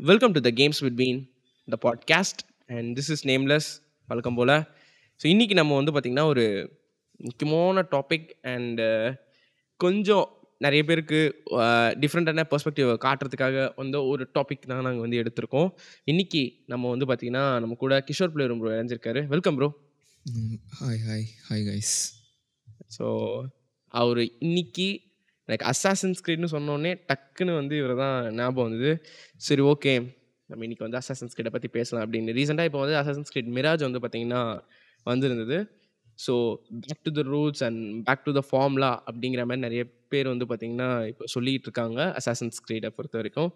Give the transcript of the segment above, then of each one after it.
Welcome to the Games Between the podcast and this is nameless வழக்கம் போல. So இன்னைக்கு நம்ம வந்து பார்த்தீங்கன்னா, ஒரு முக்கியமான டாபிக் அண்ட் கொஞ்சம் நெறைய பேருக்கு அ டிஃபரண்டான பெர்ஸ்பெக்டிவ காட்டுறதுக்காக வந்த ஒரு டாபிக் தான் நாங்க வந்து எடுத்திருக்கோம். இன்னைக்கு நம்ம வந்து பார்த்தீங்கன்னா, நம்ம கூட கிஷோர் பிளேரும் bro இணைஞ்சிருக்காரு. Welcome bro. Hi, hi. Hi guys. So அவரு இன்னைக்கு எனக்கு அசாசின்ஸ் கிரீட்னு சொன்னோடனே டக்குன்னு வந்து இவர் தான் ஞாபகம் வந்தது. சரி ஓகே. நம்ம இன்னைக்கு வந்து அசாசன்ஸ் கிரீட பற்றி பேசலாம் அப்படின்னு. ரீசெண்டாக இப்போ வந்து அசாசன்ஸ் கிரீட் மிராஜ் வந்து பார்த்தீங்கன்னா, வந்திருந்தது. So back to the roots and back to the formula அப்படிங்கிற மாதிரி நிறைய பேர் வந்து பார்த்தீங்கன்னா, இப்போ சொல்லிகிட்டு இருக்காங்க. அசாசன்ஸ் கிரீடை பொறுத்த வரைக்கும்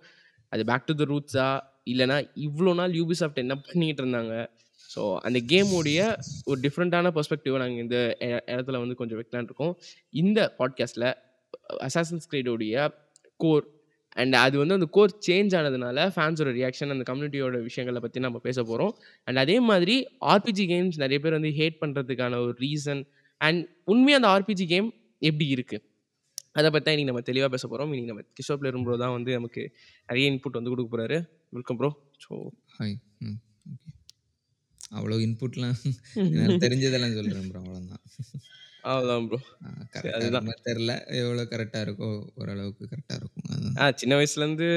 அது பேக் டு த ரூட்ஸா? இல்லைனா இவ்வளோ நாள் யூபிசாஃப்ட் என்ன பண்ணிகிட்டு இருந்தாங்க? ஸோ அந்த கேமுடைய ஒரு டிஃப்ரெண்ட்டான பெர்ஸ்பெக்டிவை நாங்கள் இந்த எ இடத்துல வந்து கொஞ்சம் வைக்கலான் இருக்கோம். இந்த பாட்காஸ்ட்டில் அசாசின்ஸ் கிரீடோடைய கோர் அண்ட் அது வந்து அந்த கோர் சேஞ்ச் ஆனதுனால ஃபேன்ஸோட ரியாக்ஷன் அந்த கம்யூனிட்டியோட விஷயங்கள பத்தி நம்ம பேச போறோம். அண்ட் அதே மாதிரி ஆர்பிஜி கேம்ஸ் நெறைய பேர் வந்து ஹேட் பண்றதுக்கான ஒரு ரீசன் அண்ட் உண்மையா அந்த ஆர்பிஜி கேம் எப்படி இருக்கு? அத பத்தி தான் இன்னைக்கு நம்ம தெளிவா பேச போறோம். இன்னைக்கு நம்ம கிஷோர் பிளேரும் ப்ரோ தான் வந்து நமக்கு நெறைய இன்புட் வந்து குடுக்க போறாரு. Welcome bro. So hi. அவ்வளோ இன்புட்லாம் தெரிஞ்சதெல்லாம் சொல்றேன் ப்ரோ. அவ்வளோதான். அவ்வளோதான் ப்ரோ. அதுதான். இருக்குமா தெர்ல. எவ்வளோ கரெக்ட்டா இருக்கோ ஓரளவுக்கு கரெக்ட்டா இருக்கும். ஆ சின்ன வயசுலேருந்து.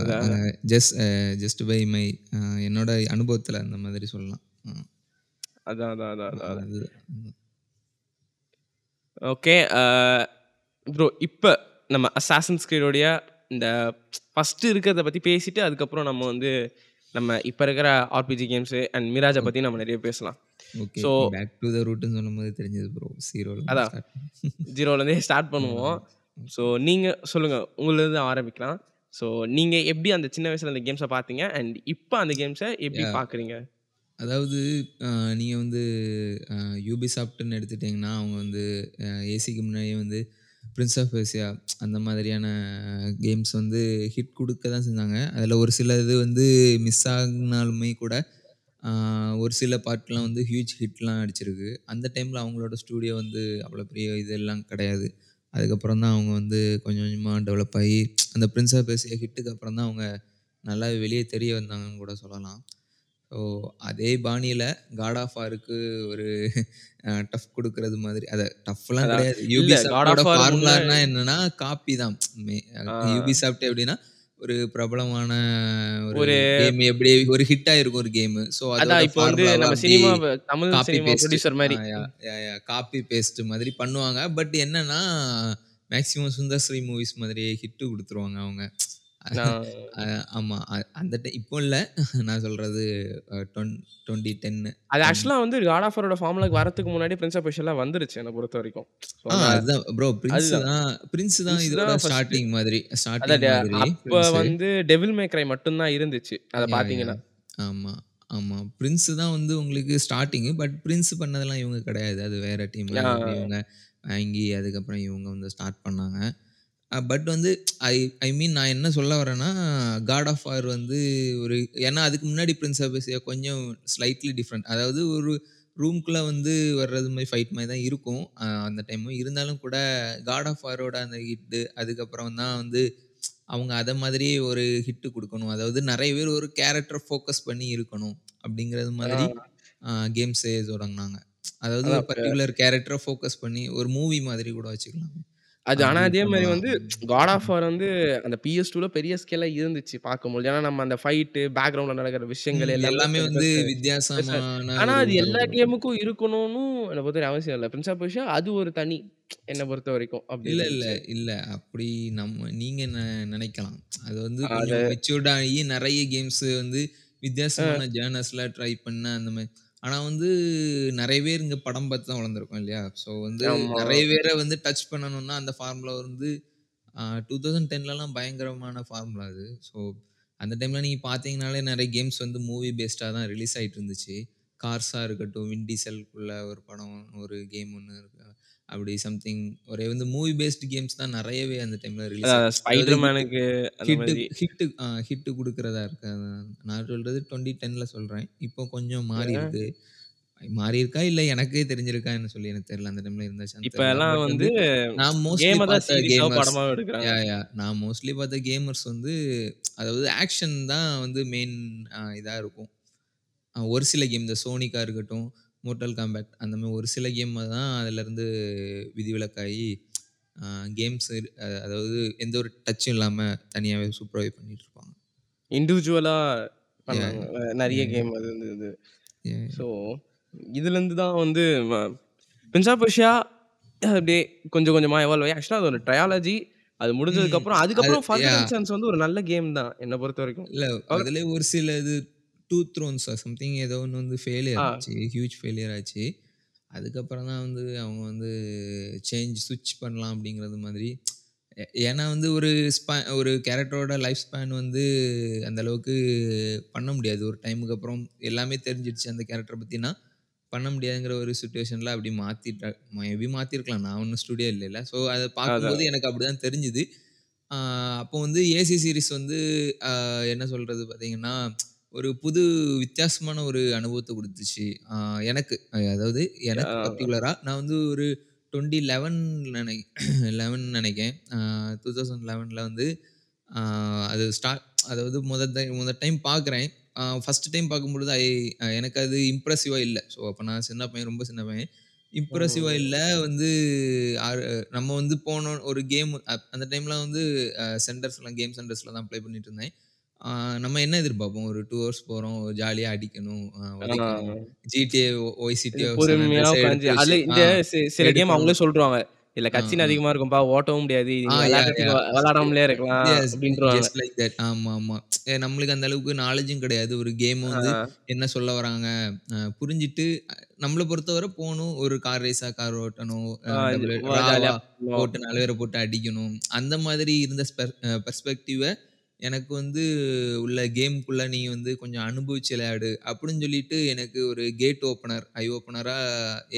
அதான். அ ஜஸ்ட் ஜஸ்ட் பை மை என்னோட அனுபவத்துல அந்த மாதிரி சொல்லலாம். அதான், அதான், அதான், அதான். அது. ஓகே. ப்ரோ இப்ப நம்ம அசாசின்ஸ் கிரீடோடைய இந்த ஃபர்ஸ்ட்டு இருக்கிறத பத்தி பேசிட்டு, அதுக்கப்புறம் நம்ம வந்து நம்ம இப்ப இருக்கிற ஆர்பிஜி கேம்ஸ் அண்ட் மிராஜ. பத்தி நம்ம நெறைய பேசலாம். Okay. So back to the ரூட்ன்னு சொல்லும்போது தெரிஞ்சது ப்ரோ. 0ல அதான். ஸ்டார்ட் 0லேருந்தே ஸ்டார்ட் பண்ணுவோம். ஸோ நீங்க சொல்லுங்க. உங்கள்லேருந்து ஆரம்பிக்கலாம். ஸோ நீங்க எப்படி அந்த சின்ன வயசுல அந்த கேம்ஸ பார்த்தீங்க? அண்ட் இப்ப அந்த கேம்ஸ எப்படி யா. பார்க்குறீங்க? அதாவது நீங்க வந்து அ யூபிசாஃப்ட்ன்னு எடுத்துட்டீங்கன்னா, அவங்க வந்து ஏசிக்கு முன்னாடியே வந்து பிரின்ஸ் ஆஃப் பெர்சியா அந்த மாதிரியான கேம்ஸ் வந்து ஹிட் குடுக்க தான் செஞ்சாங்க. அதில ஒரு சில இது வந்து மிஸ் ஆகுனாலுமே கூட, ஒரு சில பார்ட்லாம் வந்து ஹியூஜ் ஹிட்லாம் அடிச்சிருக்கு. அந்த டைம்ல அவங்களோட ஸ்டூடியோ வந்து அவ்வளோ பெரிய இதெல்லாம் கிடையாது. அதுக்கப்புறம் தான் அவங்க வந்து கொஞ்சம் கொஞ்சமா டெவலப் ஆகி, அந்த பிரின்ஸ் பெர்சியா ஹிட்டுக்கு அப்புறம் தான் அவங்க நல்லாவே வெளிய தெரிய வந்தாங்கன்னு கூட சொல்லலாம். ஸோ அதே பாணியில காட் ஆஃப் வாருக்கு ஒரு டஃப் குடுக்குறது மாதிரி அத டஃப்லாம். கிடையாது. வார் முன்னாடி ஃபார்முலான்னா என்னன்னா, காப்பி தான். மே ஆ. யூபிசாஃப்ட் எப்படின்னா, ஒரு பிரபலமான ஒரு கேம் எப்படி ஒரு ஹிட் ஆயிருக்கும் ஒரு கேமு. அதோட அதான் இப்போ வந்து நம்ம cinema Tamil cinema based producer ஆ மாரி. யா ம். யா யா காப்பி பேஸ்ட் மாதிரி பண்ணுவாங்க. பட் என்னன்னா, மேக்ஸிமம் சுந்தர் ஸ்ரீ மூவிஸ் மாதிரியே ஹிட் குடுத்துருவாங்க அவங்க. ஆமா. அந்த இப்போ இல்ல. நான் சொல்றது அ டொன் 2010 அது 10 ஆக்சுவலா வந்து காட் ஆஃப் வாரோட ஃபார்முலாக்கு வரதுக்கு முன்னாடியே பிரின்ஸ் ஆஃப் வந்துருச்சு என்ன அந்த அதுதான் ப்ரோ பிரின்ஸ். தான் பிரின்ஸ் தான் இதோட. ஸ்டார்ட்டிங் மாதிரி மாதிரி அப்ப. வந்து டெவில் மே கிரை மட்டும் தான் இருந்துச்சு. அத. பார்த்தீங்கன்னா. ஆமா, ஆமா. பிரின்ஸ் தான் வந்து உங்களுக்கு ஸ்டார்ட்டிங்கு. பட் பிரின்ஸ் பண்ணதெல்லாம் இவங்க கிடையாது. அது வேற டீம். இவங்க வாங்கி அதுக்கப்புறம் இவங்க வந்து ஸ்டார்ட் பண்ணாங்க. பட் வந்து ஐ ஐ மீன் நான் என்ன சொல்ல வரேன்னா, காட் ஆஃப் வார் வந்து ஒரு ஏன்னா அதுக்கு முன்னாடி பிரின்ஸ் பெர்சியா கொஞ்சம் ஸ்லைட்லி டிஃபரெண்ட். அதாவது ஒரு ரூம்குள்ள வந்து வர்றது மாரி ஃபைட் மாரி தான் இருக்கும். அந்த டைமு. இருந்தாலும் கூட காட் ஆஃப் வாரோட அந்த ஹிட்டு அதுக்கப்புறம் தான் வந்து அவங்க அத மாதிரியே ஒரு ஹிட் குடுக்கணும். அதாவது நெறைய பேர் ஒரு கேரக்டர ஃபோக்கஸ் பண்ணி இருக்கணும். அப்படிங்கிறது. மாதிரி கேம்ஸ் தொடங்குனாங்க. அதாவது ஒரு இப்ப பர்ட்டிகுலர் கேரக்டர ஃபோக்கஸ் பண்ணி ஒரு மூவி மாதிரி கூட வச்சுக்கலாமே. அது ஆனா அதே மாரி வந்து. God of. வார் வந்து அந்த PS2ல பெரிய ஸ்கேலா இருந்துச்சு பார்க்கும்போது. ஏன்னா நம்ம அந்த ஃபைட்டு, பேக்கிரவுண்ட்ல நடக்கிற விஷயங்கள். எல்லாமே வந்து வித்தியாசமான ஆனா அது எல்லா. கேமுக்கும் இருக்கணும்னு என்ன பொறுத்தவரைக்கும் அவசியம் இல்ல. பிரின்ஸ் ஆஃப் அது ஒரு தனி என்ன பொறுத்தவரைக்கும் அப்படி இல்ல, இல்ல. இல்ல. அப்படி நம்ம நீங்க நெனைக்கலாம். அது வந்து மெச்சூர்ட் ஆகி நெறைய கேம்ஸ் வந்து. வித்தியாசமான ஜர்னர்ஸ்ல ட்ரை பண்ண அந்த மாரி. ஆனா வந்து நெறைய பேர் இங்க படம் பார்த்து தான் வளர்ந்துருக்கோம் இல்லையா? ஸோ வந்து. நெறைய பேர வந்து டச் பண்ணணும்னா அந்த ஃபார்முலா வந்து அ 2010லலாம் பயங்கரமான ஃபார்முலா அது. ஸோ அந்த டைம்ல நீங்க பார்த்தீங்கனாலே நெறைய கேம்ஸ் வந்து மூவி பேஸ்டா தான் ரிலீஸ் ஆயிட்டு இருந்துச்சு. கார்ஸா இருக்கட்டும், வின் டீசல்குள்ள ஒரு படம், ஒரு கேம் ஒண்ணு இருக்கு. அப்படி சம்திங் ஒரே வந்து மூவி பேஸ்ட் கேம்ஸ் தான் நெறையவே அந்த டைம்ல ரிலீஸ் அதான் ஆச்சு. அதாவது ஸ்பைடர் ஹிட் ஹிட். ஹிட் குடுக்கிறதா இருக்கு. நான் சொல்றது 2010ல சொல்றேன். இப்போ கொஞ்சம் மாறி. இருக்கு. மாறியிருக்கா? இல்ல எனக்கே தெரிஞ்சிருக்கான்னு சொல்லி எனக்கு தெரியல. அந்த டைம்ல தெரியல. இப்பலாம் பட் வந்து நான் மோஸ்ட்லி பார்த்த கேமர்ஸ். யாஹ்! யாஹ்! நான் மோஸ்ட்லி பார்த்த கேமர்ஸ் வந்து அதாவது ஆக்ஷன் தான் வந்து மெயின் இதா இருக்கும். ஒரு சில கேம் இந்த சோனிக்கா இருக்கட்டும், மோர்ட்டல் காம்பேட் அந்த மாரி ஒரு சில கேம் தான் அதுலருந்து விதிவிலக்காயி அ கேம்ஸ் அதாவது எந்த ஒரு டச்சும் இல்லாம தனியாவே சூப்பராவே பண்ணிட்டுருப்பாங்க. இண்டிவிஜுவலா யாஹ்! பண்ணாங்க. யாஹ்! அ நெறைய. கேம் அது! யாஹ்! ஸோ, இதுலருந்து தான் வந்து ஆஃப் பெர்ஷியா அப்படியே கொஞ்சம் கொஞ்சமா எவால்வ் ஆயி ஆக்சுவலா அது ஒரு ட்ரையாலஜி. அது. முடிஞ்சதுக்கப்புறம் அது அதுக்கப்புறம்! அண்ட் சன்ஸ் வந்து ஒரு நல்ல கேம் தான் என்ன பொறுத்தவரைக்கும். இல்ல அவர் அதிலே ஒரு சில இது டூ த்ரோன்ஸா சம்திங் ஏதோ ஒண்ணு வந்து ஃபெயிலியர். ஆச்சு. ஹியூஜ் ஃபெயிலியர் ஆச்சு. அதுக்கப்புறம் தான் வந்து அவங்க வந்து சேஞ்ச் ஸ்விட்ச் பண்ணலாம் அப்படிங்கிறது மாதிரி. ஏன்னா வந்து ஒரு ஸ்பே ஒரு கேரக்டரோட லைஃப் ஸ்பேன் வந்து அந்த அளவுக்கு பண்ண முடியாது. ஒரு டைமுக்கு அப்புறம் எல்லாமே தெரிஞ்சிடுச்சு அந்த கேரக்டர பத்தினா, பண்ண முடியாதுங்கிற ஒரு சிச்சுவேஷன்ல அப்படி மாத்திட்டா மேபி மாத்திருக்கலாம். நான் ஒண்ணும் ஸ்டுடியோ இல்லைல்ல. ஸோ அத பார்க்கும்போது. எனக்கு அப்படிதான் தெரிஞ்சுது. ஆ அப்போ வந்து ஏசி சீரிஸ் வந்து என்ன சொல்றது பார்த்தீங்கன்னா, ஒரு புது வித்தியாசமான ஒரு அனுபவத்த குடுத்துச்சு. எனக்கு அதாவது எனக்கு ஆ. பர்ட்டிகுலரா நான் வந்து ஒரு 2011 நெனை 11 நெனைக்கிறேன். ஆ 2011ல வந்து ஆ அது ஸ்டார்ட் அதாவது மொத டைம் மொத டைம் பார்க்குறேன். ஆ ஃபர்ஸ்ட் டைம் பார்க்கும்பொழுது ஐ எனக்கு அது இம்ப்ரெசிவா இல்ல. ஸோ அப்ப நான் சின்ன பையன், ரொம்ப சின்ன பையன். இம்ப்ரெசிவா ம். இல்ல வந்து நம்ம வந்து போனோம் ஒரு கேம் அந்த டைம்ல வந்து சென்டர்ஸ்லாம் கேம் சென்டர்ஸ்ல தான் ப்ளே பண்ணிட்டு இருந்தேன். ஆ நம்ம என்ன எதிர்பார்ப்போம்? ஒரு 2 ஹவர்ஸ் போறோம். ஜாலியா அடிக்கணும், அ ஆ. உதைக்கணும். GTA, ஒய் இது சிட்டியோ, சான் பொறுமையா ஆண்ட்ரியாஸோ உட்காந்து எடுத்து வச்சு அதுல ஆ இந்த சி சில கேம் எடுக்கணும். அவங்களே சொல்ருவாங்க. இதுல ஆ, கட்சின் ஆ. அதிகமா இருக்கும்பா. ஓட்டவும் முடியாது. ஆ நீங்க யாஹ்! விளையாடுறதுக்கு யாஹ்! விளையாடாமலே இருக்கலாம் எஸ் அப்படின்ருவாங்க. Just like that. ஆமா, ஆமா. நம்மளுக்கு அந்த அளவுக்கு நாலேட்ஜும் கிடையாது. ஒரு கேம் வந்து ஆ. என்ன சொல்ல வராங்க? அ புரிஞ்சுட்டு நம்மள பொறுத்தவரை போணும். ஒரு கார் ரேஸா கார் ஓட்டணும். அ ஆ டபுள் வ ஜாலியா ராவா பண்ணணும். போட்டு 4 பேர போட்டு அடிக்கணும். அந்த மாதிரி இருந்த ஸ்பெர் அ பெர்ஸ்பெக்டிவ எனக்கு வந்து உள்ள கேம்க்குள்ள நீ வந்து கொஞ்சம் அனுபவிச்சு விளையாடு அப்படின்னு சொல்லிட்டு எனக்கு ஒரு கேட் ஓப்பனர், ஐ ஓப்பனரா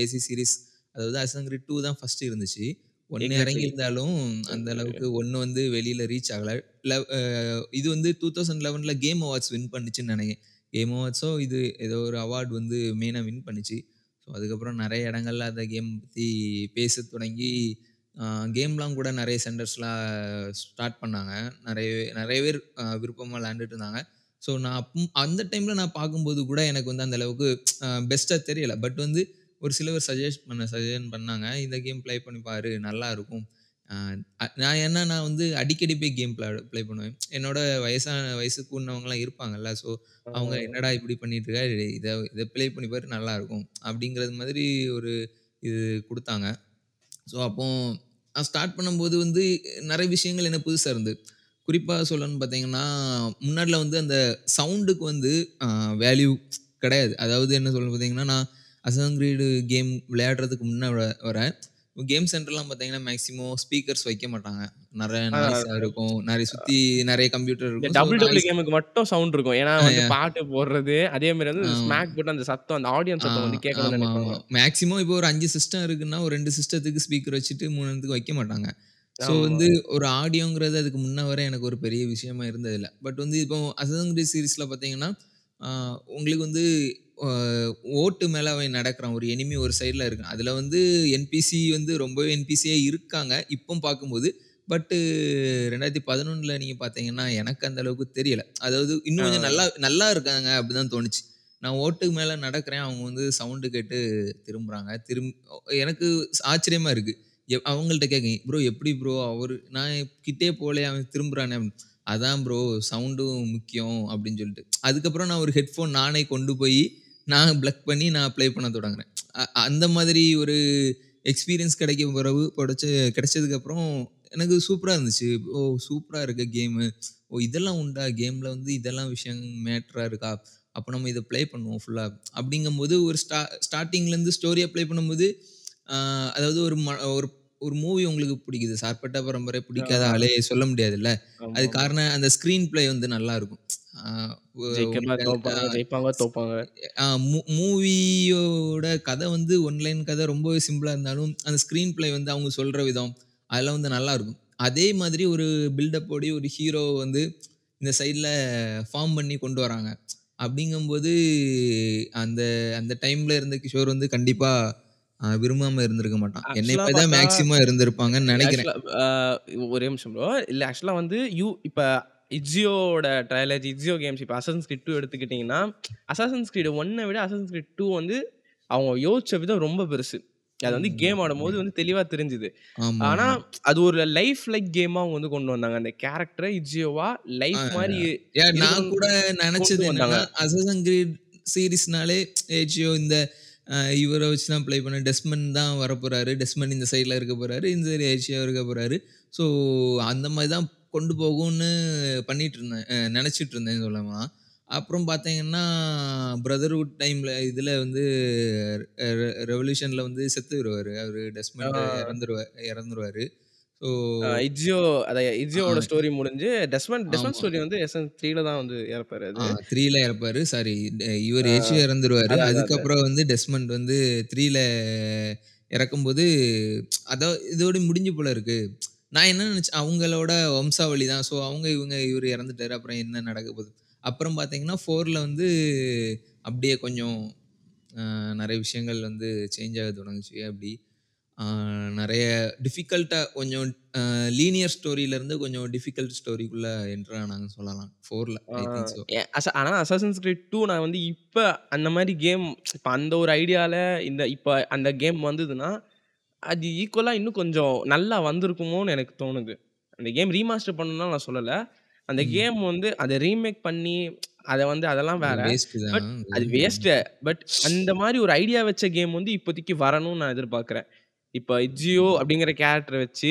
ஏசி சீரிஸ் அதாவது அசாசின்ஸ் கிரீட் 2 தான் ஃபர்ஸ்ட் இருந்துச்சு. 1 எக்ஸாக்ட்லி. இறங்கியிருந்தாலும் அந்த அளவுக்கு 1 வந்து வெளியில ரீச் ஆகல. இது வந்து 2011ல கேம் அவார்ட்ஸ் வின் பண்ணுச்சுன்னு நெனைக்கிறேன். கேம் அவார்ட்ஸோ இது ஏதோ ஒரு அவார்ட் வந்து மெயினா வின் பண்ணுச்சு. ஸோ அதுக்கப்புறம் நெறைய இடங்கள்ல அந்த கேம் பத்தி பேசத் தொடங்கி, கேம்லாம் கூட நெறைய சென்டர்ஸ்லாம் ஸ்டார்ட் பண்ணாங்க. நெறைய நெறைய பேர் அ விருப்பமா விளையாண்டுட்டு இருந்தாங்க. ஸோ நான் அப் அந்த டைம்ல நான் பார்க்கும்போது கூட எனக்கு வந்து அந்த அளவுக்கு அ பெஸ்ட்டா தெரியல. பட் வந்து ஒரு சிலவர் சஜெஸ்ட் பண்ண சஜெஷன் பண்ணாங்க. இந்த கேம் ப்ளே பண்ணி பாரு. ஆ நான் ஏன்னா நான் வந்து அடிக்கடி போய் கேம் ப்ளே ப்ளே பண்ணுவேன். என்னோட வயசான வயசு கூடுனவங்கலாம் இருப்பாங்கல்ல. ஸோ அவங்க. என்னடா இப்படி பண்ணிட்டு இருக்க? இத இத ப்ளே பண்ணி பாரு நல்லாருக்கும். அப்படிங்கிறது மாதிரி ஒரு இது குடுத்தாங்க. ஸோ அப்போ நான் ஸ்டார்ட் பண்ணும்போது வந்து நிறைய விஷயங்கள் எனக்கு புதுசாக இருந்து குறிப்பாக சொல்லணும்னு பார்த்தீங்கன்னா, முன்னாடில வந்து அந்த சவுண்டுக்கு வந்து வேல்யூ கிடையாது. அதாவது என்ன சொல்ல பார்த்தீங்கன்னா, நான் அசங்கிரீடு கேம் விளையாடுறதுக்கு முன்னே வர கேம் சென்டர்லாம் பார்த்தீங்கன்னா, மேக்ஸிமம் ஸ்பீக்கர்ஸ் வைக்க மாட்டாங்க. நெறைய. நாய்ஸா இருக்கும். நெறைய சுத்தி நெறைய கம்ப்யூட்டர் இருக்கும். டபிள்யூ நாய்ஸ் கேமுக்கு மட்டும் சவுண்ட் இருக்கும். ஏன்னா வந்து! பாட்டு போடுறது, அதே மாரி வந்து. ஸ்மாக் போட்டு அந்த சத்தம், அந்த ஆடியன்ஸ் சத்தம் வந்து கேட்கணும்னு நெனைப்பாங்க. மேக்ஸிமம் இப்போ ஒரு 5 சிஸ்டம் இருக்குன்னா, ஒரு 2 சிஸ்டத்துக்கு ஸ்பீக்கர் வச்சுட்டு 3 வைக்க மாட்டாங்க. ஸோ. வந்து ஒரு ஆடியோங்கிறது அதுக்கு முன்ன வர எனக்கு ஒரு பெரிய விஷயமா இருந்ததில்ல. பட் வந்து இப்போ அசாசின்ஸ் கிரீட் சீரிஸ்ல பார்த்தீங்கன்னா, உங்களுக்கு வந்து ஓட்டு மேல அவன் நடக்கிறான். ஒரு எனிமி ஒரு சைடுல இருக்கான். அதுல வந்து என்பிசி வந்து ரொம்பவே என்பிசியா இருக்காங்க. இப்போ பார்க்கும்போது. பட் 2011ல நீங்க பார்த்தீங்கன்னா, எனக்கு அந்த அளவுக்கு தெரியல. அதாவது இன்னும் கொஞ்சம். நல்லா நல்லா இருக்காங்க அப்படிதான் தோணுச்சு. நான் ஓட்டுக்கு மேல நடக்கிறேன். அவங்க வந்து சவுண்ட் கேட்டு திரும்புறாங்க. திரும் எனக்கு ஆச்சரியமா இருக்கு. எ அவங்கள்ட்ட கேட்கேன். ப்ரோ எப்படி ப்ரோ அவரு நான் கிட்டயே போலயே அவன் திரும்புறானே அப்படின்னு. அதான் ப்ரோ சவுண்டும் முக்கியம் அப்படின்னு சொல்லிட்டு. அதுக்கப்புறம் நான் ஒரு ஹெட்ஃபோன் நானே கொண்டு போய் நான் பிளக் பண்ணி நான் ப்ளே பண்ண தொடங்குறேன். அந்த மாதிரி ஒரு எக்ஸ்பீரியன்ஸ் கிடைக்கும் பிறகு கிடைச்ச கிடைச்சதுக்கப்புறம் எனக்கு சூப்பரா இருந்துச்சு. ஓ! சூப்பரா இருக்கு கேமு. ஓ! இதெல்லாம் உண்டா? கேம்ல வந்து இதெல்லாம் விஷயம் மேட்டரா இருக்கா? அப்ப நம்ம இத ப்ளே பண்ணுவோம் ஃபுல்லா. அப்படிங்கும்போது ஒரு ஸ்டா ஸ்டார்ட்டிங்லேருந்து ஸ்டோரிய ப்ளே பண்ணும்போது, அதாவது ஒரு ம ஒரு ஒரு மூவி உங்களுக்கு பிடிக்குது. சார்பட்டா பரம்பரை பிடிக்காத. ஆளே சொல்ல முடியாதுல்ல. ஆமாமா. காரணம் அந்த ஸ்க்ரீன் ப்ளே வந்து நல்லாருக்கும். ஆ ஒ ஜெயிக்கிறனா உங்களுக்கு தோப்பாங்க, ஆ ஜெயிப்பாங்க, தோப்பாங்க. ஆ மூ மூவியோட கதை வந்து ஒன் லைன் கதை ரொம்பவே சிம்பிளா இருந்தாலும், அந்த ஸ்க்ரீன் ப்ளே வந்து அவங்க சொல்ற விதம், அதெல்லாம் வந்து நல்லாருக்கும். அதே மாதிரி ஒரு பில்டப் ஓடி ஒரு ஹீரோ வந்து இந்த சைட்ல ஃபார்ம் பண்ணி கொண்டு வராங்க. அப்படிங்கும்போது அந்த அந்த டைம்ல இருந்த கிஷோர் வந்து கண்டிப்பா அ விரும்பாம இருந்திருக்க மாட்டான். என்னை தான் மேக்ஸிமம் இருந்திருப்பாங்கன்னு நெனைக்கிறேன். ஒரே நிமிஷம் ப்ரோ. இல்ல ஆக்சுவலா வந்து யூ இப்ப இட்ஸியோட ட்ரையாலஜி, இட்ஸியோ கேம்ஸ் இப்ப அசாசின்ஸ் கிரீட் 2 எடுத்துக்கிட்டீங்கன்னா, அசாசின்ஸ் கிரீட் 1 விட அசாசின்ஸ் கிரீட் 2 வந்து அவங்க யோசிச்ச விதம் ரொம்ப பெருசு. அது வந்து. கேம் ஆடும்போது வந்து தெளிவா தெரிஞ்சுது. ஆனா. அது ஒரு லைஃப் லைக் கேமா அவங்க வந்து கொண்டு வந்தாங்க. அந்த கேரக்டர இட்ஸியோவா ஆ லைஃப் ஏன் நான் கூட நெனச்சது. அசாசின் கிரீட் சீரிஸ்னாலே எஜியோ இந்த இவர வச்சு தான் ப்ளே பண்ண டெஸ்மண்ட் தான் வரப்போறாரு. டெஸ்மண்ட் இந்த சைட்ல இருக்க போறாரு. இந்த சைடு எஜியோ இருக்க போறாரு. ஸோ அந்த மாரி தான் கொண்டு போகும்னு பண்ணிட்டு இருந்தேன். நெனச்சிட்டு இருந்தேன் சொல்லலாம். அப்புறம் பார்த்தீங்கன்னா, பிரதர்ஹுட் டைம்ல இதுல வந்து ரெவல்யூஷன்ல வந்து செத்துருவாரு. அவரு டெஸ்மண்ட் ஆ. இறந்துருவா இறந்துருவாரு. ஸோ அ இட்ஸியோ அத ஆ இட்ஸியோட ஸ்டோரி முடிஞ்சு டெஸ்மண்ட் டெஸ்மண்ட். ஸ்டோரி வந்து எசன் 3ல தான் வந்து இறப்பாரு அது. 3ல இறப்பாரு. சாரி இவரு ஆ எஜியோ இறந்துருவாரு. அதான் அதான் அதான். அதுக்கப்புறம் வந்து டெஸ்மண்ட் வந்து 3ல இறக்கும்போது அதோ இதோட முடிஞ்சு போல இருக்கு. நான் என்ன நெனச்சேன், அவங்களோட வம்சாவளி தான். ஸோ அவங்க இவங்க இவரு இறந்துட்டாரு. அப்புறம் என்ன நடக்க போகுது? அப்புறம் பார்த்தீங்கன்னா, 4ல வந்து அப்படியே கொஞ்சம் நெறைய விஷயங்கள் வந்து சேஞ்ச் ஆக தொடங்குச்சு. அப்படி நெறைய டிஃபிகல்ட்டா கொஞ்சம் லீனியர் ஸ்டோரியிலருந்து கொஞ்சம் டிஃபிகல்ட் ஸ்டோரிக்குள்ள என்டர் ஆனாங்கன்னு சொல்லலாம். 4ல ஆ ஐ திங்க் சோ. எ அச ஆனா அசாசின்ஸ் கிரீட் 2 நான் வந்து இப்ப அந்த மாரி கேம் இப்ப அந்த ஒரு ஐடியால இந்த இப்ப அந்த கேம் வந்ததுன்னா, அது ஈக்குவலா இன்னும் கொஞ்சம் நல்லா வந்திருக்குமோன்னு எனக்கு தோணுது. அந்த கேம் ரீமாஸ்டர் பண்ணணும்லாம் நான் சொல்லல. அந்த. கேம் வந்து அத ரீமேக் பண்ணி அத வந்து அதெல்லாம் அது வேற. வேஸ்ட் பட் அது. அது. வேஸ்ட்டு. பட் அந்த மாரி ஒரு ஐடியா வச்ச கேம் வந்து இப்போதைக்கு வரணும்னு நான் எதிர்பார்க்கிறேன். இப்ப இட்ஸியோ அப்படிங்கிற கேரக்டர வச்சு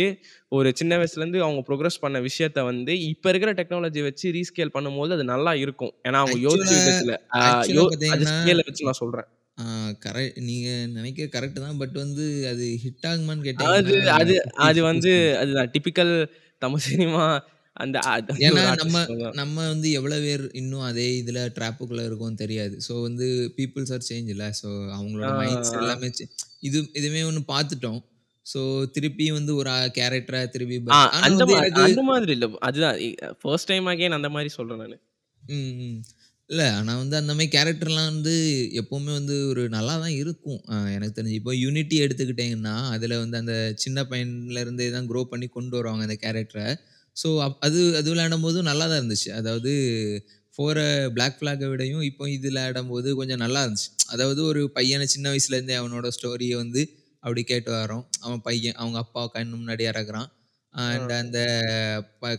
ஒரு சின்ன வயசுலேருந்து அவங்க புரோகிரஸ் பண்ண விஷயத்த வந்து இப்ப இருக்கிற டெக்னாலஜி வச்சு ரீஸ்கேல் பண்ணும்போது அது நல்லா இருக்கும். ஏன்னா அவங்க யோசிச்ச விதத்துல. அது ஸ்கேல வச்சு நான் சொல்றேன். ஆ கரெ நீங்க நெனைக்கிறது கரெக்ட் தான். பட் வந்து அது ஹிட் ஆகுமான்னு அது கேட்டீங்கன்னா அது 50, அது 50 வந்து. அதுதான் டிபிக்கல் தமிழ் சினிமா அந்த ஏன்னா நம்ம. நம்ம வந்து எவ்வளோ பேர் இன்னும் அதே இதுல ட்ராப்புக்குள்ள இருக்கோம்னு தெரியாது. ஸோ வந்து பீப்பிள்ஸ் ஆர் சேஞ்ச் இல்ல. ஸோ அவங்களோட மைண்ட்ஸ். எல்லாமே சே இது இதுவுமே ஒண்ணு பார்த்துட்டோம். ஸோ திருப்பி வந்து ஒரு கேரக்டர திருப்பி அந்த அந்த மாதிரி இல்ல. அதுதான் ஃபர்ஸ்ட் டைம் அகைன் அந்த மாரி சொல்றேன் நானு. ம். இல்ல ஆனா வந்து அந்த மாரி கேரக்டர்லாம் வந்து எப்பவுமே வந்து ஒரு நல்லா தான் இருக்கும். எனக்கு தெரிஞ்சு. இப்போ யூனிட்டி எடுத்துக்கிட்டீங்கன்னா, அதுல வந்து அந்த சின்ன பையன்ல இருந்தே தான் க்ரோ பண்ணி கொண்டு வருவாங்க அந்த கேரக்டர. ஸோ அப் அது அது விளையாடும்போதும் நல்லா தான் இருந்துச்சு. அதாவது 4 பிளாக் ஃபிளாக்க விடையும் இப்போ இது விளையாடும்போது கொஞ்சம் நல்லா இருந்துச்சு. அதாவது ஒரு பையன சின்ன வயசுலேருந்தே அவனோட ஸ்டோரிய வந்து அப்படி கேட்டு வரோம். அவன் பையன் அவங்க அப்பா கண்ணு முன்னாடி இறக்குறான். அண்ட். அந்த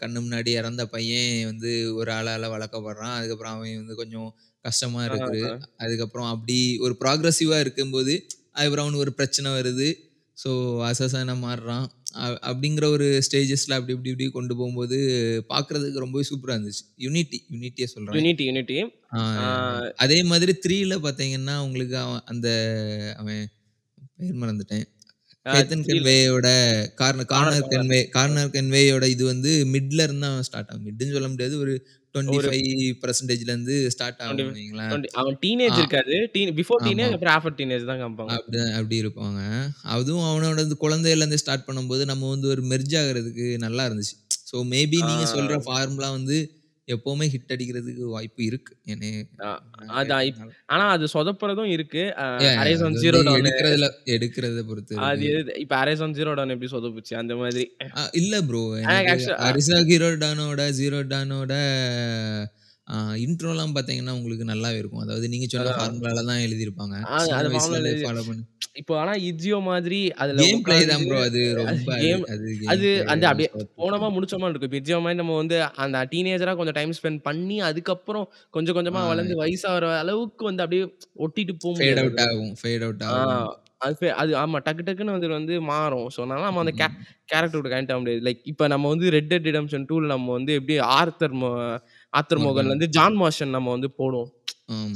கண்ணு முன்னாடி இறந்த பையன் வந்து ஒரு ஆளால வளர்க்கப்படுறான். அதுக்கப்புறம் அவன் வந்து கொஞ்சம் கஷ்டமா ஆ, இருக்குது. அதுக்கப்புறம் அப்படி ஒரு ப்ராக்ரசிவா இருக்கும்போது, அதுக்கப்புறம் அவனுக்கு ஒரு பிரச்சனை வருது. ஸோ அசஸனா மாறுறான். அப்படிங்கிற ஒரு ஸ்டேஜஸ்ல அப்படி இப்படி இப்படி கொண்டு போம்போது பார்க்கறதுக்கு ரொம்பவே சூப்பரா இருந்துச்சு. யூனிட்டி யூனிட்டிய சொல்றேன். Unity unity. அதே மாதிரி 3ல பார்த்தீங்கன்னா, உங்களுக்கு அவன் அந்த அவன் பேர் மறந்துட்டேன். 3ல கென்வேயோட கார்னர் கார்னர். கென்வே. கார்னர் கென்வேயோட இது வந்து மிட்ல இருந்து தான் ஸ்டார்ட் ஆகும். மிட்ன்னு சொல்ல முடியாது. ஒரு ஒரு 25%லேருந்து ஸ்டார்ட் 20 ஆகும்னு வைங்களேன். 20 அவன் டீனேஜ் இருக்காது. பிஃபோர். டீனேஜ் அப்புறம் ஆஃப்டர் டீனேஜ் தான் காமிப்பாங்க. அப்படி அப்படி இருப்பாங்க. அதுவும் அவனோட குழந்தையிலேருந்து ஸ்டார்ட் பண்ணும்போது, நம்ம வந்து ஒரு மெர்ஜ் ஆகுறதுக்கு நல்லா இருந்துச்சு. ஸோ மேபி நீங்க சொல்ற. ஃபார்முலா வந்து எப்பவுமே ஹிட் அடிக்கிறதுக்கு வாய்ப்பு இருக்கு. ஆனா அது சொதப்புறதும் இருக்கு. அ ஏன் அது ஹரைசான் வந்து ஜீரோ எடுக்கிறதுல எடுக்கிறத பொறுத்து அது இப்ப ஹரைசான் ஜீரோ டான் எப்படி சொதப்புச்சு அந்த மாதிரி. இல்ல ப்ரோ. அரிசா ஹீரோ டானோட ஜீரோ டானோட இன்ட்ரோலாம் பார்த்தீங்கன்னா, உங்களுக்கு நல்லாவே இருக்கும். அதாவது நீங்க சொன்ன. ஃபார்முலால தான் எழுதியிருப்பாங்க. எழுதி ஃபாலோ பண்ணி இப்போ ஆனா இட்ஸியோ மாதிரி அதுல கேம் பிளே தான் ப்ரோ அது ரொம்ப அது கேம் அந்த அப்படியே. போனோமா முடிச்சோமான்னு இருக்கும். இப்ப இட்ஸியோ மாரி நம்ம வந்து அந்த டீனேஜரா கொஞ்சம் டைம் ஸ்பெண்ட் பண்ணி, அதுக்கப்புறம் கொஞ்சம் கொஞ்சமா வளர்ந்து ஆ வயசாகுற அளவுக்கு வந்து அப்படியே ஒட்டிட்டு போ ஃபேட் அவுட். ஆகும் ஃபேட் அவுட் ஆகும். அது அது ஆமா டக்கு டக்குன்னு அது வந்து மாறும். ஸோ அதனால நம்ம அந்த கே ம். கேரக்டரோட கனெக்ட் ஆக முடியாது. லைக் இப்ப நம்ம வந்து ரெட் டெட் ரிடெம்ப்ஷன் 2ல நம்ம வந்து எப்படி ஆர்தர் மோ ஆர்தர் மோர்கன். மோகன்லேருந்து ஜான் மார்ஷன் நம்ம வந்து போடுவோம்.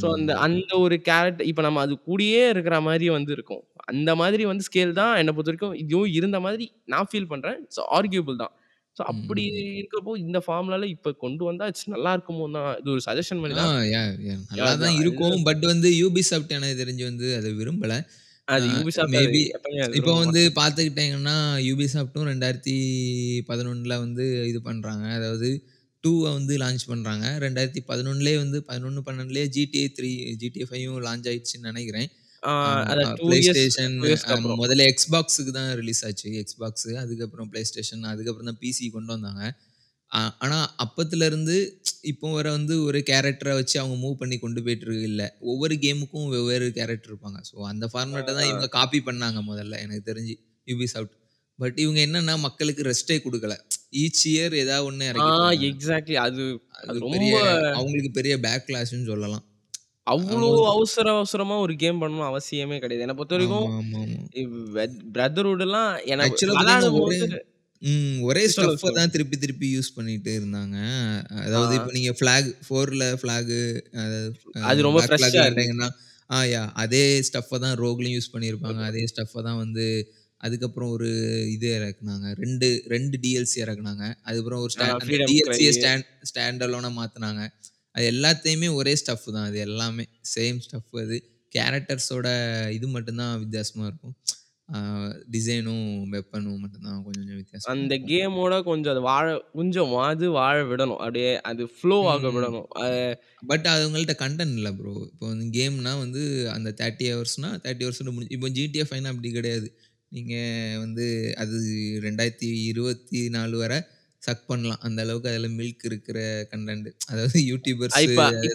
ஸோ அந்த. அந்த ஒரு கேரக்டர் இப்ப நம்ம அது கூடயே இருக்கிற மாரி வந்து இருக்கும். அந்த மாதிரி வந்து ஸ்கேல் தான் என்ன பொறுத்தவரைக்கும் இதுவும் இருந்த மாதிரி நான் ஃபீல் பண்றேன். ஸோ ஆர்கியூபிள் தான். ஸோ அப்படி. இருக்கப்போ இந்த ஃபார்முலால இப்ப கொண்டு வந்தா இட்ஸ் நல்லா இருக்குமோன்னு தான் இது ஒரு சஜஷன் ஆ தான். நல்லா தான் இருக்கும். பட் வந்து யூபிசாஃப்ட் எனக்கு தெரிஞ்சு வந்து அத விரும்பல. அது அது மேபி இப்போ வந்து. பார்த்துக்கிட்டீங்கன்னா, யூபிசாஃப்ட்டும் 2011ல வந்து இது பண்றாங்க. அதாவது டூவை வந்து லான்ச் பண்ணுறாங்க ரெண்டாயிரத்தி பதினொன்னுலேயே வந்து பதினொன்று பன்னெண்டுலேயே ஜிடிஏ த்ரீ ஜிடிஏ ஃபைவும் லான்ச் ஆயிடுச்சுன்னு நினைக்கிறேன். ப்ளே ஸ்டேஷன் முதல்ல எக்ஸ்பாக்ஸுக்கு தான் ரிலீஸ் ஆச்சு. எக்ஸ்பாக்ஸு அதுக்கப்புறம் ப்ளே ஸ்டேஷன் அதுக்கப்புறம் தான் பிசி கொண்டு வந்தாங்க. ஆ- ஆனா அப்பத்துல இருந்து இப்போ வர வந்து ஒரு கேரக்டரை வச்சு அவங்க மூவ் பண்ணி கொண்டு போயிட்டு இருக்கு இல்ல. ஒவ்வொரு கேமுக்கும் வெவ்வேறு கேரக்டர் இருப்பாங்க. ஸோ அந்த ஃபார்மேட்டை தான் இவங்க காப்பி பண்ணாங்க முதல்ல எனக்கு தெரிஞ்சு. யூபி சாஃப்ட் பட் இவங்க என்னன்னா மக்களுக்கு ரெஸ்டே கொடுக்கல. ஈச் இயர் ஏதாவது இறக்கிட்டு எக்ஸாக்ட்லி அது அது பெரிய ரொம்ப அவங்களுக்கு பெரிய பேக் கிளாஸ்ன்னு சொல்லலாம். அவ்வளோ அவசர அவசரமா ஒரு கேம் பண்ணணும் அவசியமே கிடையாது. என்னை பொறுத்த வரைக்கும் பிரதர்ஹுட் எல்லாம் எனக்கு ஒரே ஸ்டஃப்பை தான் திருப்பி திருப்பி யூஸ் பண்ணிட்டு இருந்தாங்க. அதாவது இப்போ நீங்க ஃபிளாக் ஃபோர்ல ஃபிளாகு அது ரொம்ப ஃப்ரெஷ்ஷா விளையாண்டீங்கன்னா ஆ யா அதே ஸ்டஃப்பை தான் ரோக்லையும் யூஸ் பண்ணியிருப்பாங்க. அதே ஸ்டஃப்பை தான் வந்து அதுக்கப்புறம் ஒரு இது இறக்குனாங்க. ரெண்டு ரெண்டு டிஎல்சி இறக்குனாங்க. அதுக்கப்புறம் ஒரு டிஎல்சியை ஸ்டாண்ட் ஸ்டாண்ட் அலோனாக மாற்றினாங்க அது எல்லாத்தையுமே ஒரே ஸ்டஃப் தான். அது எல்லாமே சேம் ஸ்டஃப் அது கேரக்டர்ஸோட இது மட்டும்தான் வித்தியாசமாக இருக்கும். டிசைனும் வெப்பனும் மட்டும்தான் கொஞ்சம் கொஞ்சம் வித்தியாசமாக அந்த கேமோட கொஞ்சம் அது வாழ கொஞ்சம் அது வாழ விடணும். அப்படியே அது ஃப்ளோ ஆக விடணும். பட் அவங்கள்ட்ட கண்டென்ட் இல்லை ப்ரோ இப்போ வந்து கேம்னா வந்து அந்த தேர்ட்டி ஹவர்ஸ்னா தேர்ட்டி ஹவர்ஸ் முடிஞ்சு இப்போ ஜிடிஎஃப் ஃபைனா அப்படி கிடையாது. நீங்கள் வந்து அது ரெண்டாயிரத்தி இருபத்தி நாலு வரை சக் பண்ணலாம். அந்த அளவுக்கு அதில் மில்க் இருக்கிற கண்டென்ட் அதாவது யூடியூபர்ஸ்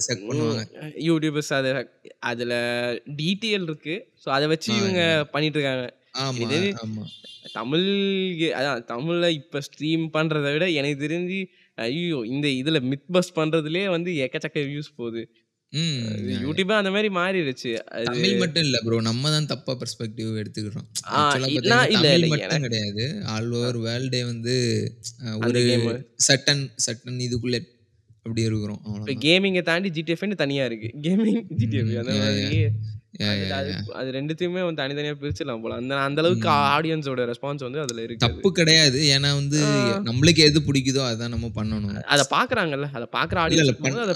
சக் பண்ணுவாங்க. யூடியூபர்ஸ் அது அதுல டீட்டெயில் இருக்கு. ஸோ அதை வச்சு இவங்க பண்ணிட்டு இருக்காங்க தமிழ் அதான் தமிழ்ல இப்ப ஸ்ட்ரீம் பண்றதை விட எனக்கு தெரிஞ்சு ஐயோ இந்த இதுல மித் பஸ் பண்றதுலயே வந்து எக்கச்சக்க வியூஸ் போகுது. யூடியூபே அந்த மாதிரி மாறிடுச்சு தமிழ் மட்டும் இல்லை ப்ரோ நம்ம தான் தப்பா பெர்ஸ்பெக்டிவ் எடுத்துக்கிறோம். தமிழ் மட்டும் கிடையாது. ஆல் ஓவர் வேர்ல்டே வந்து ஒரு சட்டன் சட்டன் இதுக்குள்ளே அப்படி இருக்கிறோம். இப்ப கேமிங்கை தாண்டி ஜிடிஎஃப்னு தனியா இருக்கு. கேமிங் ஜிடிஎஃப் அந்த மாதிரி. அது ரெண்டுத்தையுமே வந்து தனித்தனியா பிரிச்சிடலாம் போல. அந்த அந்த அளவுக்கு ஆடியன்ஸோட ரெஸ்பான்ஸ் வந்து அதுல இருக்கு தப்பு கிடையாது. ஏன்னா வந்து நம்மளுக்கு எது பிடிக்குதோ அதான் நம்ம பண்ணணும். அதை பாக்குறாங்கல்ல. அதை பாக்குற ஆடியன்ஸ் அதை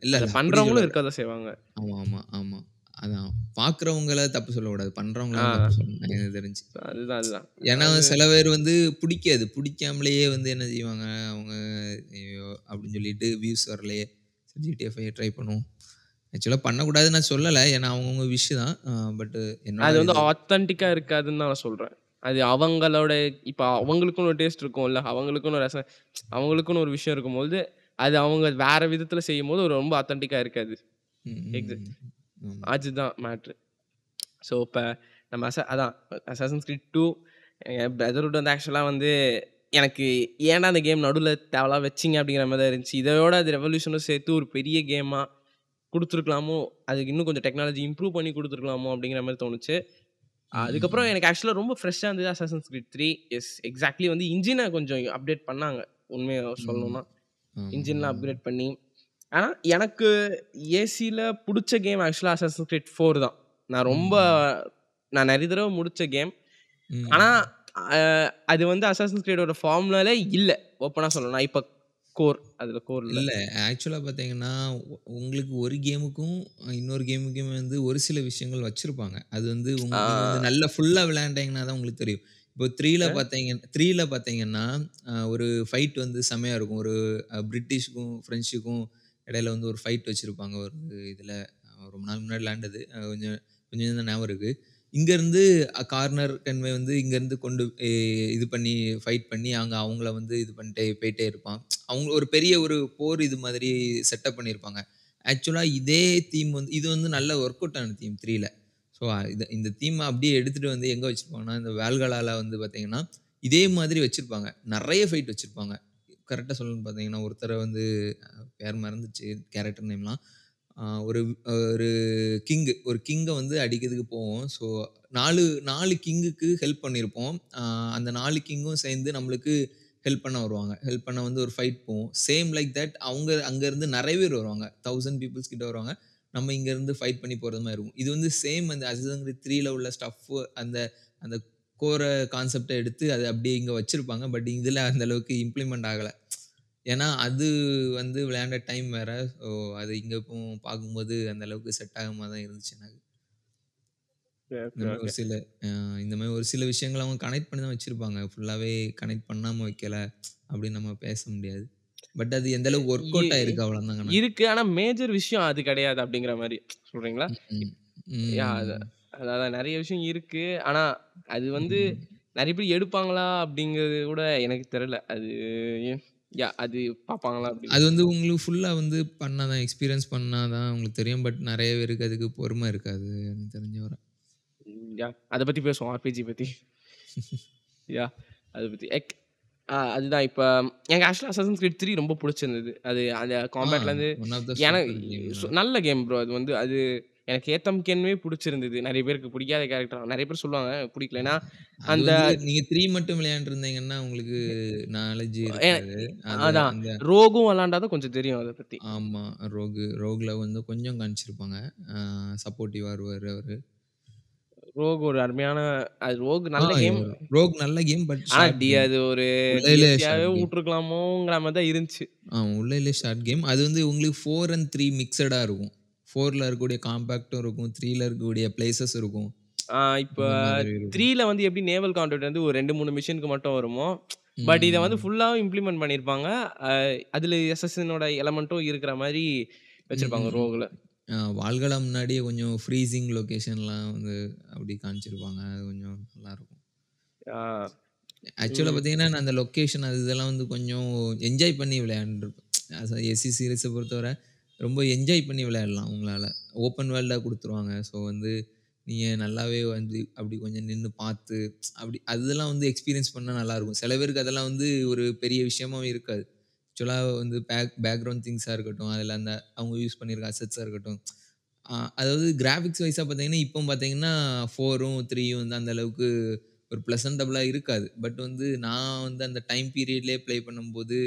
இல்ல பண்றவங்களும் இருக்கதான் செய்வாங்க. ஆமா ஆமா ஆமா. அதான். பாக்குறவங்கள தப்பு சொல்லக்கூடாது. பண்றவங்கள தப்பு சொல்லணும். எனக்கு தெரிஞ்சு. அதுதான் அதுதான். ஏன்னா சில பேர் வந்து பிடிக்காது. பிடிக்காமலேயே வந்து என்ன செய்வாங்க? அவங்க ஐயோ அப்படின்னு சொல்லிட்டு வியூஸ் வரலையே ஜிடிஎஃப் ட்ரை பண்ணுவோம். ஆக்சுவலாக பண்ணக்கூடாதுன்னு நான் சொல்லலை. ஏன்னா அவங்கவுங்க விஷ் தான். பட் என்னோட அது வந்து இது ஆத்தென்டிக்கா இருக்காதுன்னு தான் நான் சொல்றேன். அது அவங்களோட இப்போ அவங்களுக்குன்னு ஒரு டேஸ்ட் இருக்கும்ல. அவங்களுக்குன்னு ஒரு ரசம் அவங்களுக்குன்னு ஒரு விஷயம் இருக்கும்போது அது அவங்க வேற விதத்துல செய்யும் போது ஒரு ரொம்ப ஆத்தென்டிக்கா இருக்காது. அதுதான் மேட்ரு ஸோ இப்போ நம்ம அச அதான் அசாசன்ஸ் கிரீட் டூ பிரதர்வுட் வந்து ஆக்சுவலாக வந்து எனக்கு ஏன்டா அந்த கேம் நடுவில் தேவலாம் வச்சிங்க அப்படிங்கிற மாதிரி தான் இருந்துச்சு. இதோட அது ரெவல்யூஷனும் சேர்த்து ஒரு பெரிய கேமாக கொடுத்துருக்கலாமோ அதுக்கு இன்னும் கொஞ்சம் டெக்னாலஜி இம்ப்ரூவ் பண்ணி கொடுத்துருக்கலாமோ அப்படிங்கிற மாதிரி தோணுச்சு. அதுக்கப்புறம் எனக்கு ஆக்சுவலாக ரொம்ப ஃப்ரெஷ்ஷாக இருந்தது assassin's creed three yes exactly வந்து இன்ஜினை கொஞ்சம் அப்டேட் பண்ணாங்க. உண்மையாக. சொல்லணும்னா. இன்ஜின்லாம் அப்கிரேட் பண்ணி. ஆனால் எனக்கு ஏசியில் பிடிச்ச கேம் ஆக்சுவலாக அசாசன் கிரீட் ஃபோர் தான். நான் ரொம்ப நான் நிறைய தடவை முடிச்ச கேம் ஆனால் அது வந்து அசாசன் கிரீடோட ஃபார்முலால இல்லை. ஓப்பனாக சொல்லணும் நான் இப்போ கோர் அதில் கோர் இல்லை. ஆக்சுவலாக பார்த்தீங்கன்னா உங்களுக்கு ஒரு கேமுக்கும் இன்னொரு கேமுக்குமே வந்து ஒரு சில விஷயங்கள் வச்சுருப்பாங்க. அது வந்து உங்க நீங்கள் வந்து நல்லா ஃபுல்லாக விளையாண்டீங்கன்னா தான் உங்களுக்கு தெரியும். இப்போ த்ரீல பார்த்தீங்க த்ரீல பார்த்தீங்கன்னா ஒரு ஃபைட் வந்து செமையாக இருக்கும். ஒரு பிரிட்டிஷ்க்கும் ஃப்ரெஞ்சுக்கும் இடையில வந்து ஒரு ஃபைட் வச்சுருப்பாங்க. ஒரு இதில் ரொம்ப நாள் முன்னாடி விளையாண்டது. கொஞ்சம் கொஞ்சம் தான் ஞாபகம் இருக்குது இங்கேருந்து கார்னர் கன்வே வந்து இங்கேருந்து கொண்டு இது பண்ணி ஃபைட் பண்ணி அங்கே அவங்கள வந்து இது பண்ணிட்டே போயிட்டே இருப்பான். அவங்க ஒரு பெரிய ஒரு போர் இது மாதிரி செட்டப் பண்ணியிருப்பாங்க ஆக்சுவலாக இதே தீம் வந்து இது வந்து நல்ல ஒர்க் அவுட் ஆன தீம் த்ரீல ஸோ இது இந்த தீமை அப்படியே எடுத்துகிட்டு வந்து எங்கே வச்சுருப்பாங்கன்னா இந்த வேல்களால் வந்து பார்த்தீங்கன்னா இதே மாதிரி வச்சுருப்பாங்க. நிறைய ஃபைட் வச்சுருப்பாங்க. கரெக்டாக சொல்லணும்னு பார்த்தீங்கன்னா ஒருத்தரை வந்து பேர் மறந்துச்சு கேரக்டர் நேம்லாம் ஒரு ஒரு கிங்கு ஒரு கிங்கை வந்து அடிக்கிறதுக்கு போவோம். ஸோ நாலு நாலு கிங்குக்கு ஹெல்ப் பண்ணியிருப்போம் அந்த நாலு கிங்கும் சேர்ந்து நம்மளுக்கு ஹெல்ப் பண்ண வருவாங்க. ஹெல்ப் பண்ண வந்து ஒரு ஃபைட் போவோம். சேம் லைக் தட் அவங்க அங்கேருந்து நிறைய பேர் வருவாங்க. தௌசண்ட் பீப்புள்ஸ் கிட்ட வருவாங்க. நம்ம இங்கேருந்து ஃபைட் பண்ணி போகிறது மாதிரி இருக்கும். இது வந்து சேம் அந்த அசிதங்கிற த்ரீல உள்ள ஸ்டஃப்பு அந்த அந்த கோர கான்செப்டை எடுத்து அதை அப்படியே இங்கே வச்சுருப்பாங்க. பட் இதில் அந்த அளவுக்கு இம்ப்ளிமெண்ட் ஆகலை. ஏன்னா அது வந்து விளையாண்ட டைம் வேற. ஸோ அது இங்கே இப்போ பார்க்கும்போது அந்த அளவுக்கு செட் ஆகாம தான் இருந்துச்சு எனக்கு. இந்த மாதிரி ஒரு சில இந்த மாதிரி ஒரு சில விஷயங்கள் அவங்க கனெக்ட் பண்ணி தான் வச்சுருப்பாங்க. ஃபுல்லாகவே கனெக்ட் பண்ணாமல் வைக்கல அப்படின்னு நம்ம பேச முடியாது. பட் அது எந்த அளவுக்கு ஒர்க் அவுட் ஆயிருக்கு அவ்வளோதாங்கண்ணா. இருக்கு. ஆனா மேஜர் விஷயம் அது கிடையாது அப்படிங்கிற மாரி சொல்றீங்களா? அதான் நெறைய விஷயம் இருக்கு. ஆனா அது வந்து. நெறைய பேர் எடுப்பாங்களா அப்படிங்கிறது கூட எனக்கு தெரியல. அது யாஹ் அது பார்ப்பாங்களா அப்படின்னு. அது வந்து உங்களுக்கு ஃபுல்லா வந்து பண்ணா தான் எக்ஸ்பீரியன்ஸ் பண்ணா தான் உங்களுக்கு தெரியும். பட் நெறைய பேருக்கு அதுக்கு பொறுமை இருக்காது எனக்கு தெரிஞ்ச வர. ம் யாஹ் அத பத்தி பேசுவோம். ஆர்பிஜி பத்தி. யாஹ் அத பத்தி எக் ஆ அதுதான் இப்ப எனக்கு ஆக்சுவலா அசாசின்ஸ் கிரீட் 3 ரொம்ப புடிச்சிருந்தது. அது அந்த ஆ காம்பேட்லேருந்து ஒன் ஆஃப் த எனக்கு சூப்பர் கேம் சு. நல்ல கேம் ப்ரோ. அது வந்து அது எனக்கு ஏத்தம் கேனுமே புடிச்சிருந்தது. நெறைய பேருக்கு புடிக்காத கேரக்டர் நெறைய பேர் சொல்லுவாங்க புடிக்கல. ஏன்னா அது அந்த நீங்க 3 மட்டும் விளையாண்டுருந்தீங்கன்னா, உங்களுக்கு. அது அதான் ரோகும் விளையாண்டா தான் கொஞ்சம் தெரியும் அத பத்தி. ஆமா. ரோகு ரோகுல வந்து கொஞ்சம் காமிச்சிருப்பாங்க. சப்போர்ட்டிவா வருவாரு அவரு. ரோக் ஒரு அருமையான அது ரோக் நல்ல கேம். ரோக் நல்ல கேம். பட் ஆனா. அது ஒரு. வுட்டுருக்கலாமோங்கிற மாரி தான் இருந்துச்சு. ஆ உள்ளையிலே ஷார்ட் கேம். அது வந்து உங்களுக்கு 4 அண்ட் 3 மிக்ஸ்டா இருக்கும். 4ல இருக்கக்கூடிய காம்பேக்ட்டும் இருக்கும். 3ல இருக்கக்கூடிய பிளேஸஸ் இருக்கும். இப்ப மாதிரி. 3ல வந்து எப்படி நேவல் கான்ட்ராக்ட் வந்து ஒரு 2, 3 மிஷனுக்கு மட்டும் வருமோ, பட் இத வந்து ம். ஃபுல்லாவும் இம்ப்ளிமெண்ட் பண்ணியிருப்பாங்க. அதுல எஸ்எஸ்ஸினோட எலமென்ட்டும் இருக்கிற மாரி ம், வச்சிருப்பாங்க. ஆ வால்காலா முன்னாடியே கொஞ்சம் ஃப்ரீசிங் லொகேஷன்லாம் வந்து அப்படி காமிச்சிருப்பாங்க. அது கொஞ்சம் நல்லாருக்கும். ஆ. ஆக்சுவலா ம். பார்த்தீங்கன்னா, நான் அந்த லொகேஷன் அது இதெல்லாம் வந்து கொஞ்சம் என்ஜாய் பண்ணி விளையாண்டுருப்பேன். எஸ்சி சீரிஸ பொறுத்தவர ரொம்ப என்ஜாய் பண்ணி விளையாடலாம் உங்களால. ஓப்பன் வேர்ல்டா குடுத்துருவாங்க. ஸோ வந்து நீங்க நல்லாவே வந்து அப்படி கொஞ்சம் நின்னு பார்த்து அப்படி அதெல்லாம் வந்து எக்ஸ்பீரியன்ஸ் பண்ணா நல்லாருக்கும். சில பேருக்கு அதெல்லாம் வந்து ஒரு பெரிய விஷயமாவே இருக்காது. ஆக்சுவலா வந்து பேக் பேக்கிரவுண்ட் திங்ஸா இருக்கட்டும், அதில அந்த அவங்க யூஸ் பண்ணியிருக்க அசெட்ஸா இருக்கட்டும். அதாவது கிராபிக்ஸ் வைஸா பார்த்தீங்கன்னா, இப்போ பார்த்தீங்கன்னா 4ம் 3யும் வந்து அந்த அளவுக்கு ஒரு பிளசன்டபிளா இருக்காது. பட் வந்து நான் வந்து அந்த டைம் பீரியட்லயே ப்ளே பண்ணும்போது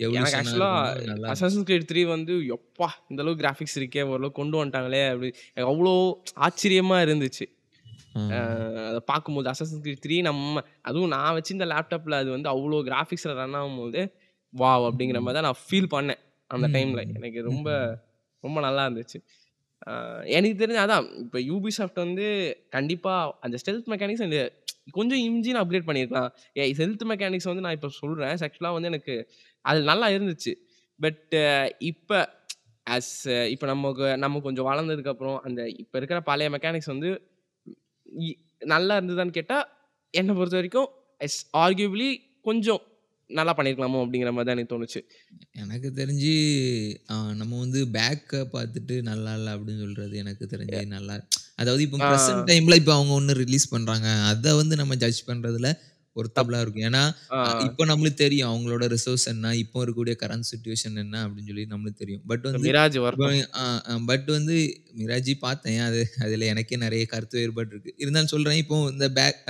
எனக்கு யாஹ் வந்து யாஹ் எனக்கு எவல்யூஷனா ஆக்சுவலா இருக்கும்போது நல்லா இருந்துச்சு. அசாசின்ஸ் கிரீட் 3 வந்து யப்பா! இந்த அளவுக்கு கிராபிக்ஸ் இருக்கே! ஓரளவுக்கு கொண்டு வந்துட்டாங்களே! அப்படி அவ்ளோ ஆச்சரியமா இருந்துச்சு. அத பார்க்கும்போது அசாசின்ஸ் கிரீட் 3 நம்ம அதுவும் நான் வச்சிருந்த லேப்டாப்ல அது வந்து அவ்ளோ கிராபிக்ஸ்ல ரன் ஆகும்போது, வாவ்! அப்படிங்கிற ம். மாரி தான் நான் ஃபீல் பண்ணேன். அந்த டைம்ல. எனக்கு ரொம்ப. ரொம்ப நல்லா இருந்துச்சு. எனக்கு தெரிஞ்சு அதான் இப்ப யூபிசாஃப்ட் வந்து கண்டிப்பா அந்த ஸ்டெல்த் மெக்கானிக்ஸ் அந்த கொஞ்சம் இன்ஜின் அப்கிரேட் பண்ணியிருக்கலாம். ஏ ஸ்டெல்த் மெக்கானிக்ஸ் வந்து நான் இப்ப சொல்றேன். ஆக்சுவலா வந்து எனக்கு அது நல்லா இருந்துச்சு. பட் இப்ப அஸ் இப்ப நமக்கு நம்ம கொஞ்சம் வளர்ந்ததுக்கு அப்புறம் அந்த இப்ப இருக்கிற பழைய மெக்கானிக்ஸ் வந்து நல்லா இருந்ததான்னு கேட்டா, என்ன பொறுத்தவரைக்கும் எஸ் ஆர்கியூபிலி கொஞ்சம் நல்லா பண்ணியிருக்கலாமோ அப்படிங்கிற மாரி தான் எனக்கு தோணுச்சு. எனக்கு தெரிஞ்சு நம்ம வந்து பேக்க பார்த்துட்டு நல்லா இல்ல அப்படின்னு சொல்றது எனக்கு தெரிஞ்சு நல்லா அதாவது இப்போ. பிரசன்ட் டைம்ல இப்ப அவங்க ஒண்ணு ரிலீஸ் பண்றாங்க. அத வந்து நம்ம ஜட்ஜ் பண்றதுல தப் ஒர்த்தபிளா இருக்கும். ஏன்னா, இப்ப நம்மளுக்கு தெரியும் அவங்களோட ரிசோர்ஸ் என்ன, இப்போ இருக்கக்கூடிய கரண்ட் சிட்யூவேஷன் என்ன அப்படின்னு சொல்லி நம்மளுக்கு தெரியும். பட் வந்து மிராஜ் பட் வந்து மிராஜி பார்த்தேன். அது அதில எனக்கே நெறைய கருத்து வேறுபாடு இருக்கு. இருந்தாலும் சொல்றேன் இப்போ இந்த பேக்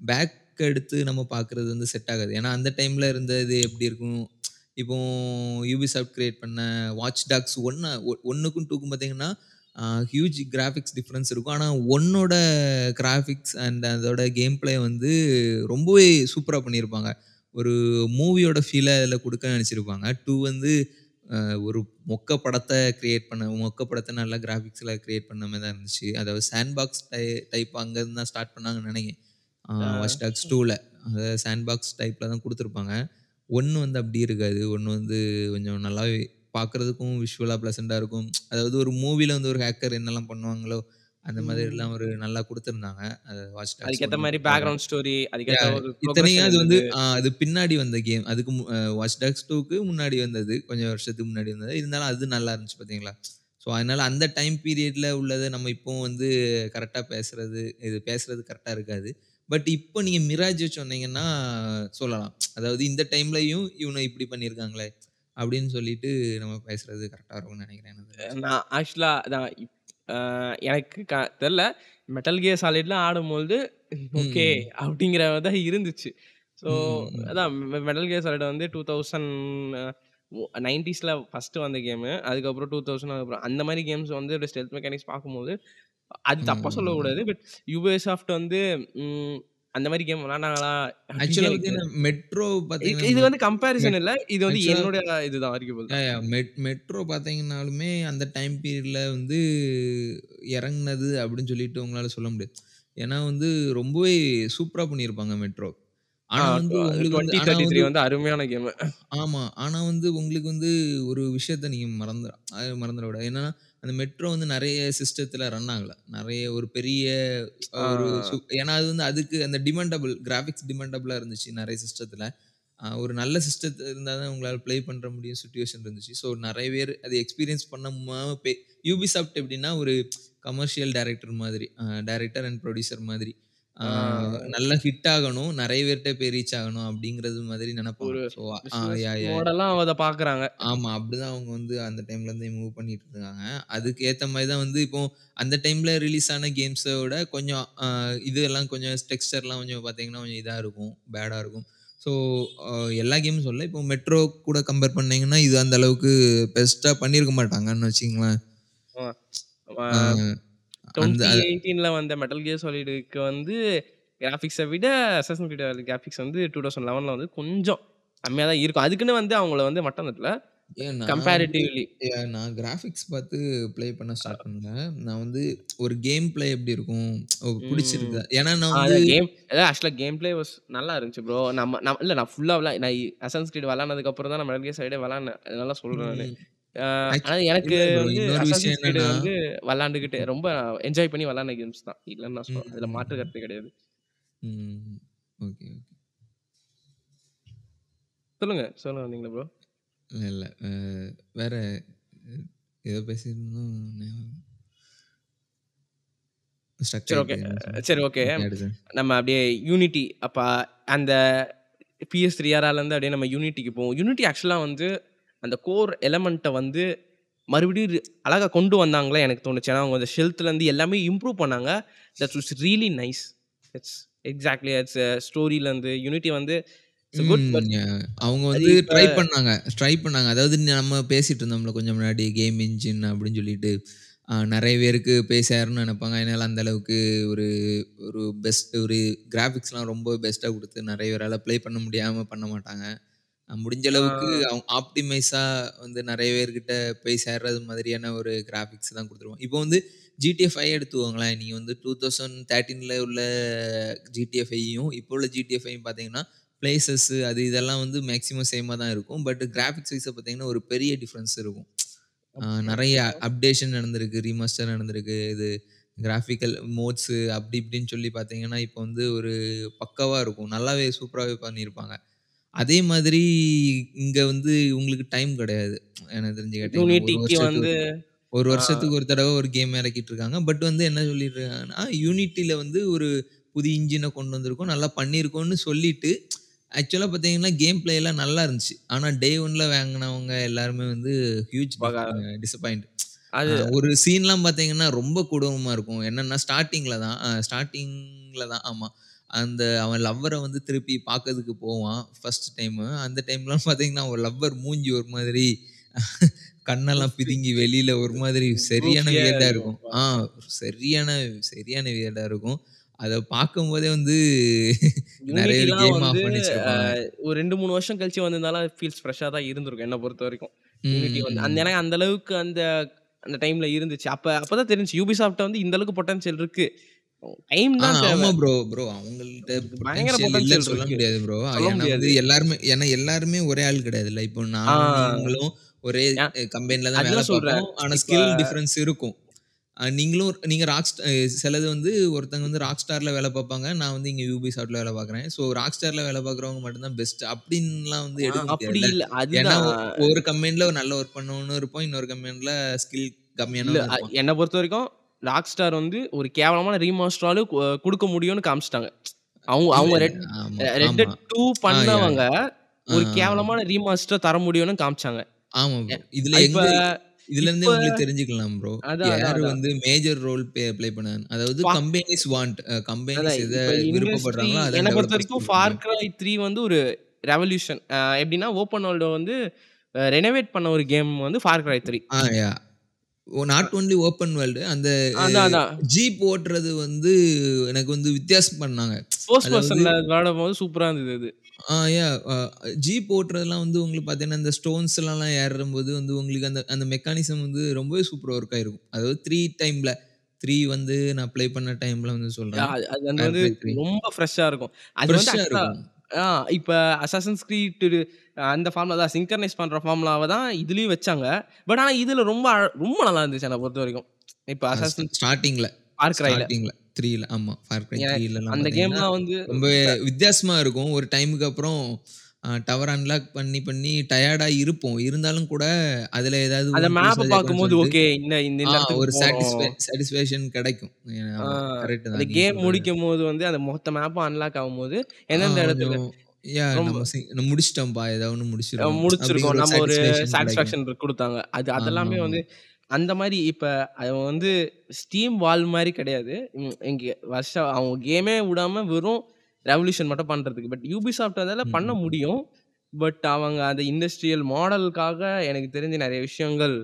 பேக் எடுத்து நம்ம பார்க்குறது வந்து செட் ஆகாது. ஏன்னா அந்த டைம்ல இருந்தது எப்படி இருக்கும்? இப்போ யூபிசாஃப்ட் கிரியேட் பண்ண வாட்ச் டாக்ஸ் 1 1க்கும் 2க்கும் பார்த்தீங்கன்னா, ஹியூஜ் கிராபிக்ஸ் டிஃபரன்ஸ் இருக்கும். ஆனா 1ஓட கிராபிக்ஸ் அண்ட் அதோட கேம் பிளே வந்து ரொம்பவே சூப்பரா பண்ணியிருப்பாங்க. ஒரு மூவியோட ஃபீல அதில குடுக்க நெனச்சிருப்பாங்க. 2 வந்து ஒரு மொக்க படத்த கிரியேட் பண்ண மொக்க படத்த நல்லா கிராபிக்ஸ்ல கிரியேட் பண்ண மாரி தான் இருந்துச்சு. அதாவது சாண்ட் பாக்ஸ் டை டைப் அங்க இருந்து தான் ஸ்டார்ட் பண்ணாங்கன்னு நெனைக்கிறேன். வாட்ச் டாக்ஸ் 2ல அதாவது சாண்ட் பாக்ஸ் டைப்ல தான் குடுத்துருப்பாங்க. 1 வந்து அப்படி இருக்காது. 1 வந்து கொஞ்சம் நல்லாவே பார்க்கறதுக்கும் விஷுவலா பிளசன்ட்டா இருக்கும். அதாவது ஒரு மூவில வந்து ஒரு ஹேக்கர் என்னலாம் பண்ணுவாங்களோ, அந்த ம். மாதிரிலாம் ஒரு நல்லா குடுத்துருந்தாங்க. அது வாட்ச் டாக்ஸ் அதுக்கேத்த 1 மாரி பொறுத்தவர. பேக்கிரவுண்ட் ஸ்டோரி, இத்தனைக்கும் புரோகிரஷன் அது வந்து அது பின்னாடி வந்த கேம். அதுக்கு வாட்ச் டாக்ஸ் 2க்கு முன்னாடி வந்தது. கொஞ்சம் வருஷத்துக்கு முன்னாடி வந்தது. இருந்தாலும் அது நல்லா இருந்துச்சு பார்த்தீங்களா? ஸோ அதனால அந்த டைம் பீரியட்ல உள்ளத நம்ம இப்பவும் வந்து கரெக்ட்டா பேசுறது இது பேசுறது கரெக்ட்டா இருக்காது. பட் இப்போ நீங்க மிராஜ் சொன்னீங்கன்னா சொல்லலாம். அதாவது இந்த டைம்லயும் இவங்க இப்படி பண்ணியிருக்காங்களே, அப்படின்னு சொல்லிட்டு நம்ம பேசுறது கரெக்ட்டா இருக்கும்னு நெனைக்கிறேன். நான் ஆக்சுவலா அதான் இப் அ எனக்கு க தெர்ல. மெட்டல் கியர் சாலிட்லாம் ஆடும்பொழுது ஓகே. அப்படிங்கிற தான் இருந்துச்சு. ஸோ. அதான் மெட்டல் கியர் சாலிட் வந்து 2000 ஒ 90ஸ்ல ஃபர்ஸ்ட்டு வந்த கேமு. அதுக்கப்புறம் 2000 அதுக்கப்புறம் அந்த மாரி கேம்ஸ் வந்து ஸ்டெல்த் மெக்கானிக்ஸ் பார்க்கும்போது, அது ம், தப்பா ம், சொல்லக்கூடாது. பட் யுபிசாஃப்ட் வந்து ம் அந்த மாரி கேம் விளையாண்டாங்களா அப்படின்னு ஆக்சுவலா மெட்ரோ இது பார்த்தீங்கன்னா இது வந்து கம்பேரிசன் இல்ல. இது வந்து என்னோட இதுதான் ஆர்கியூபிள் மெட்ரோ பார்த்தீங்கன்னாலுமே அந்த டைம் பீரியட்ல வந்து இறங்குனது அப்படின்னு சொல்லிட்டு உங்களால சொல்ல முடியாது. ஏன்னா வந்து ரொம்பவே சூப்பரா பண்ணியிருப்பாங்க மெட்ரோ. ஆனா வந்து உங்களுக்கு வந்து ஆனா 2033 வந்து வந்து அருமையான கேமு. ஆமா. ஆனா வந்து உங்களுக்கு வந்து ஒரு விஷயத்த நீங்க மறந்துற அ மறந்துறக்கூடாது. என்னன்னா, அந்த மெட்ரோ வந்து நெறைய சிஸ்டத்துல ரன் ஆகல. நெறைய ஒரு பெரிய. ஒரு சு ஏன்னா அது வந்து அதுக்கு அந்த டிமாண்டபிள் கிராபிக்ஸ் டிமாண்டபிளா இருந்துச்சு நெறைய சிஸ்டத்துல. ஒரு நல்ல சிஸ்டத் இருந்தா தான் உங்களால ப்ளே பண்ற முடியும் சிச்சுவேஷன் இருந்துச்சு. ஸோ நெறைய பேர் அத எக்ஸ்பீரியன்ஸ் பண்ணாம பே Ubisoft எப்படின்னா ஒரு கமர்ஷியல் டைரக்டர் மாதிரி. டைரக்டர் அண்ட் புரொடியூசர் மாதிரி. ஆ. நல்லா ஹிட் ஆகணும். நெறைய பேர்ட்ட போய் ரீச் ஆகணும் அப்படிங்கிறது மாதிரி நெனைப்பாங்க. ஒரு ஸோ ஆ பிசினஸ் யா யா மாடலா அத பார்க்குறாங்க. ஆமா. அப்படிதான் அவங்க வந்து அந்த டைம்ல இருந்து மூவ் பண்ணிட்டு இருக்காங்க. அதுக்கு ஏத்த மாரி தான் வந்து இப்போ அந்த டைம்ல ரிலீஸ் ஆன கேம்ஸ விட கொஞ்சம் அ இதெல்லாம் கொஞ்சம் டெக்ஸ்சர்லாம் கொஞ்சம் பார்த்தீங்கன்னா, கொஞ்சம் இதா இருக்கும். பேடா இருக்கும். ஸோ அ எல்லா கேமும் சொல்லல. இப்போ மெட்ரோ கூட கம்பேர் பண்ணீங்கன்னா, இது அந்த அளவுக்கு பெஸ்ட்டா பண்ணியிருக்க மாட்டாங்கன்னு வச்சுக்கங்களேன். ஆ. ஆ ஆ அ 2018ல வந்த மெட்டல் கியர் சாலிடுக்கு வந்து கிராபிக்ஸ விட அசாசின் கிரீட் கிராபிக்ஸ் வந்து 2011ல வந்து கொஞ்சம் கம்மியா தான் இருக்கும். அதுக்குன்னு வந்து அவங்கள வந்து மட்டம் தட்டல. கம்பேரிட்டிவ்லி. நான் கிராபிக்ஸ் பார்த்து ப்ளே பண்ண ஸ்டார்ட் பண்ணல. நான் வந்து ஒரு கேம் ப்ளே எப்படி இருக்கும்? புடிச்சிருக்கா? ஏன்னா நான் வந்து கேம் அதான் ஆக்சுவலா கேம் பிளே வாஸ் நல்லா இருந்துச்சு ப்ரோ. நம்ம நம்ம இல்ல நான் ஃபுல்லா விளா நான் அசாசின்ஸ் கிரீட் விளையாடுனதுக்கு அப்புறம் தான் நான் மெட்டல் கியர் சைடே விளையாடுனேன். அதனால ஆக்ச் ஆனா எனக்கு. வந்து இன்னொரு விஷயம் அசாசின்ஸ் கிரீட் என்னன்னா வந்து விளையாண்டுகிட்டு ம். ரொம்ப என்ஜாய் பண்ணி விளையாடுன கேம்ஸ் தான். இல்லன்னு நான் சொல்ல அதுல மாற்று. கருத்து கிடையாது. சொல்லுங்க. சொல்ல வந்தீங்களா ப்ரோ? இல்ல, வேற ஏதோ பேசியிருந்தோம் சரி ஓகே. சரி ஓகே. நம்ம அப்படியே யூனிட்டி அப்ப அந்த PS3 ஏராலருந்து அப்படியே நம்ம யூனிட்டிக்கு போவோம். யூனிட்டி ஆக்சுவலா வந்து அந்த கோர் எலமெண்ட்ட வந்து மறுபடியும் ரி அழகா கொண்டு வந்தாங்களா எனக்கு தோணுச்சு. ஏன்னா அவங்க அந்த ஷெல்த்லருந்து எல்லாமே இம்ப்ரூவ் பண்ணாங்க. That was really nice. It's exactly it's ஸ்டோரிலருந்து unity வந்து அவங்க வந்து ட்ரை பண்ணாங்க. ட்ரை பண்ணாங்க. அதாவது நம்ம பேசிட்டு இருந்தோம்ல கொஞ்சம் முன்னாடி கேம் என்ஜின் அப்படின்னு சொல்லிட்டு. நெறைய பேருக்கு போய் சேரணும்னு நெனைப்பாங்க. என்னால அந்த அளவுக்கு ஒரு ஒரு பெஸ்ட் ஒரு கிராபிக்ஸ்லாம் ரொம்ப பெஸ்ட்டா குடுத்து நெறைய பேரால ப்ளே பண்ண முடியாம பண்ண மாட்டாங்க. முடிஞ்ச அளவுக்கு. அவங்க ஆப்டிமைஸா வந்து நெறைய பேர்கிட்ட போய் சேர்றது மாதிரியான ஒரு கிராபிக்ஸ் தான் குடுத்துருவோம். இப்போ வந்து GTA 5 எடுத்துக்கோங்களேன். நீங்க வந்து 2013ல உள்ள GTA 5யும் இப்போ உள்ள GTA 5யும் பார்த்தீங்கன்னா, பிளேஸஸ் அது இதெல்லாம் வந்து மேக்ஸிமம் சேமா தான் இருக்கும். பட் கிராபிக்ஸ் வைஸா பார்த்தீங்கன்னா, ஒரு பெரிய டிஃபரன்ஸ் இருக்கும். நெறைய அப்டேஷன் நடந்திருக்கு. ரீமாஸ்டர் நடந்திருக்கு. இது கிராபிக்கல் மோட்ஸ் அப்படி இப்படின்னு சொல்லி பார்த்தீங்கன்னா, இப்போ வந்து ஒரு பக்காவா இருக்கும். நல்லாவே சூப்பராவே பண்ணியிருப்பாங்க. அதே மாதிரி இங்க வந்து உங்களுக்கு டைம் கிடையாது. எனக்கு தெரிஞ்சு கேட்டீங்கன்னா, 1 யூனிட்டிக்கு வருஷத்துக்கு வந்து ஒரு ஆ வருஷத்துக்கு ஒரு தடவ ஒரு கேம் இறக்கிட்டு இருக்காங்க. பட் வந்து என்ன சொல்லிட்டுருக்காங்கன்னா, யூனிட்டில வந்து ஒரு புதிய இன்ஜின கொண்டு வந்திருக்கோம். நல்லா பண்ணியிருக்கோம்னு சொல்லிட்டு, ஆக்சுவலா பார்த்தீங்கன்னா, கேம் பிளே எல்லாம் நல்லா இருந்துச்சு. ஆனா டே 1ல வாங்குனவங்க எல்லாருமே வந்து ஹியூஜ் பகா டிசப்பாயிண்ட். அது ஒரு சீன்லாம் பார்த்தீங்கன்னா, ரொம்ப கொடூரமா இருக்கும். என்னன்னா ஸ்டார்ட்டிங்ல தான் அ ஸ்டார்ட்டிங்ல தான் ஆமா. அந்த அவன் லவ்வர வந்து திருப்பி பார்க்கறதுக்கு போவான். First time. அந்த டைம்லாம் பார்த்தீங்கன்னா, அவன் லவ்வர் மூஞ்சி ஒரு மாதிரி கண்ணெல்லாம் பிதுங்கி வெளியில ஒரு மாதிரி சரியான வியர்டா இருக்கும். ஆ சரியான சரியான வியர்டா இருக்கும். அத பார்க்கும்போதே வந்து நெறைய கேம் ஆஃப் பண்ணி. ஒரு 2, 3 வருஷம் கழிச்சு வந்திருந்தாலும் ஃபீல்ஸ் ஃப்ரெஷ்ஷா தான் இருந்திருக்கும் என்ன பொறுத்தவரைக்கும். யூனிட்டி வந்து அந்த. ஏன்னா அந்த அளவுக்கு அந்த அந்த டைம்ல இருந்துச்சு. அப்ப அப்பதான் தெரிஞ்சுச்சு Ubisoft வந்து இந்த அளவுக்கு பொட்டன்ஷியல் இருக்கு. டைம் தான். ஆமா ப்ரோ. ப்ரோ அவங்கள்ட்ட பயங்கர பொட்டன்ஷியல் சொல்ல. முடியாது ப்ரோ. ஏன்னா வந்து. எல்லாருமே ஏன்னா எல்லாருமே ஒரே ஆள் கிடையாதுல்ல. இப்போ நீங்களும் ஒரே கம்பெனில தான் வேல. பார்ப்போம். ஆனா ஸ்கில் டிஃபரன்ஸ் இருக்கும். நீங்களும் நீங்க ராக்ஸ்ட சிலது வந்து ஒருத்தங்க வந்து ராக்ஸ்டார்ல வேல பார்ப்பாங்க. நான் வந்து இங்க Ubisoftல வேல பார்க்குறேன். ஸோ ராக்ஸ்டார்ல வேல பார்க்குறவங்க மட்டும் தான் பெஸ்ட் அப்டின்லாம் வந்து எடுக்க அப்படி முடியாதுல்ல. இல்ல. ஏன்னா அதுதான். ஒ ஒரு கம்பெனில நல்ல ஒர்க் பண்ணவனும் இருப்பான். இன்னொரு கம்பெனில ஸ்கில் இல்ல கம்மியானவனும் அ இருப்பான். பொறுத்தவரைக்கும் ராக்ஸ்டார் வந்து ஒரு கேவலமான ரீமாஸ்டராலும் குடுக்க முடியும்னு காமிச்சுட்டாங்க. அவங்க அவங்க. ரெட் ஆமா, ரெட் ஆமா. டெட் 2 ஆ யா, பண்ணவங்க ஒரு. கேவலமான ரீமாஸ்டர் தர முடியும்னு காமிச்சாங்க. ஆமா. இதுல இப்ப இதுலருந்தே இப்ப உங்களுக்கு தெரிஞ்சுக்கலாம் ப்ரோ. யாரு. வந்து மேஜர் ரோல் ப்ளே பண்ணாங்க. அதாவது கம்பெனிஸ் வாண்ட் கம்பெனிஸ் இண்டஸ்ட்ரி விருப்பப்படுறாங்களோ அத என்ன பொறுத்தவரைக்கும் குடுக்க ஃபார். கிரை 3 வந்து ஒரு ரெவல்யூஷன். எப்படின்னா ஓப்பன் வேர்ல்ட வந்து ரெனோவேட் பண்ண ஒரு கேம் வந்து Far Cry 3. Not only open world அந்த. ஜீப் ஓட்டுறது வந்து எனக்கு வந்து வித்தியாசம் பண்ணாங்க. விளையாடும்போது சூப்பரா இருந்தது அது. ஆ யா ஜீப் ஓட்டுறதெல்லாம் வந்து உங்களுக்கு பார்த்தீங்கன்னா, இந்த ஸ்டோன்ஸ்லலாம் ஏறும்போது வந்து உங்களுக்கு அந்த அந்த மெக்கானிசம் வந்து ரொம்பவே சூப்பரா ஒர்க் ஆயிருக்கும். அதாவது 3 டைம்ல 3 வந்து நான் ப்ளே பண்ண டைம்ல வந்து சொல்றேன். அது அது ஃபேர் வந்து கிரை 3 ரொம்ப ஃப்ரெஷ்ஷா இருக்கும். அது வந்து இப்ப அசாசின்ஸ் கிரீட் அந்த ஃபார்முலா தான் சிங்க்ரனைஸ் பண்ற ஃபார்முலாவ தான் இதுலயும் வச்சாங்க. பட் ஆனா இதுல ரொம்ப ரொம்ப நல்லா இருந்துச்சு என்ன பொறுத்தவரைக்கும். இப்ப அ அசாசின் ஸ்டார்ட்டிங்ல ஃபார் கிரைல. ஸ்டார்ட்டிங்ல 3ல ஆமா. ஃபார் கிரை ஏ 3லலாம் அந்த கேம்லாம் வந்து ரொம்ப இப்ப வித்தியாசமா இருக்கும். ஒரு டைமுக்கு அப்புறம் டவர் அன்லாக் பண்ணி பண்ணி டயர்டா இருப்போம். இருந்தாலும் கூட அதுல ஏதாவது அந்த பார்க்கும்போது வந்து ஓகே இந்த இந்த ஒரு. சாட்டிஸ்ஃபேக்ஷன் கிடைக்கும். கரெக்ட் அந்த கேம் சொல்றது. முடிக்கும்போது வந்து அந்த மொத்த மேப்பும் அன்லாக் ஆகும்போது, எந்தெந்த இடத்துல ரொம்ப நம்ம சி முடிச்சுட்டோம்ப்பா ஏதாவது. முடிச்சிருக்கோம். நம்ம ஒரு சாட்டிஸ்ஃபேக்ஷன் குடுத்தாங்க. அது அதெல்லாமே. வந்து அந்த மாரி இப்ப அது வந்து ஸ்டீம் வால் மாரி கிடையாது. இங்க வருஷம் அவங்க கேமே விடாம வெறும் ரெவல்யூஷன் மட்டும் பண்றதுக்கு. பட் யூபிசாஃப்ட் அதால பண்ண. முடியும். பட் அவங்க அந்த இண்டஸ்ட்ரியல் மாடலுக்காக எனக்கு தெரிஞ்சு நெறைய விஷயங்கள்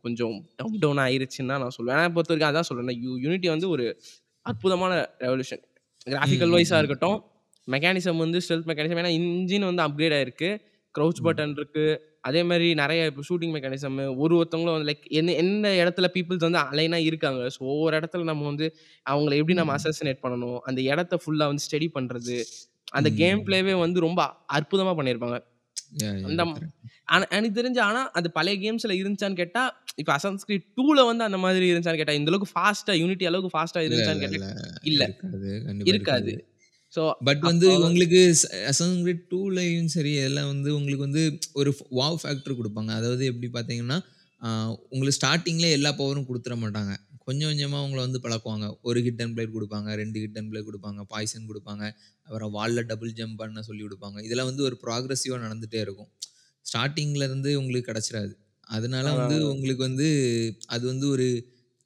கொஞ்சம் டவுன் டவுன் ஆயிருச்சுன்னு தான் நான் சொல்லுவேன். என்ன பொறுத்தவரைக்கும் அதான் சொல்றேன். யூ யூனிட்டி வந்து ஒரு அற்புதமான ரெவல்யூஷன். ம், வைஸா. இருக்கட்டும், மெக்கானிசம் வந்து ஸ்டெல்த் மெக்கானிசம் ஏன்னா இன்ஜின் வந்து அப்கிரேட் ஆயிருக்கு. க்ரவுச் ம். பட்டன் இருக்கு. அதே மாரி நெறைய இப்ப ஷூட்டிங் மெக்கானிசம் ஒரு ஒருத்தவங்களும் வந்து லைக் எந்த எந்த இடத்துல பீப்பிள்ஸ் வந்து அலைனா இருக்காங்க. ஸோ ஒவ்வொரு இடத்துல நம்ம வந்து அவங்கள எப்படி நம்ம. அசாசினேட் பண்ணணும். அந்த இடத்த ஃபுல்லா வந்து ஸ்டடி பண்றது. அந்த கேம். பிளேவே வந்து ரொம்ப அற்புதமா பண்ணியிருப்பாங்க. அந்த எனக்கு தெரிஞ்சு ஆனா அது பழைய கேம்ஸ்ல இருந்துச்சான்னு கேட்டா, இப்ப அசாசின்ஸ் கிரீட் 2ல வந்து அந்த மாதிரி இருந்துச்சான்னு கேட்டா, இந்த அளவுக்கு ஃபாஸ்ட்டா யூனிட்டி அளவுக்கு ஃபாஸ்ட்டா இல்ல, இருந்துச்சான்னு இல்ல, கேட்டா, இல்ல. இல்ல. இருக்காது. ஸோ பட் வந்து உங்களுக்கு ஸ் அசாசின்ஸ் கிரீட் 2லயும் சரி எல்லாம் வந்து உங்களுக்கு வந்து ஒரு வாவ் ஃபேக்டர் குடுப்பாங்க. அதாவது எப்படி பார்த்தீங்கன்னா, உங்களுக்கு ஸ்டார்ட்டிங்ல எல்லா பவரும் குடுத்துற மாட்டாங்க. கொஞ்சம் கொஞ்சமா உங்கள வந்து பழக்குவாங்க. 1 ஹிட் அண்ட் பிளேட் குடுப்பாங்க. 2 ஹிட் அண்ட் பிளேட் குடுப்பாங்க. பாய்சன் குடுப்பாங்க. அப்புறம் வால்ல டபுள் ஜம்ப் பண்ண சொல்லிக் குடுப்பாங்க. இதெல்லாம் வந்து ஒரு ப்ராக்ரசிவா நடந்துட்டே இருக்கும். ஸ்டார்ட்டிங்ல இருந்து உங்களுக்கு கிடைச்சிராது. அதனால வந்து. உங்களுக்கு வந்து அது வந்து ஒரு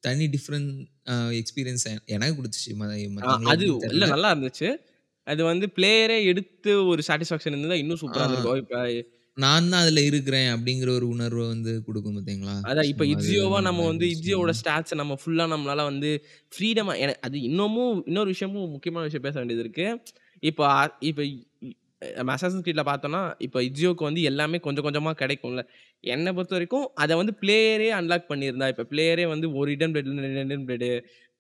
தனி டிஃபரண்ட் எக்ஸ்பீரியன்ஸ் எனக்கு குடுத்துச்சு. அது இல்ல. நல்லா இருந்துச்சு. அது வந்து பிளேயரே எடுத்து ஒரு சாட்டிஸ்ஃபாக்ஷன் இருந்திருந்தா இன்னும். சூப்பரா இருந்திருக்கும். இப்ப நான் தான் அதுல இருக்கிறேன் அப்படிங்கிற ஒரு உணர்வ வந்து குடுக்கும் பார்த்தீங்களா? அதான் இப்ப அது இட்ஸியோவா நம்ம வந்து. இட்ஸியோவோட ஸ்டாட்ஸ நம்ம ஃபுல்லா நம்மளால வந்து ஃப்ரீடமா அது இன்னமும் இன்னொரு விஷயமும் முக்கியமான விஷயம் பேச வேண்டியது இருக்கு. இப்ப இப்ப இ நம்ம அசாசின்ஸ் கிரீட்ல பார்த்தோம்னா, இப்ப இட்ஸியோக்கு வந்து எல்லாமே கொஞ்சம் கொஞ்சமா கிடைக்கும்ல. என்ன பொறுத்தவரைக்கும் அத வந்து பிளேயரே அன்லாக் பண்ணியிருந்தா, இப்ப பிளேயரே வந்து 1 hidden blade 2 hidden blade,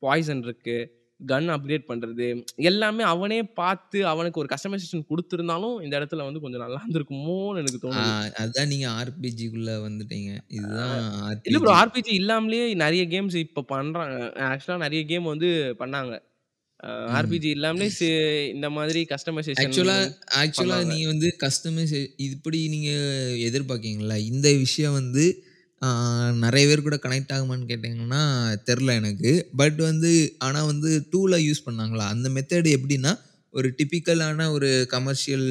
poison இருக்கு. கன் அப்கிரேட் பண்றது. எல்லாமே அவனே பார்த்து அவனுக்கு ஒரு கஸ்டமைசேஷன் குடுத்திருந்தாலும், இந்த இடத்துல வந்து கொஞ்சம் நல்லா இருந்திருக்குமோன்னு எனக்கு ஆ தோணுது. அதான் நீங்க ஆர்பிஜிக்குள்ள வந்துட்டீங்க. இதுதான் இல்ல ப்ரோ ஆர்பிஜி. ஆர்பிஜி இல்லாமலே நெறைய கேம்ஸ் இப்ப பண்றாங்க. ஆக்சுவலா நெறைய கேம் வந்து பண்ணாங்க. ஆர்பிஜி இல்லாமலே இந்த மாதிரி கஸ்டமைசேஷன் ஆக்சுவலா ஆக்சுவலா. நீங்க வந்து கஸ்டமைசே இப்படி நீங்க எதிர்பார்க்கீங்கல்ல, இந்த விஷயம் வந்து நெறைய பேர் கூட கனெக்ட் ஆகுமான்னு கேட்டீங்கன்னா, தெர்ல எனக்கு. பட் வந்து ஆனா வந்து 2ல யூஸ் பண்ணாங்களா, அந்த மெத்தட் எப்படின்னா, ஒரு டிபிக்கலான ஒரு கமர்ஷியல்.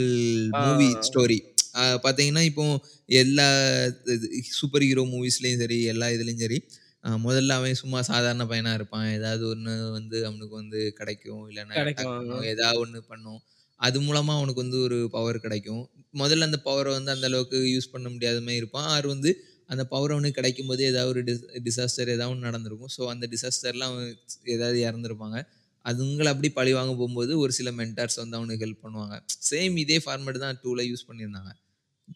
Movie story. பார்த்தீங்கன்னா, இப்போ எல்லா சூப்பர் ஹீரோ மூவிஸ்லயும் சரி, எல்லா இதுலயும் சரி, முதல்ல அவன் சும்மா சாதாரண பையனா இருப்பான். ஏதாவது ஒண்ணு வந்து அவனுக்கு வந்து கிடைக்கும். இல்லன்னா. ஏதாவது ஒண்ணு பண்ணும். அது மூலமா அவனுக்கு வந்து ஒரு பவர் கிடைக்கும். முதல்ல அந்த பவர வந்து அந்த அளவுக்கு யூஸ் பண்ண முடியாத மாரி இருப்பான். ஆர் வந்து அந்த பவர் அவனுக்கு கிடைக்கும் போது ஏதாவது ஒரு டிஸ் டிசாஸ்டர் ஏதாவது ஒன்று நடந்திருக்கும். ஸோ அந்த டிசாஸ்டர்லாம் அவன் ஏதாவது இறந்துருப்பாங்க அதுங்களை அப்படி பழிவாங்க போகும்போது ஒரு சில மென்டார்ஸ் வந்து அவனுக்கு ஹெல்ப் பண்ணுவாங்க. சேம் இதே ஃபார்மேட் தான் டூவில் யூஸ் பண்ணியிருந்தாங்க.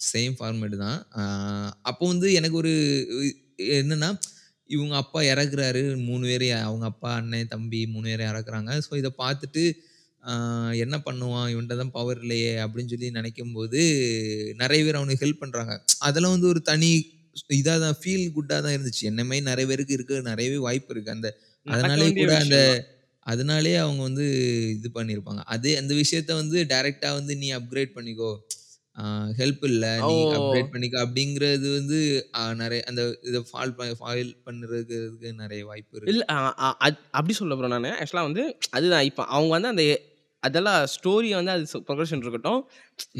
சேம் ஃபார்மேட் தான். அப்போ வந்து எனக்கு ஒரு என்னென்னா இவங்க அப்பா இறக்குறாரு. மூணு பேர் அவங்க அப்பா, அண்ணன், தம்பி மூணு பேர் இறக்குறாங்க. ஸோ இதை பார்த்துட்டு என்ன பண்ணுவான்? இவன்ட்ட தான் பவர் இல்லையே! அப்படின்னு சொல்லி நினைக்கும் போது நிறைய பேர் அவனுக்கு ஹெல்ப் பண்ணுறாங்க அதெல்லாம் வந்து ஒரு தனி இதா தான் ஃபீல் குட்டா தான் இருந்துச்சு. என்ன மாரி நெறைய பேருக்கு இருக்க நெறையவே வாய்ப்பு இருக்கு. அந்த வேண்டிய கூட அந்த. அதனாலேயே அவங்க வந்து இது பண்ணியிருப்பாங்க. அதே அந்த விஷயத்த வந்து டைரக்ட்டா வந்து நீ அப்கிரேட் பண்ணிக்கோ. ஹெல்ப் இல்ல. நீ அப்கிரேட் பண்ணிக்கோ அப்படிங்கிறது வந்து நெறைய அந்த இத ஃபால் ப ஃபாயில் பண்றதுக்கு நெறைய வாய்ப்பு இருக்கு. இல்ல அப்படி சொல்லல ப்ரோ நானு. ஆக்சுவலா வந்து அதுதான் இப்ப அவங்க வந்து அந்த அதெல்லாம் ஸ்டோரிய வந்து அது ப்ரொக்ரஷன் இருக்கட்டும்.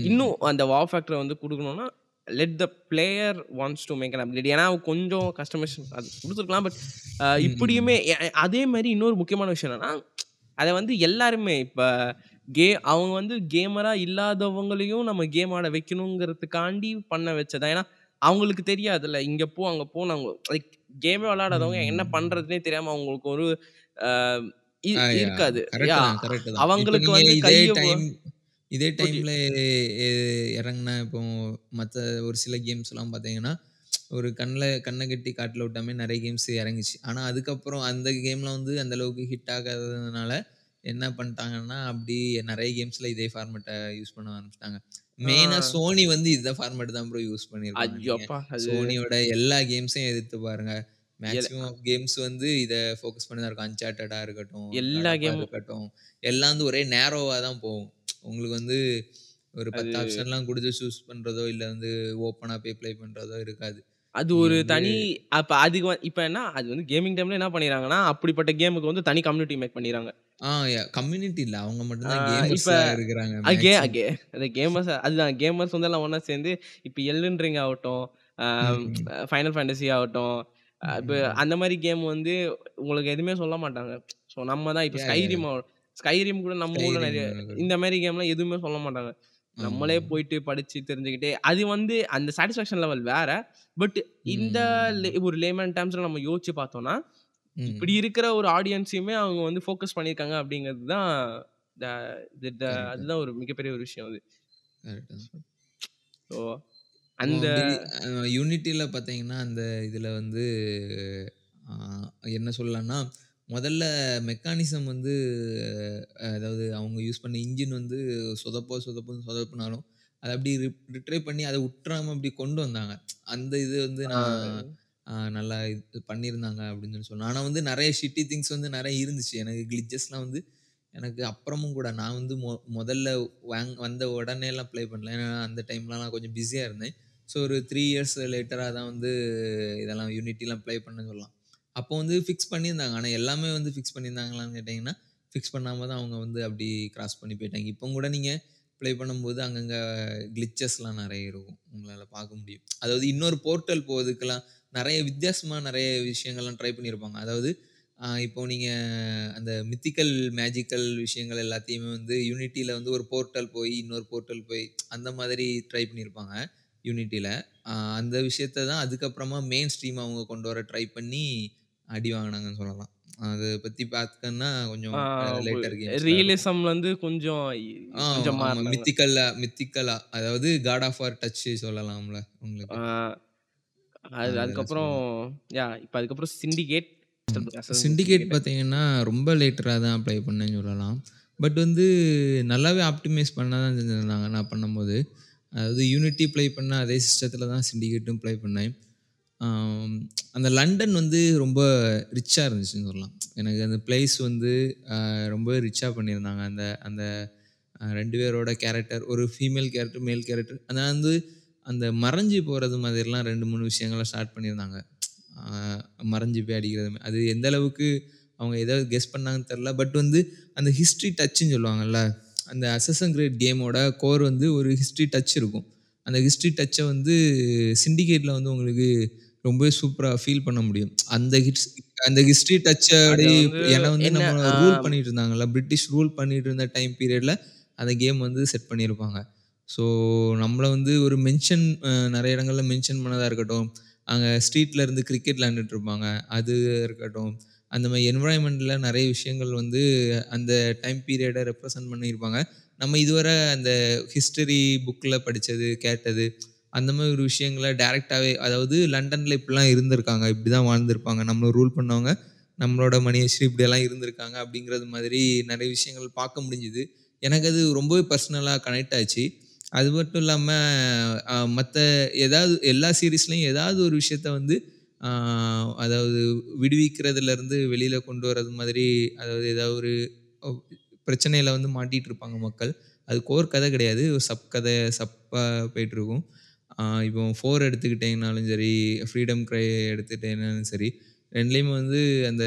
இன்னும் அந்த வாவ் ஃபேக்டர வந்து குடுக்கணும்னா, let the player wants to make an upgrade. ஏன்னா கொஞ்சம் கஸ்டமைசேஷன் அது குடுத்துருக்கலாம். பட் இப்படியுமே அதே மாரி இன்னொரு முக்கியமான விஷயம் என்னன்னா, அத வந்து எல்லாருமே இப்ப கே அவங்க வந்து கேமரா இல்லாதவங்களையும் நம்ம கேம் ஆட வைக்கணுங்கிறதுக்காண்டி பண்ண வச்சது தான். ஏன்னா, அவங்களுக்கு தெரியாதுல்ல. இங்க போ, அங்க போ நாங்க லைக் கேமே விளையாடாதவங்க என்ன ம். பண்றதுன்னே தெரியாம அவங்களுக்கு ஒரு இருக்காது. அவங்களுக்கு வந்து கைய இதே ஓகே. டைம்ல இறங்குன இப்போ மத்த ஒரு சில கேம்ஸ்லாம் பார்த்தீங்கன்னா, ஒரு கண்ல கண்ண கட்டி காட்டுல விட்ட மாரி நெறைய கேம்ஸ் இறங்குச்சு. ஆனா அதுக்கப்புறம் அந்த கேம்லாம் வந்து அந்த அளவுக்கு ஹிட் ஆகாததுனால, என்ன பண்ணிட்டாங்கன்னா, அப்படி நெறைய கேம்ஸ்ல இதே ஃபார்மேட்ட யூஸ் பண்ண ஆரம்பிச்சுட்டாங்க. மெயினா ஆ. Sony வந்து இந்த ஃபார்மேட் தான் ப்ரோ யூஸ் பண்ணியிருப்பாங்க. ஐயோ! நீங்க அப்பா! அது Sonyயோட எல்லா கேம்ஸையும் எடுத்து பாருங்க. மேக்ஸிமம் ஆஃப் கேம்ஸ் வந்து இத ஃபோக்கஸ் பண்ணி தான் இருக்கும். அன்சார்ட்டடா இருக்கட்டும், எல்லா கேமும் இருக்கட்டும், எல்லாம் வந்து ஒரே நேரோவா தான் போகும். உங்களுக்கு வந்து ஒரு 10 அது ஆப்ஷன்லாம் குடுத்து சூஸ் பண்றதோ, இல்ல வந்து ஓப்பனா போய் ப்ளே பண்றதோ இருக்காது. அது ஒரு தனி அப்ப அதுக்கு இப்ப என்ன அது வந்து கேமிங் டைம்ல என்ன பண்ணிறாங்கன்னா, அப்படிப்பட்ட கேமுக்கு வந்து தனி கம்யூனிட்டி மேக் ய கம்யூனிட்டி இல்ல. அவங்க மட்டும் தான் கேமர்ஸா அந்த கேமர்ஸ் அதுதான் கேமர்ஸ் வந்து எல்லாம் ஒண்ணா சேர்ந்து, இப்ப எல்டன் ரிங் ஆகட்டும். ஃபைனல் ஃபேண்டஸி ஆகட்டும், அ ம், இப்ப ம், ம். அந்த மாரி கேம் வந்து உங்களுக்கு எதுவுமே சொல்ல மாட்டாங்க. ஸோ நம்ம தான் இப்ப! Skyrim Skyrim கூட நம்ம ஊர்ல நெறைய. இந்த மாரி கேம்லாம் எதுவுமே சொல்ல மாட்டாங்க. நம்மளே. போயிட்டு படிச்சு தெரிஞ்சுக்கிட்டு, அது வந்து அந்த சாட்டிஸ்ஃபேக்ஷன் லெவல் வேற. பட் இந்த. ஒரு லேமன் டெர்ம்ஸ்ல நம்ம யோசிச்சு பார்த்தோம்னா, இப்படி. இருக்கிற ஒரு ஆடியன்ஸையுமே அவங்க வந்து ஃபோக்கஸ் பண்ணியிருக்காங்க அப்படிங்கிறது தான். அதுதான் ஒரு மிகப்பெரிய ஒரு விஷயம் அது. ஸோ அந்த யூனிட்டில பார்த்தீங்கன்னா, அந்த இதுல வந்து என்ன சொல்லலாம்னா, முதல்ல மெக்கானிசம் வந்து அதாவது அவங்க யூஸ் பண்ண இன்ஜின் வந்து சொதப்போ சொதப்புன்னு சொதப்புனாலும், அத அப்படி ரிப் ரிட்ரைவ் பண்ணி அத உட்றாம அப்படி கொண்டு வந்தாங்க. அந்த இது வந்து நான் நல்லா இது பண்ணியிருந்தாங்க அப்படின்னு சொல்லி சொல்லலாம். ஆனா வந்து நெறைய ஷிட்டி திங்ஸ் வந்து நெறைய இருந்துச்சு. எனக்கு கிளிச்சஸ்லாம் வந்து எனக்கு அப்புறமும் கூட நான் வந்து மொ முதல்ல வாங் வந்த உடனேலாம் ப்ளே பண்ணல. ஏன்னா அந்த டைம்லாம் நான் கொஞ்சம் பிஸியா இருந்தேன். ஸோ ஒரு த்ரீ இயர்ஸ் லேட்டராக தான் வந்து இதெல்லாம் யூனிட்டிலாம் ப்ளே பண்ண சொல்லலாம். அப்போ வந்து ஃபிக்ஸ் பண்ணியிருந்தாங்க. ஆனால் எல்லாமே வந்து ஃபிக்ஸ் பண்ணியிருந்தாங்களான்னு கேட்டிங்கன்னா ஃபிக்ஸ் பண்ணாமல் தான் அவங்க வந்து அப்படி கிராஸ் பண்ணி போயிட்டாங்க. இப்போ கூட நீங்கள் ப்ளே பண்ணும்போது அங்கங்கே கிளிச்சஸ்லாம் நிறைய இருக்கும். உங்களால் பார்க்க முடியும். அதாவது இன்னொரு போர்ட்டல் போகிறதுக்கெல்லாம் நிறைய வித்தியாசமாக நிறைய விஷயங்கள்லாம் ட்ரை பண்ணியிருப்பாங்க. அதாவது இப்போ நீங்கள் அந்த மித்திக்கல், மேஜிக்கல் விஷயங்கள் எல்லாத்தையுமே வந்து யூனிட்டியில் வந்து ஒரு போர்ட்டல் போய், இன்னொரு போர்ட்டல் போய் அந்த மாதிரி ட்ரை பண்ணியிருப்பாங்க யூனிட்டில. அ அந்த விஷயத்த தான் அதுக்கப்புறமா மெயின் ஸ்ட்ரீம் அவங்க கொண்டு வர ட்ரை பண்ணி அடி வாங்குனாங்கன்னு சொல்லலாம். அத பத்தி பார்க்கன்னா கொஞ்சம் லேட்டர் கேம்ஸ்ல இருக்கும். ரியலிசம்ல வந்து கொஞ்சம் கொஞ்சம். மித்திக்கல்லா மித்திக்கலா அதாவது காட் ஆஃப் வார் டச் சொல்லலாம்ல உங்களுக்கு. அது அதுக்கப்புறம். யாஹ் இப்ப அதுக்கப்புறம் சிண்டிகேட் சிண்டிகேட் பார்த்தீங்கன்னா, ரொம்ப லேட்டரா தான் ப்ளே பண்ணேன்னு சொல்லலாம். பட் வந்து நல்லாவே ஆப்டிமைஸ் பண்ண தான் செஞ்சிருந்தாங்க நான் பண்ணும்போது. அதாவது யூனிட்டி ப்ளே பண்ண அதே சிஸ்டத்தில் தான் சிண்டிகேட்டும் ப்ளே பண்ணேன். அந்த லண்டன் வந்து ரொம்ப ரிச்சாக இருந்துச்சுன்னு சொல்லலாம். எனக்கு அந்த பிளேஸ் வந்து ரொம்ப ரிச்சாக பண்ணியிருந்தாங்க. அந்த அந்த ரெண்டு பேரோட கேரக்டர் ஒரு ஃபீமேல் கேரக்டர், மேல் கேரக்டர் அதனால் வந்து அந்த மறைஞ்சு போகிறது மாதிரிலாம் ரெண்டு மூணு விஷயங்களை ஸ்டார்ட் பண்ணியிருந்தாங்க. மறைஞ்சு போய் அடிக்கிறது. அது எந்த அளவுக்கு அவங்க ஏதாவது கெஸ் பண்ணாங்கன்னு தெரில பட் வந்து அந்த ஹிஸ்ட்ரி டச்சுன்னு சொல்லுவாங்கல்ல. அந்த அசசன் கிரீட் கேமோட கோர் வந்து ஒரு ஹிஸ்டரி டச் இருக்கும். அந்த ஹிஸ்டரி டச்ச வந்து சிண்டிகேட்ல வந்து உங்களுக்கு ரொம்பவே சூப்பரா ஃபீல் பண்ண முடியும். அந்த ஹிட்ஸ் அந்த ஹிஸ்டரி டச்ச அத அப்படியே வந்து ஏன்னா வந்து ஆ ரூல் பண்ணிட்டு இருந்தாங்கல்ல. பிரிட்டிஷ் ரூல் பண்ணிட்டு இருந்த டைம் பீரியட்ல அந்த கேம் வந்து செட் பண்ணியிருப்பாங்க. ஸோ நம்மள வந்து ஒரு மென்ஷன் நெறைய இடங்கள்ல மென்ஷன் பண்ணதா இருக்கட்டும். அங்க ஸ்ட்ரீட்ல இருந்து கிரிக்கெட் விளையாண்டுட்டு இருப்பாங்க. அது இருக்கட்டும். அந்த மாதிரி என்வைரன்மென்ட்ல நிறைய விஷயங்கள் வந்து அந்த டைம் பீரியடை ரெப்ரசன்ட் பண்ணியிருப்பாங்க. நம்ம இதுவரை அந்த ஹிஸ்டரி புக்கில் படித்தது கேட்டது அந்த மாதிரி ஒரு விஷயங்கள டேரெக்டாகவே அதாவது லண்டனில் இப்படிலாம் இருந்திருக்காங்க. இப்படிதான் வாழ்ந்திருப்பாங்க. நம்மளை ரூல் பண்ணவங்க, நம்மளோட மணியஸ்ரீ இப்படியெல்லாம் இருந்திருக்காங்க அப்படிங்கிறது மாதிரி நிறைய விஷயங்கள் பார்க்க முடிஞ்சுது எனக்கு அது ரொம்பவே பர்சனலாக கனெக்ட் ஆச்சு. அது மட்டும் இல்லாமல் மற்ற ஏதாவது எல்லா சீரிஸ்லயும் ஏதாவது ஒரு விஷயத்த வந்து அதாவது விடுவிக்கிறதுலருந்து வெளியில் கொண்டு வர்றது மாதிரி அதாவது ஏதாவது ஒரு பிரச்சனையில் பிரச்சனையில வந்து மாட்டிகிட்டு இருப்பாங்க மக்கள். அது கோர் கதை கிடையாது. சப் கதை சப்பாக போயிட்டுருக்கும். இப்போ ஃபோர் எடுத்துக்கிட்டீங்கனாலும் சரி, ஃப்ரீடம் க்ரை எடுத்துக்கிட்டேனாலும் சரி, ரெண்டுலேயுமே வந்து அந்த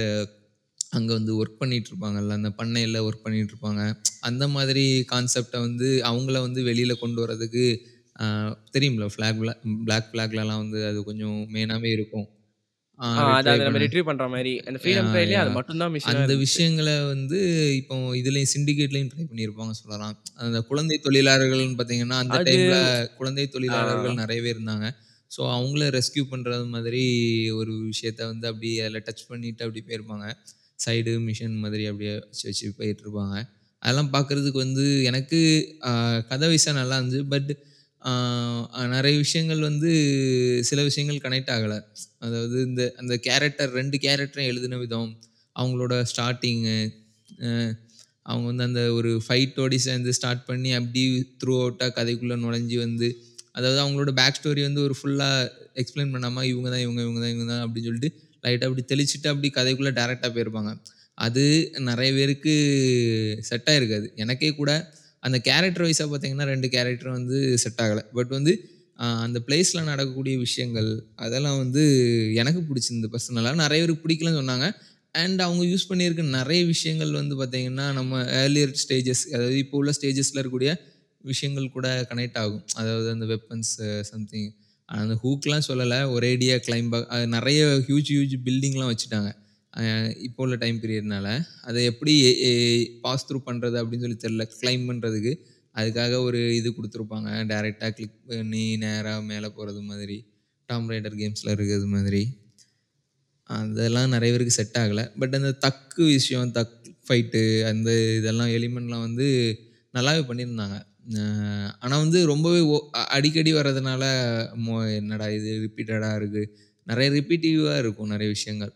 அங்கே வந்து ஒர்க் பண்ணிகிட்ருப்பாங்கல்ல அந்த பண்ணையில் ஒர்க் பண்ணிகிட்ருப்பாங்க அந்த மாதிரி கான்செப்டை வந்து அவங்கள வந்து வெளியில் கொண்டு வரதுக்கு தெரியும்ல ஃப்ளாக் பிளாக் பிளாக் ஃப்ளாக்லலாம் வந்து அது கொஞ்சம் மெயினாகவே இருக்கும். நம்ம ரிட்ரீவ் பண்ற. அந்த ஃப்ரீடம்! ட்ரைலயே அது! மட்டும் தான் மிஷினா அந்த. விஷயங்கள வந்து இப்போ இதுலயும் சிண்டிகேட்லயும் ட்ரை பண்ணியிருப்பாங்க சொல்லலாம். அந்த குழந்தை தொழிலாளர்கள்ன்னு பார்த்தீங்கன்னா, அந்த டைம்ல குழந்தை தொழிலாளர்கள் நெறையவே இருந்தாங்க. ஸோ அவங்கள ரெஸ்க்யூ பண்றது மாதிரி ஒரு விஷயத்த வந்து அப்படியே அதில டச் பண்ணிட்டு அப்படி போயிருப்பாங்க. சைடு மிஷன் மாதிரி அப்படியே வச்சு வச்சு போயிட்டுருப்பாங்க. அதெல்லாம் பார்க்கறதுக்கு வந்து எனக்கு கதை வைஸா நல்லா இருந்துச்சு. பட் நிறைய விஷயங்கள் வந்து சில விஷயங்கள் கனெக்ட் ஆகலை. அதாவது இந்த அந்த கேரக்டர் ரெண்டு கேரக்டரையும் எழுதின விதம், அவங்களோட ஸ்டார்டிங்கு அவங்க வந்து அந்த ஒரு ஃபைட்டோடி சேர்ந்து ஸ்டார்ட் பண்ணி அப்படி த்ரூ அவுட்டாக கதைக்குள்ளே நுழைஞ்சி வந்து அதாவது அவங்களோட பேக் ஸ்டோரி வந்து ஒரு ஃபுல்லாக எக்ஸ்பிளைன் பண்ணாமல் இவங்க தான் இவங்க இவங்க தான் இவங்க தான் அப்படின்னு சொல்லிட்டு லைட்டாக அப்படி தெளிச்சுட்டு அப்படி கதைக்குள்ளே டேரெக்டாக போயிருப்பாங்க. அது நிறைய பேருக்கு செட் இருக்காது எனக்கே கூட அந்த கேரக்டர் வைஸாக பார்த்தீங்கன்னா ரெண்டு கேரக்டர் வந்து செட் ஆகலை. பட் வந்து அந்த பிளேஸில் நடக்கக்கூடிய விஷயங்கள் அதெல்லாம் வந்து எனக்கு பிடிச்சிருந்து பர்சனலாக நிறைய பேருக்கு பிடிக்கலன்னு சொன்னாங்க. அண்ட் அவங்க யூஸ் பண்ணியிருக்க நிறைய விஷயங்கள் வந்து பார்த்திங்கன்னா நம்ம ஏர்லியர் ஸ்டேஜஸ் அதாவது இப்போ உள்ள ஸ்டேஜஸில் இருக்கக்கூடிய விஷயங்கள் கூட கனெக்ட் ஆகும். அதாவது அந்த வெப்பன்ஸ் சம்திங் அந்த ஹூக்லாம் சொல்லலை. ஒரேடியாக கிளைம்பாக நிறைய ஹியூஜ் ஹியூஜ் பில்டிங்லாம் வச்சுட்டாங்க. இப்போ உள்ள டைம் பீரியட்னால அதை எப்படி பாஸ் த்ரூ பண்ணுறது அப்படின்னு சொல்லி தெரில கிளைம் பண்ணுறதுக்கு அதுக்காக ஒரு இது கொடுத்துருப்பாங்க. டேரெக்டாக கிளிக் பண்ணி நேராக மேலே போகிறது மாதிரி டாம் ரைடர் கேம்ஸில் இருக்கிறது மாதிரி. அதெல்லாம் நிறைய பேருக்கு செட் ஆகலை. பட் அந்த தக்கு விஷயம் தக் ஃபைட்டு அந்த இதெல்லாம் எலிமெண்ட்லாம் வந்து நல்லாவே பண்ணியிருந்தாங்க. ஆனால் வந்து ரொம்பவே ஓ- அடிக்கடி வர்றதுனால மோ என்னடா இது ரிப்பீட்டடாக இருக்குது நிறைய ரிப்பீட்டிவாக இருக்கும் நிறைய விஷயங்கள்.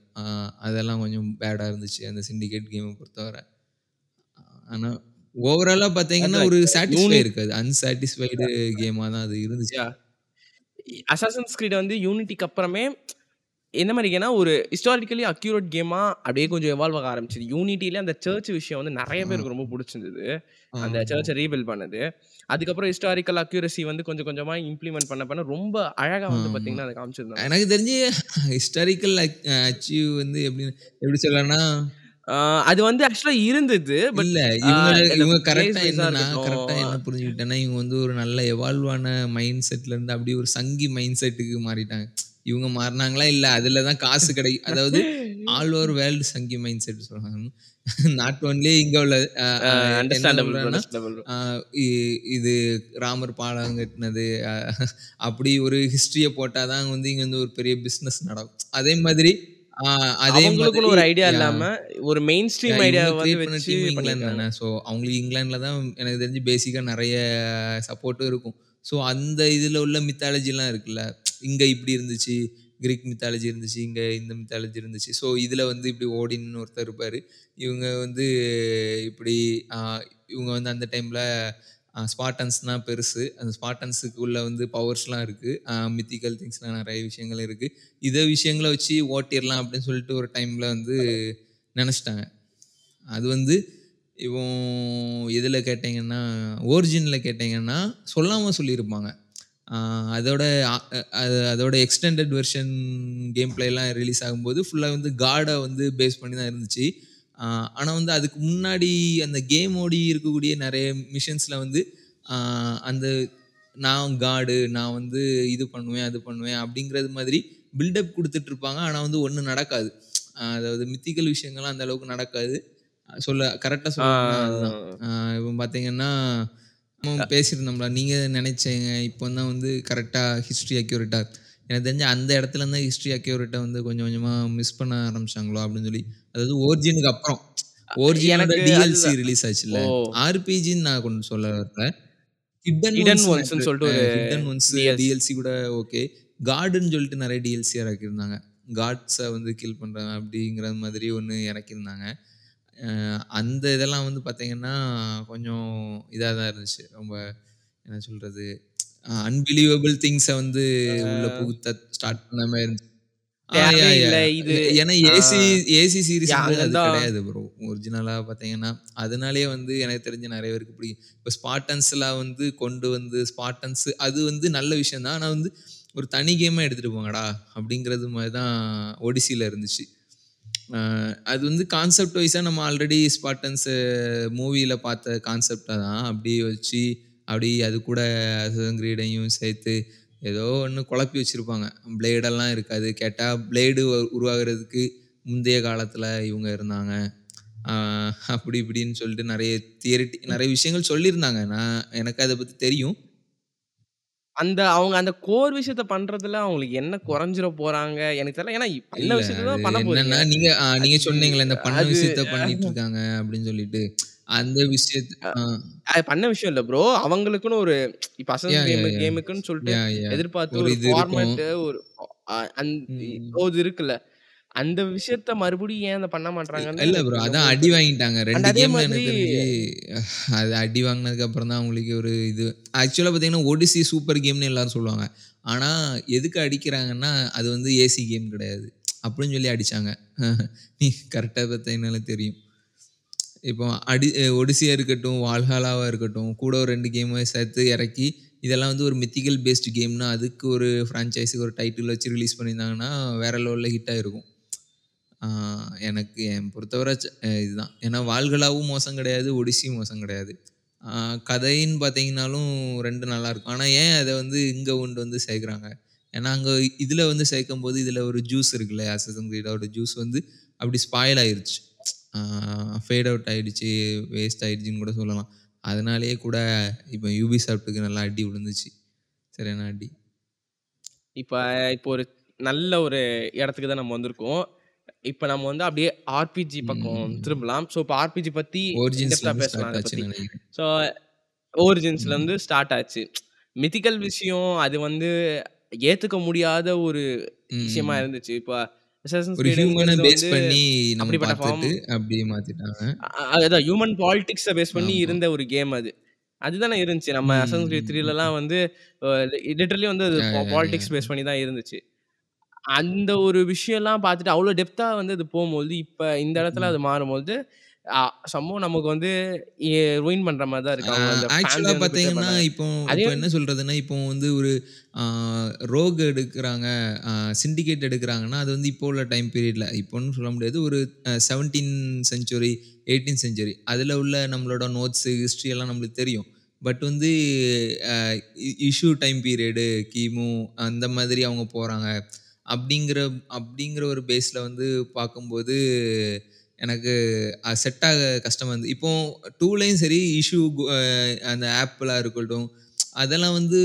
அதெல்லாம் கொஞ்சம் பேடாக இருந்துச்சு அந்த சிண்டிகேட் கேமை பொறுத்தவரை. ஆனால் ஓவராலாக பார்த்தீங்கன்னா ஒரு சாட்டிஸ்ஃபை இருக்காது. அன்சாட்டிஸ்ஃபைடு கேமாக தான் அது இருந்துச்சு. அசாசன்ஸ் கிரீட் வந்து யூனிட்டிக்கு அப்புறமே என்ன மாதிரினா ஒரு ஹிஸ்டாரிக்கலி அக்யூரேட் கேமா அப்படியே கொஞ்சம் எவால்வ் ஆக ஆரம்பிச்சது யூனிட்டிலே அந்த சர்ச் விஷயம் வந்து நிறைய பேருக்கு ரொம்ப பிடிச்சிருந்தது அந்த. சர்ச்சை ரீபில் பண்ணது அதுக்கப்புறம் ஹிஸ்டாரிக்கல் அக்யூரசி வந்து கொஞ்சம் கொஞ்சமா இம்ப்ளிமெண்ட் பண்ண பண்ண ரொம்ப அழகா வந்து. பாத்தீங்கன்னா அதை காமிச்சிருந்தாங்க எனக்கு தெரிஞ்சு ஹிஸ்டாரிக்கல் அச்சீவ் வந்து எப்படி எப்படி சொல்லலாம்னா அது வந்து ஆக்சுவலா இருந்தது பட் இல்ல இவங்க கரெக்டா என்னன்னா. கரெக்டா என்ன புரிஞ்சுக்கிட்டேன்னா இவங்க வந்து ஒரு நல்ல எவால்வான மைண்ட் செட்ல இருந்து அப்படியே ஒரு சங்கி மைண்ட் செட்டுக்கு மாறிட்டாங்க இவங்க மாறினாங்களா இல்ல அதுல தான் காசு கிடைக்கும் அதாவது ஆல் ஓவர் வேர்ல்டு சங்கி மைண்ட் செட் சொல்றாங்க. நாட் ஒன்லி இங்க உள்ள இது ராமர் பாலம் கட்டினது அப்படி ஒரு ஹிஸ்டரியை போட்டாதான் வந்து இங்க வந்து ஒரு பெரிய பிசினஸ் நடக்கும். அதே மாதிரி அதே ஒரு ஐடியா. இல்லாம ஒரு மெயின் ஸ்ட்ரீம் ஐடியா வந்து இங்கிலாந்து ஸோ அவங்களுக்கு இங்கிலாந்துல தான். எனக்கு தெரிஞ்சு பேசிக்காக நிறைய சப்போர்ட்டும் இருக்கும். ஸோ அந்த இதில் உள்ள மித்தாலஜிலாம் இருக்குல்ல இங்கே இப்படி இருந்துச்சு கிரீக் மித்தாலஜி இருந்துச்சு இங்கே இந்த மித்தாலஜி இருந்துச்சு. ஸோ இதில் வந்து இப்படி ஓடின்னு ஒருத்தர் இருப்பார். இவங்க வந்து இப்படி இவங்க வந்து அந்த டைமில் ஸ்பாட்டன்ஸ்னால் பெருசு. அந்த ஸ்பாட்டன்ஸுக்குள்ளே வந்து பவர்ஸ்லாம் இருக்குது மித்திக்கல் திங்ஸ்லாம் நிறைய விஷயங்கள் இருக்குது இதை விஷயங்களை வச்சு ஓட்டிடலாம் அப்படின்னு சொல்லிட்டு ஒரு டைமில் வந்து நினச்சிட்டாங்க. அது வந்து இவன் இதில் கேட்டிங்கன்னா ஓரிஜினில் கேட்டிங்கன்னா சொல்லாமல் சொல்லியிருப்பாங்க. அதோட அதோட எக்ஸ்டெண்டட் வெர்ஷன் கேம் பிளேலாம் ரிலீஸ் ஆகும்போது ஃபுல்லாக வந்து காடை வந்து பேஸ் பண்ணி தான் இருந்துச்சு ஆனால் வந்து அதுக்கு முன்னாடி அந்த கேம் ஓடி இருக்கக்கூடிய நிறைய மிஷன்ஸில் வந்து அந்த நான் காடு நான் வந்து இது பண்ணுவேன் அது பண்ணுவேன் அப்படிங்கிறது மாதிரி பில்டப் கொடுத்துட்டு இருப்பாங்க. ஆனால் வந்து ஒன்றும் நடக்காது. அதாவது மித்திக்கல் விஷயங்கள்லாம் அந்த அளவுக்கு நடக்காது. சொல்ல கரெக்டாக ஆஹ் இப்போ பார்த்தீங்கன்னா பேசியிருந்தோம்ல. நீங்கள் நினைச்சீங்க இப்போ தான் வந்து கரெக்டாக ஹிஸ்ட்ரி அக்யூரேட்டாக எனக்கு தெரிஞ்ச அந்த இடத்துல தான் ஹிஸ்ட்ரி அக்யூரேட்டை வந்து கொஞ்சம் கொஞ்சமாக மிஸ் பண்ண ஆரம்பிச்சாங்களோ அப்படின்னு சொல்லி. அதாவது ஓரிஜினுக்கு அப்புறம். ஓரிஜினோட டிஎல்சி. ரிலீஸ் ஆச்சுல்ல. ஓ. ஆர்பிஜின்னு நான் கொண்டு சொல்ல வரல. ஹிடன் ன்னு சொல்லிட்டு ஹிடன் ஒன்ஸ் DLC. டிஎல்சி கூட ஓகே கார்டுன்னு சொல்லிட்டு நிறைய டிஎல்சி இறக்கியிருந்தாங்க காட்ஸை வந்து கில் பண்ணுறாங்க அப்படிங்கிற மாதிரி ஒன்று இறக்கியிருந்தாங்க. அந்த இதெல்லாம் வந்து பார்த்தீங்கன்னா கொஞ்சம் இதாக தான் இருந்துச்சு. ரொம்ப என்ன சொல்கிறது அன்பிலீவபிள் திங்ஸை வந்து உள்ள புகுத்த ஸ்டார்ட் பண்ண மாதிரி இருந்துச்சு. ஏன்னா ஏசி ஏசி சீரிஸ் அது. கிடையாது ப்ரோ ஒரிஜினலாக பார்த்தீங்கன்னா அதனாலேயே வந்து எனக்கு தெரிஞ்ச நிறைய பேருக்கு பிடிக்கும். இப்போ ஸ்பாட்டன்ஸ்லாம் வந்து கொண்டு வந்து ஸ்பாட்டன்ஸ் அது வந்து நல்ல விஷயம் தான் ஆனால் வந்து ஒரு தனி கேமாக எடுத்துகிட்டு போங்கடா அப்படிங்கிறது மாதிரி தான் ஒடிசியில் இருந்துச்சு. அது வந்து கான்செப்ட் வைஸாக நம்ம ஆல்ரெடி ஸ்பாட்டன்ஸ் மூவியில் பார்த்த கான்செப்டை தான். அப்படியே வச்சு அப்படி அது கூட கிரீடையும் சேர்த்து ஏதோ ஒன்று குழப்பி வச்சுருப்பாங்க. பிளேடெல்லாம் இருக்காது. கேட்டால் பிளேடு உருவாகிறதுக்கு முந்தைய காலத்தில் இவங்க இருந்தாங்க. அப்படி இப்படின்னு சொல்லிட்டு நிறைய தியரிட்டி நிறைய விஷயங்கள் சொல்லியிருந்தாங்க. நான் எனக்கு அதை பற்றி தெரியும். அந்த அவங்க அந்த கோர் விஷயத்த பண்றதுல அவங்களுக்கு என்ன குறைஞ்சிர போறாங்க? எனக்கு தெரியல. ஏன்னா பண்ண இல்ல, விஷயத்த தான் பண்ண போறீங்க. நீங்க நீங்க சொன்னீங்களே இந்த பண்ண விஷயத்த பண்ணிட்டு இருக்காங்க அப்படின்னு சொல்லிட்டு. அந்த விஷயத்த அது பண்ண விஷயம் இல்ல ப்ரோ அவங்களுக்குன்னு ஒரு இப்ப அசன் Yeah, கேம். கேமுக்குன்னு சொல்லிட்டு. எதிர்பார்த்து ஒரு. ஃபார்மேட் ஒரு அந்த இது இருக்குல்ல. அந்த விஷயத்த மறுபடியும் ஏன் அத பண்ண மாட்றாங்கன்னு இல்ல ப்ரோ. அதான் அடி வாங்கிட்டாங்க. அண்ட் 2 அதே அடி வாங்குனதுக்கு அப்புறம் தான் அவங்களுக்கு ஒரு இது ஆக்சுவலா பார்த்தீங்கன்னா, ஒடிசி சூப்பர் கேம்னு எல்லாரும் சொல்லுவாங்க. ஆனா, எதுக்கு அடிக்கிறாங்கன்னா, அது வந்து ஏசி கேம் கிடையாது. அப்படின்னு சொல்லி அடிச்சாங்க. நீ கரெக்ட்டா பார்த்தீங்கனாலே தெரியும். இப்போ அடி ஒடிசியா இருக்கட்டும், வால்ஹாலாவா இருக்கட்டும், கூட ஒரு 2 கேம சேர்த்து இறக்கி, இதெல்லாம் வந்து ஒரு மித்திக்கல் பேஸ்ட் கேம்னா, அதுக்கு ஒரு ஃப்ரான்சைஸிக்கு ஒரு டைட்டில் வச்சு ரிலீஸ் பண்ணியிருந்தாங்கன்னா, வேற லெவல்ல ஹிட் ஆயிருக்கும். எனக்கு என் பொறுத்தவரை இதுதான். ஏன்னா வாழ்களாவும் மோசம் கிடையாது, ஒடிசியும் மோசம் கிடையாது. கதைன்னு பார்த்தீங்கன்னாலும் ரெண்டு நல்லாயிருக்கும். ஆனால் ஏன் அதை வந்து இங்கே கொண்டு வந்து சேர்க்குறாங்க? ஏன்னா அங்கே இதில் வந்து சேர்க்கும் போது இதில் ஒரு ஜூஸ் இருக்குல்ல, அசாசின் கிரீடோட ஜூஸ் வந்து அப்படி ஸ்பாயில் ஆயிடுச்சு ஃபேட் அவுட் ஆகிடுச்சு வேஸ்ட் ஆகிடுச்சின்னு கூட சொல்லலாம். அதனாலேயே கூட இப்போ யூபி சாப்பிட்டுக்கு நல்லா அடி விழுந்துச்சு. சரியான அடி. இப்போ இப்போ ஒரு நல்ல ஒரு இடத்துக்கு தான் நம்ம வந்திருக்கோம். இப்ப நம்ம வந்து அப்படியே ஆர்பிஜி பக்கம். திரும்பலாம். ஸோ இப்ப ஆர்பிஜி பத்தி ஒரிஜின்ஸ்லருந்து பேசலாம். ஸோ ம். ஒரிஜின்ஸ்லருந்து ஸ்டார்ட் ஆச்சு. மித்திக்கல் விஷயம் அது வந்து ஏத்துக்க முடியாத ஒரு விஷயமா. இருந்துச்சு. இப்ப ஒரு ஹியூமன பாலிடிக்ஸ பேஸ் பண்ணி. இருந்த ஒரு கேம் அது. அதுதானே இருந்துச்சு. நம்ம ம், அசாசின்ஸ் கிரீட் ம், 3லலாம் ம். வந்து லிட்டரலி வந்து பாலிடிக்ஸ். பேஸ் பண்ணி தான் இருந்துச்சு. அந்த ஒரு விஷயம்லாம் பார்த்துட்டு அவ்ளோ டெப்த்தா வந்து அது போம்போது, இப்ப இந்த இடத்துல அது. மாறும்போது, சம்பவம் நமக்கு வந்து ரூயின் பண்ற மாரி தான் இருக்கு. ஆக்சுவலா பண்றாங்க. இப்போ என்ன சொல்றதுன்னா, இப்போ வந்து ஒரு ரோக் எடுக்குறாங்க, சிண்டிகேட் எடுக்குறாங்கன்னா, அது வந்து இப்போ உள்ள டைம் பீரியட்ல இப்போன்னு சொல்ல முடியாது. ஒரு 17 செஞ்சுரி, 18 செஞ்சுரி அதுல உள்ள நம்மளோட நோட்ஸ், ஹிஸ்டரி எல்லாம் நம்மளுக்கு தெரியும். பட் வந்து இஷ்யூ டைம் பீரியடு, கிமு அந்த மாதிரி அவங்க போறாங்க. அப்படிங்கிற அப்படிங்கிற ஒரு பேஸ்ல வந்து பார்க்கும்போது, எனக்கு செட் ஆக கஷ்டமா இருந்தது. இப்போ 2லயும் சரி இஷ்யூ அந்த ஆப்பிளா இருக்கட்டும், அதெல்லாம் வந்து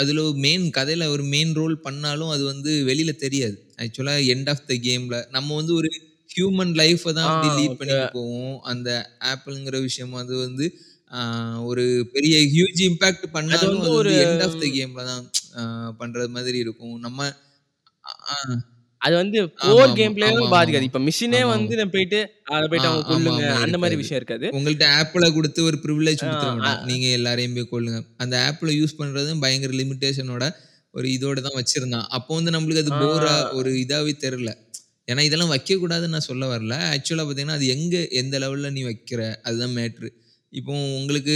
அதுல மெயின் கதையில ஒரு மெயின் ரோல் பண்ணாலும், அது வந்து வெளியில தெரியாது. ஆக்சுவலா எண்ட் ஆஃப் த கேம்ல நம்ம வந்து ஒரு ஹியூமன் லைஃப்ப தான் அப்படி லீட். பண்ணிட்டு போவோம். அந்த ஆப்பிள்ங்கிற விஷயம் அது வந்து ஒரு பெரிய ஹியூஜ் இம்பாக்ட் பண்ணாலும், ஒரு எண்ட் ஆஃப் த கேம்ல தான் ஆ பண்றது மாதிரி இருக்கும். நம்ம அது வந்து கோர். கேம் ஆமா, பாதிக்காது. இப்ப மிஷினே வந்து. நான் போயிட்டு அத போயிட்டு அவங்க கொல்லுங்க. ஆமா. அந்த இருக்காது. விஷயம் இருக்காது. உங்கள்ட்ட ஆப்பிள குடுத்து ஒரு பிரிவிலேஜ் மாட்டான். நீங்க எல்லாரையும் போய் கொல்லுங்க. அந்த ஆப்பிள யூஸ் பண்றதும் பயங்கர லிமிட்டேஷனோட ஒரு இதோட தான் வச்சிருந்தான். அப்போ வந்து நம்மளுக்கு அது போரா ஒரு இதாவே தெரியல. ஏன்னா இதெல்லாம் வைக்கக்கூடாதுன்னு நான் சொல்ல வரல. ஆக்சுவலா பார்த்தீங்கன்னா, அது எங்க எந்த லெவல்ல நீ வைக்கிற அதுதான் மேட்ரு. இப்போ உங்களுக்கு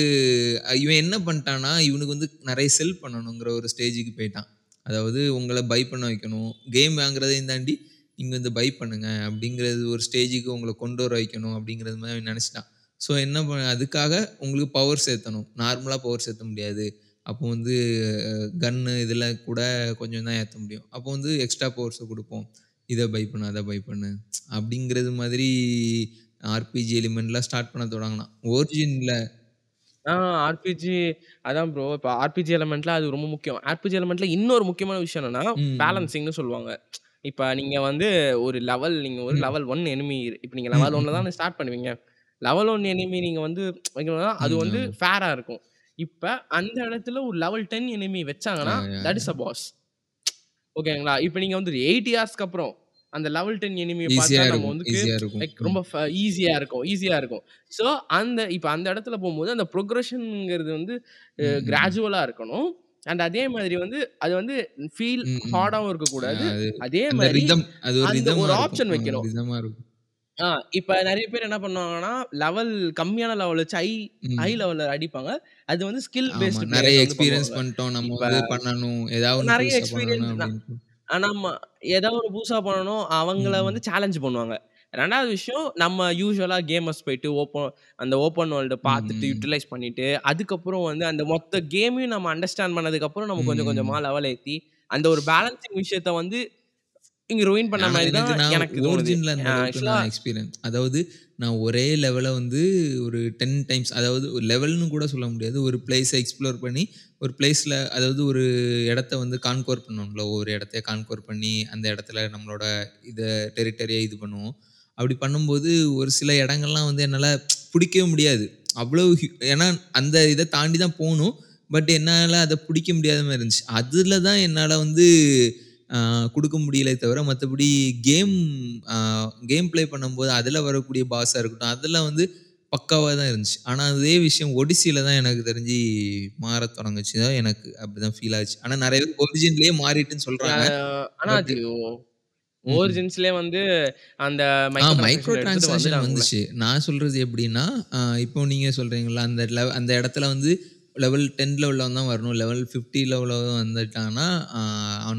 இவன் என்ன பண்ணிட்டான்னா, இவனுக்கு வந்து நெறைய செல் பண்ணணுங்கிற ஒரு ஸ்டேஜ்க்கு போயிட்டான். அதாவது உங்கள பை பண்ண வைக்கணும். கேம் வாங்குறதையும் தாண்டி, நீங்க வந்து பை பண்ணுங்க அப்படிங்கிறது ஒரு ஸ்டேஜுக்கு உங்கள கொண்டு வர வைக்கணும் அப்படிங்கிறது மாரி அவன் நெனச்சுட்டான். ஸோ என்ன ப அதுக்காக உங்களுக்கு பவர் சேர்த்தணும். நார்மலா பவர் சேர்த்த முடியாது. அப்போ வந்து கன்னு இதெல்லாம் கூட கொஞ்சம் தான் ஏத்த முடியும். அப்போ வந்து எக்ஸ்ட்ரா பவர்ஸ குடுப்போம். இத பை பண்ணு, அத பை பண்ணு அப்படிங்கிறது மாதிரி ஆர்பிஜி எலிமெண்ட்லாம் ஸ்டார்ட் பண்ண தொடங்குனான். ஒரிஜின்ல ஆ ஆர்பிஜி அதான் ப்ரோ. இப்ப ஆர்பிஜி எலிமெண்ட்ல அது ரொம்ப முக்கியம். ஆர்பிஜி எலிமெண்ட்ல இன்னொரு முக்கியமான விஷயம் என்னன்னா, ம். பேலன்சிங்ன்னு சொல்லுவாங்க. இப்ப நீங்க வந்து ஒரு லெவல் நீங்க ஒரு ம். லெவல் 1 எனிமி இப்ப நீங்க லெவல் 1ல ம். தானே ஸ்டார்ட் பண்ணுவீங்க. லெவல் 1 எனிமி நீங்க வந்து வைக்கணும்னா, அது ம். வந்து ஆமா. ஃபேரா இருக்கும். இப்ப அந்த இடத்துல ஒரு லெவல் 10 எனிமி வச்சாங்கன்னா, தட். Is a boss. ஓகேங்களா? இப்ப நீங்க வந்து 8 இயர்ஸ்க்கு அப்புறம் அந்த லெவல் 10 எனிமிய பார்த்தா நம்ம இருக்கும். லைக். ரொம்ப ஈஸியா இருக்கும் ஈஸியா இருக்கும். ஸோ அந்த இப்ப அந்த இடத்துல போம்போது அந்த புரோகிரஷன்ங்கிறது வந்து ம், அ ம், ம். கிராஜுவலா இருக்கணும். அண்ட் அதே மாதிரி வந்து அது வந்து ஃபீல் ம், ம். ஹார்டாவும் அ இருக்கக்கூடாது. அது அதே அந்த ஒரு. ஆப்ஷன் வைக்கணும். ஆ இப்ப நெறைய பேர் என்ன பண்ணுவாங்கன்னா, லெவல் கம்மியான லெவல் வச்சு ஹை ஹை. லெவல்ல அடிப்பாங்க. அது வந்து ஸ்கில். பேஸ்ட் நெறைய வந்து எக்ஸ்பீரியன்ஸ். பண்ணிட்டோம். நம்ம வந்து பண்ணணும். ஏதாவது நெறைய எக்ஸ்பீரியன்ஸ் நம்ம ஏதாவது ஒரு புதுசா பண்ணணும். ம், அவங்கள வந்து. சேலஞ்ச் பண்ணுவாங்க. 2வது விஷயம் நம்ம யூசுவலா கேமர்ஸ் போயிட்டு ஓப்பன் அந்த ஓப்பன் வேர்ல்ட பார்த்துட்டு, ம், ம். யுட்டிலைஸ் பண்ணிட்டு, அதுக்கப்புறம் வந்து அந்த மொத்த கேமையும் நம்ம அண்டர்ஸ்டாண்ட் பண்ணதுக்கப்புறம் நம்ம கொஞ்சம் கொஞ்சமா ம். லெவல் ஏத்தி, அந்த ஒரு பேலன்சிங் விஷயத்த வந்து இங்க ரூயின் பண்ண மாரி தான் எனக்கு. ஒரிஜின்ல எக்ஸ்பீரியன்ஸ் அதாவது நான் ஒரே லெவல வந்து ஒரு 10 டைம்ஸ் அதாவது ஒரு லெவல்ன்னு கூட சொல்ல முடியாது. ஒரு பிளேஸ எக்ஸ்ப்ளோர் பண்ணி, ஒரு பிளேஸ்ல அதாவது ஒரு இடத்த வந்து கான்குவர் பண்ணணும்ல. ஒரு இடத்த கான்குவர் பண்ணி, அந்த இடத்துல நம்மளோட இத டெரிட்டரிய இது பண்ணுவோம். அப்படி பண்ணும்போது ஒரு சில இடங்கள்லாம் வந்து என்னால புடிக்கவே முடியாது. அவ்வளவு ஹியூ ஏன்னா அந்த இத தாண்டி தான் போணும். பட் என்னால அத புடிக்க முடியாத மாரி இருந்துச்சு. அதுல தான் என்னால வந்து குடுக்க முடியலே தவிர, மத்தபடி கேம் கேம் ப்ளே பண்ணும்போது அதுல வரக்கூடிய பாஸா இருக்கட்டும், அதெல்லாம் வந்து பக்காவா தான் இருந்துச்சு. ஆனா அதே விஷயம் ஒடிசில தான் எனக்கு தெரிஞ்சு மாறத் தொடங்குச்சு. தான் எனக்கு அப்படிதான் ஃபீல் ஆச்சு. ஆனா நெறைய பேர் ஒரிஜின்லயே மாறிட்டுன்னு ஆ சொல்றாங்க. ஆனா பட் அது. ஒரிஜின்ஸ்லயே வந்து அந்த மைக்ரோ டிரான்சாக்ஷன். வந்துச்சு. நான் சொல்றது எப்படின்னா, இப்போ நீங்க சொல்றீங்கல்ல, அந்த அந்த இடத்துல வந்து லெவல் 10 லெவல்ல தான் வரணும். லெவல் 50 லெவல்ல வந்துட்டாங்கன்னா, ஆ